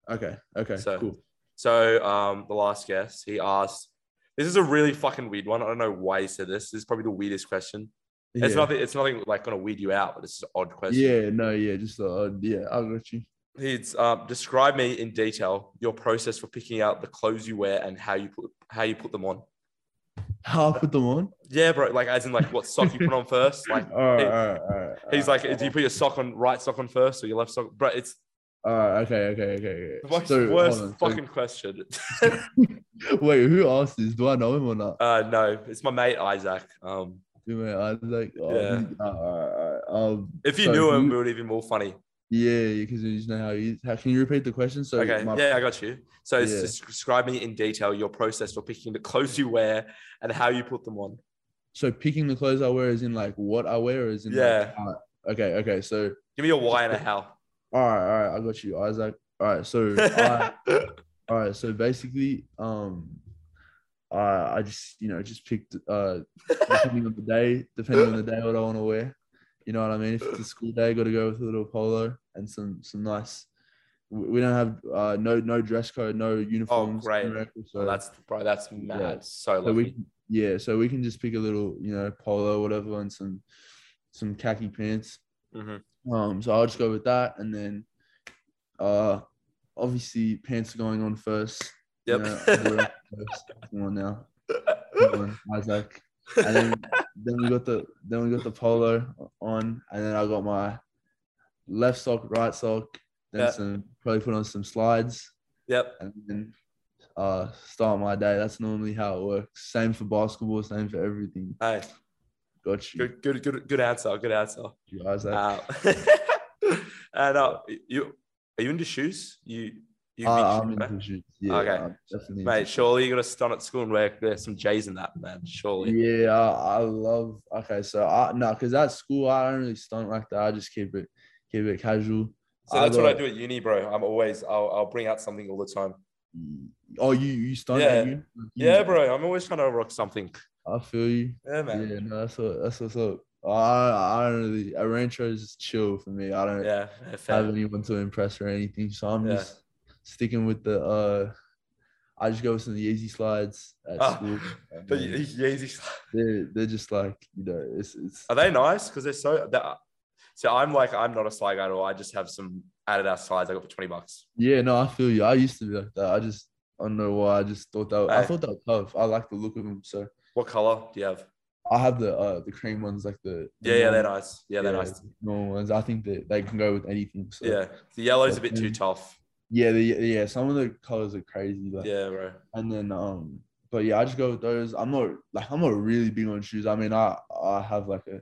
okay, okay, So- cool. So um, the last guest, he asked. This is a really fucking weird one. I don't know why he said this. This is probably the weirdest question. It's nothing. It's nothing like gonna weird you out, but it's an odd question. Yeah, no, yeah, just uh, yeah, I got you. It's um, describe me in detail your process for picking out the clothes you wear and how you put how you put them on. How I put them on? Yeah, bro. Like as in like what sock you put on first. Like All right, Hey, all right, all right. he's like, do you put your sock on right sock on first or your left sock? Bro, it's right, okay, okay, okay, the okay. So, worst on, so- fucking question. wait, who asked this? Do I know him or not? uh, no, it's my mate Isaac. Um, Do man, I like, oh, Yeah. he- uh, all right, all right. Um, if you so knew him, who- it would even more funny. yeah, because you just know how. How can you repeat the question? So, okay, my- yeah, I got you. So it's Yeah. describe me in detail your process for picking the clothes you wear and how you put them on. So picking the clothes I wear is in like what I wear, is in like, Yeah. okay, okay. So Give me a why and a how. All right, all right, I got you, Isaac. All right, so I, all right, so basically, um, I I just you know just picked uh depending on the day, depending on the day what I want to wear. You know what I mean? If it's a school day, I got to go with a little polo and some some nice. We don't have uh no no dress code, no uniforms. in great. America, so Oh, that's bro, that's mad. Yeah. So so we can- yeah, so we can just pick a little you know polo whatever and some some khaki pants. Mhm. Um, so I'll just go with that, and then, uh, obviously pants are going on first. you Yep. know, it first. Come on now, come on, Isaac. And then, then we got the then we got the polo on, and then I got my left sock, right sock, then Yeah. some probably put on some slides, yep. and then uh start my day. That's normally how it works. Same for basketball, same for everything. Hey, Got you, good, good, good, good answer. Good answer. you Isaac. Uh, and uh, you are you into shoes? You You I, big I'm into shoes. Yeah, Okay. I'm definitely into Mate, surely you got to stunt at school and wear wear some J's in that, man. Surely. Yeah, I, I love. Okay, so I no, because at school I don't really stunt like that. I just keep it keep it casual. So that's what I do at uni, bro. I'm always I'll, I'll bring out something all the time. Oh, you you stunt? Yeah. at uni? Yeah, bro. I'm always trying to rock something. I feel you. Yeah, man. Yeah, no, that's what that's what's up. I I don't really a rancho is just chill for me. I don't Yeah, have anyone to impress or anything, so I'm Yeah. just sticking with the. uh I just go with some of the Yeezy slides at Ah, school. The Yeezy. they're they're just like you know it's it's Are they nice? Because they're so. They're, so I'm like I'm not a slide guy at all. I just have some added Adidas slides I got for twenty bucks. Yeah, no, I feel you. I used to be like that. I just I don't know why. I just thought that I thought that was tough. I like the look of them. So What color do you have? I have the uh the cream ones, like the, the Yeah, yeah, they're nice. Yeah, they're nice. Normal ones. I think that they can go with anything. So Yeah, the yellow's a bit too tough. yeah, the, yeah. Some of the colors are crazy. Like, Yeah, bro. And then um, but yeah, I just go with those. I'm not like I'm not really big on shoes. I mean, I I have like a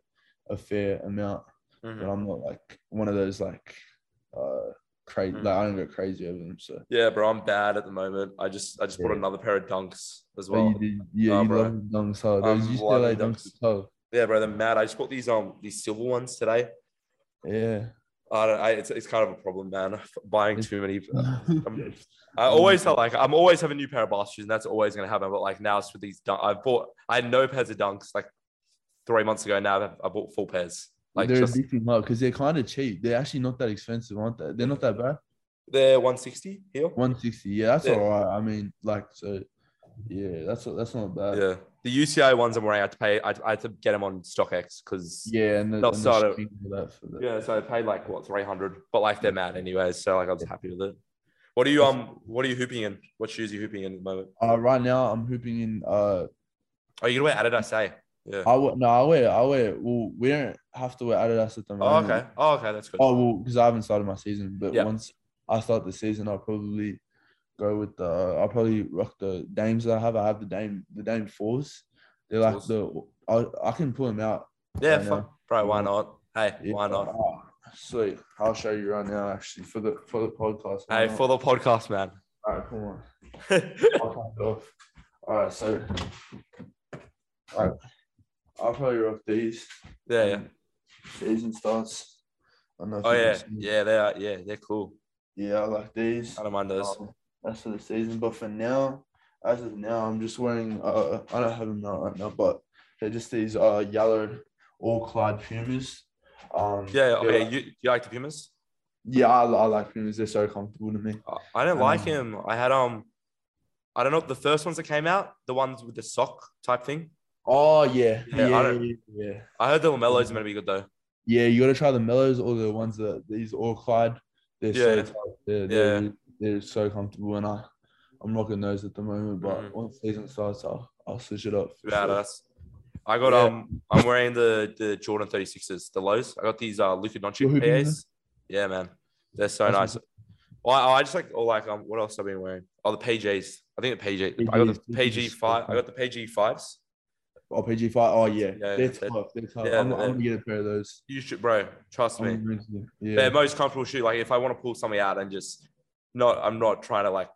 a fair amount, Mhm. but I'm not like one of those like uh crazy. Mm. Like I don't go crazy over them. So. Yeah, bro. I'm bad at the moment. I just I just bought another pair of dunks as well. you do- yeah, Nah, you bro. love dunks. Huh? Those I'm dunks dunks. Yeah, bro. They're mad. I just bought these um these silver ones today. Yeah. I don't. I, it's it's kind of a problem, man. Buying too many. Um, I always have like I'm always have a new pair of basketball shoes, and that's always gonna happen. But like now it's with these. Dunk, I bought. I had no pairs of dunks like three months ago. Now I've- I bought full pairs. Like they're just addicting up because they're kind of cheap. They're actually not that expensive, aren't they? They're not that bad. they're 160 here. 160. Yeah, that's Yeah. all right. I mean, like, so yeah, that's that's not bad. Yeah, the UCI ones I'm wearing. I had to pay. I, I had to get them on StockX because Yeah, and the, They'll and the start it- for that for the, yeah. So I paid like what 300, but like they're mad anyways. So like I was happy with it. What are you um? What are you hooping in? What shoes are you hooping in at the moment? Uh, right now I'm hooping in. Uh, Oh, you gonna wear Adidas? Eh? Yeah. I no, I wear I wear. Well, we don't have to wear Adidas at the moment. Oh, okay. Oh, okay. That's good. Oh well, because I haven't started my season. But Yeah. once I start the season, I'll probably go with the. I'll probably rock the Dames that I have. I have the Dame the Dame fours. They're like Fours. the. I, I can pull them out. yeah, fuck, bro. Why not? Hey, Yeah. why not? Oh, sweet. I'll show you right now. Actually, for the for the podcast. Hey, not? for the podcast, man. All right, come on. I'll off. All right, so. All right. I'll probably rock these. yeah, yeah. Season starts. I know Oh yeah, yeah. They are. Yeah, they're cool. Yeah, I like these. I don't mind those. Um, that's for the season. But for now, as of now, I'm just wearing. Uh, I don't have them right now, but they're just these uh yellow all clad Pumas. Um, Yeah. Okay. like- You you like the Pumas? yeah, I, I like Pumas. They're so comfortable to me. I- don't like Um, him. I had um, I don't know the first ones that came out, the ones with the sock type thing. Oh yeah, Yeah, yeah, I yeah, yeah. I heard the LaMelos are gonna be good though. Yeah, you gotta try the mellows or the ones that these all clad. They're Yeah. so. They're, they're, Yeah. they're so comfortable, and I I'm rocking those at the moment. But Mhm. once season starts, I'll I'll switch it up. Yeah, sure. I got Yeah. um, I'm wearing the the Jordan 36s, the lows. I got these uh Luka Doncic PAs. Yeah, man, they're so That's nice. Well, I, I just like or like um, what else have I been wearing? Oh, the PJs. I think the PJ. I got the PG five. I got the PG fives. Oh, PG five. Oh yeah, Yeah, they're they're- tough. They're tough. yeah, I'm, I'm gonna get a pair of those. You should, bro. Trust me. I'm going to- yeah. They're most comfortable shoe. Like if I want to pull something out and just not, I'm not trying to like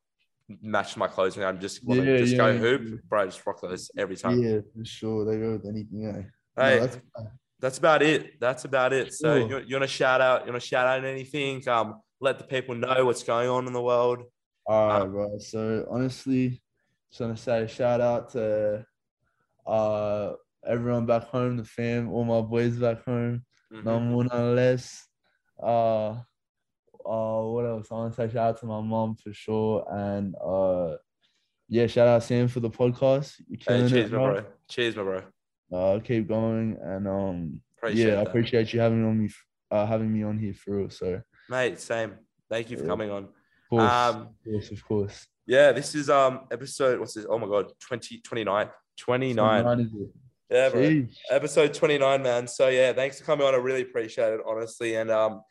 match my clothes. and I'm just want to Yeah, just go hoop, yeah. bro. Just rock those every time. yeah, for sure. They go with anything. Eh? No, Hey, that's- that's about it. That's about it. So Cool. you, you want to shout out? You want to shout out anything? Um, let the people know what's going on in the world. All right, Um, bro. So honestly, just want to say a shout out to uh everyone back home, the fam, all my boys back home. Mhm. No more, no less. Uh, uh, what else? I want to say shout out to my mom for sure, and uh, yeah, shout out Sam for the podcast. You're Hey, cheers, it, my bro. bro. Cheers, my bro. Uh, keep going, and um, Appreciate yeah, I appreciate you having on me, uh, having me on here for real. So, mate. Same. Thank you for Yeah. coming on. course, Um, of course, of course. yeah, this is um episode. What's this? Oh my god, 20, 29. 29. Nine is it? Yeah, bro. Episode 29 man. So yeah thanks for coming on. I really appreciate it honestly. And um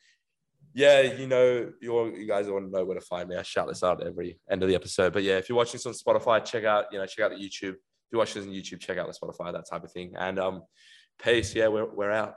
yeah you know you all, you guys want to know where to find me. I shout this out every end of the episode. But yeah if you're watching this on spotify check out you know check out the youtube. If you're watching this on youtube check out the spotify that type of thing. And um peace. Yeah we're, we're out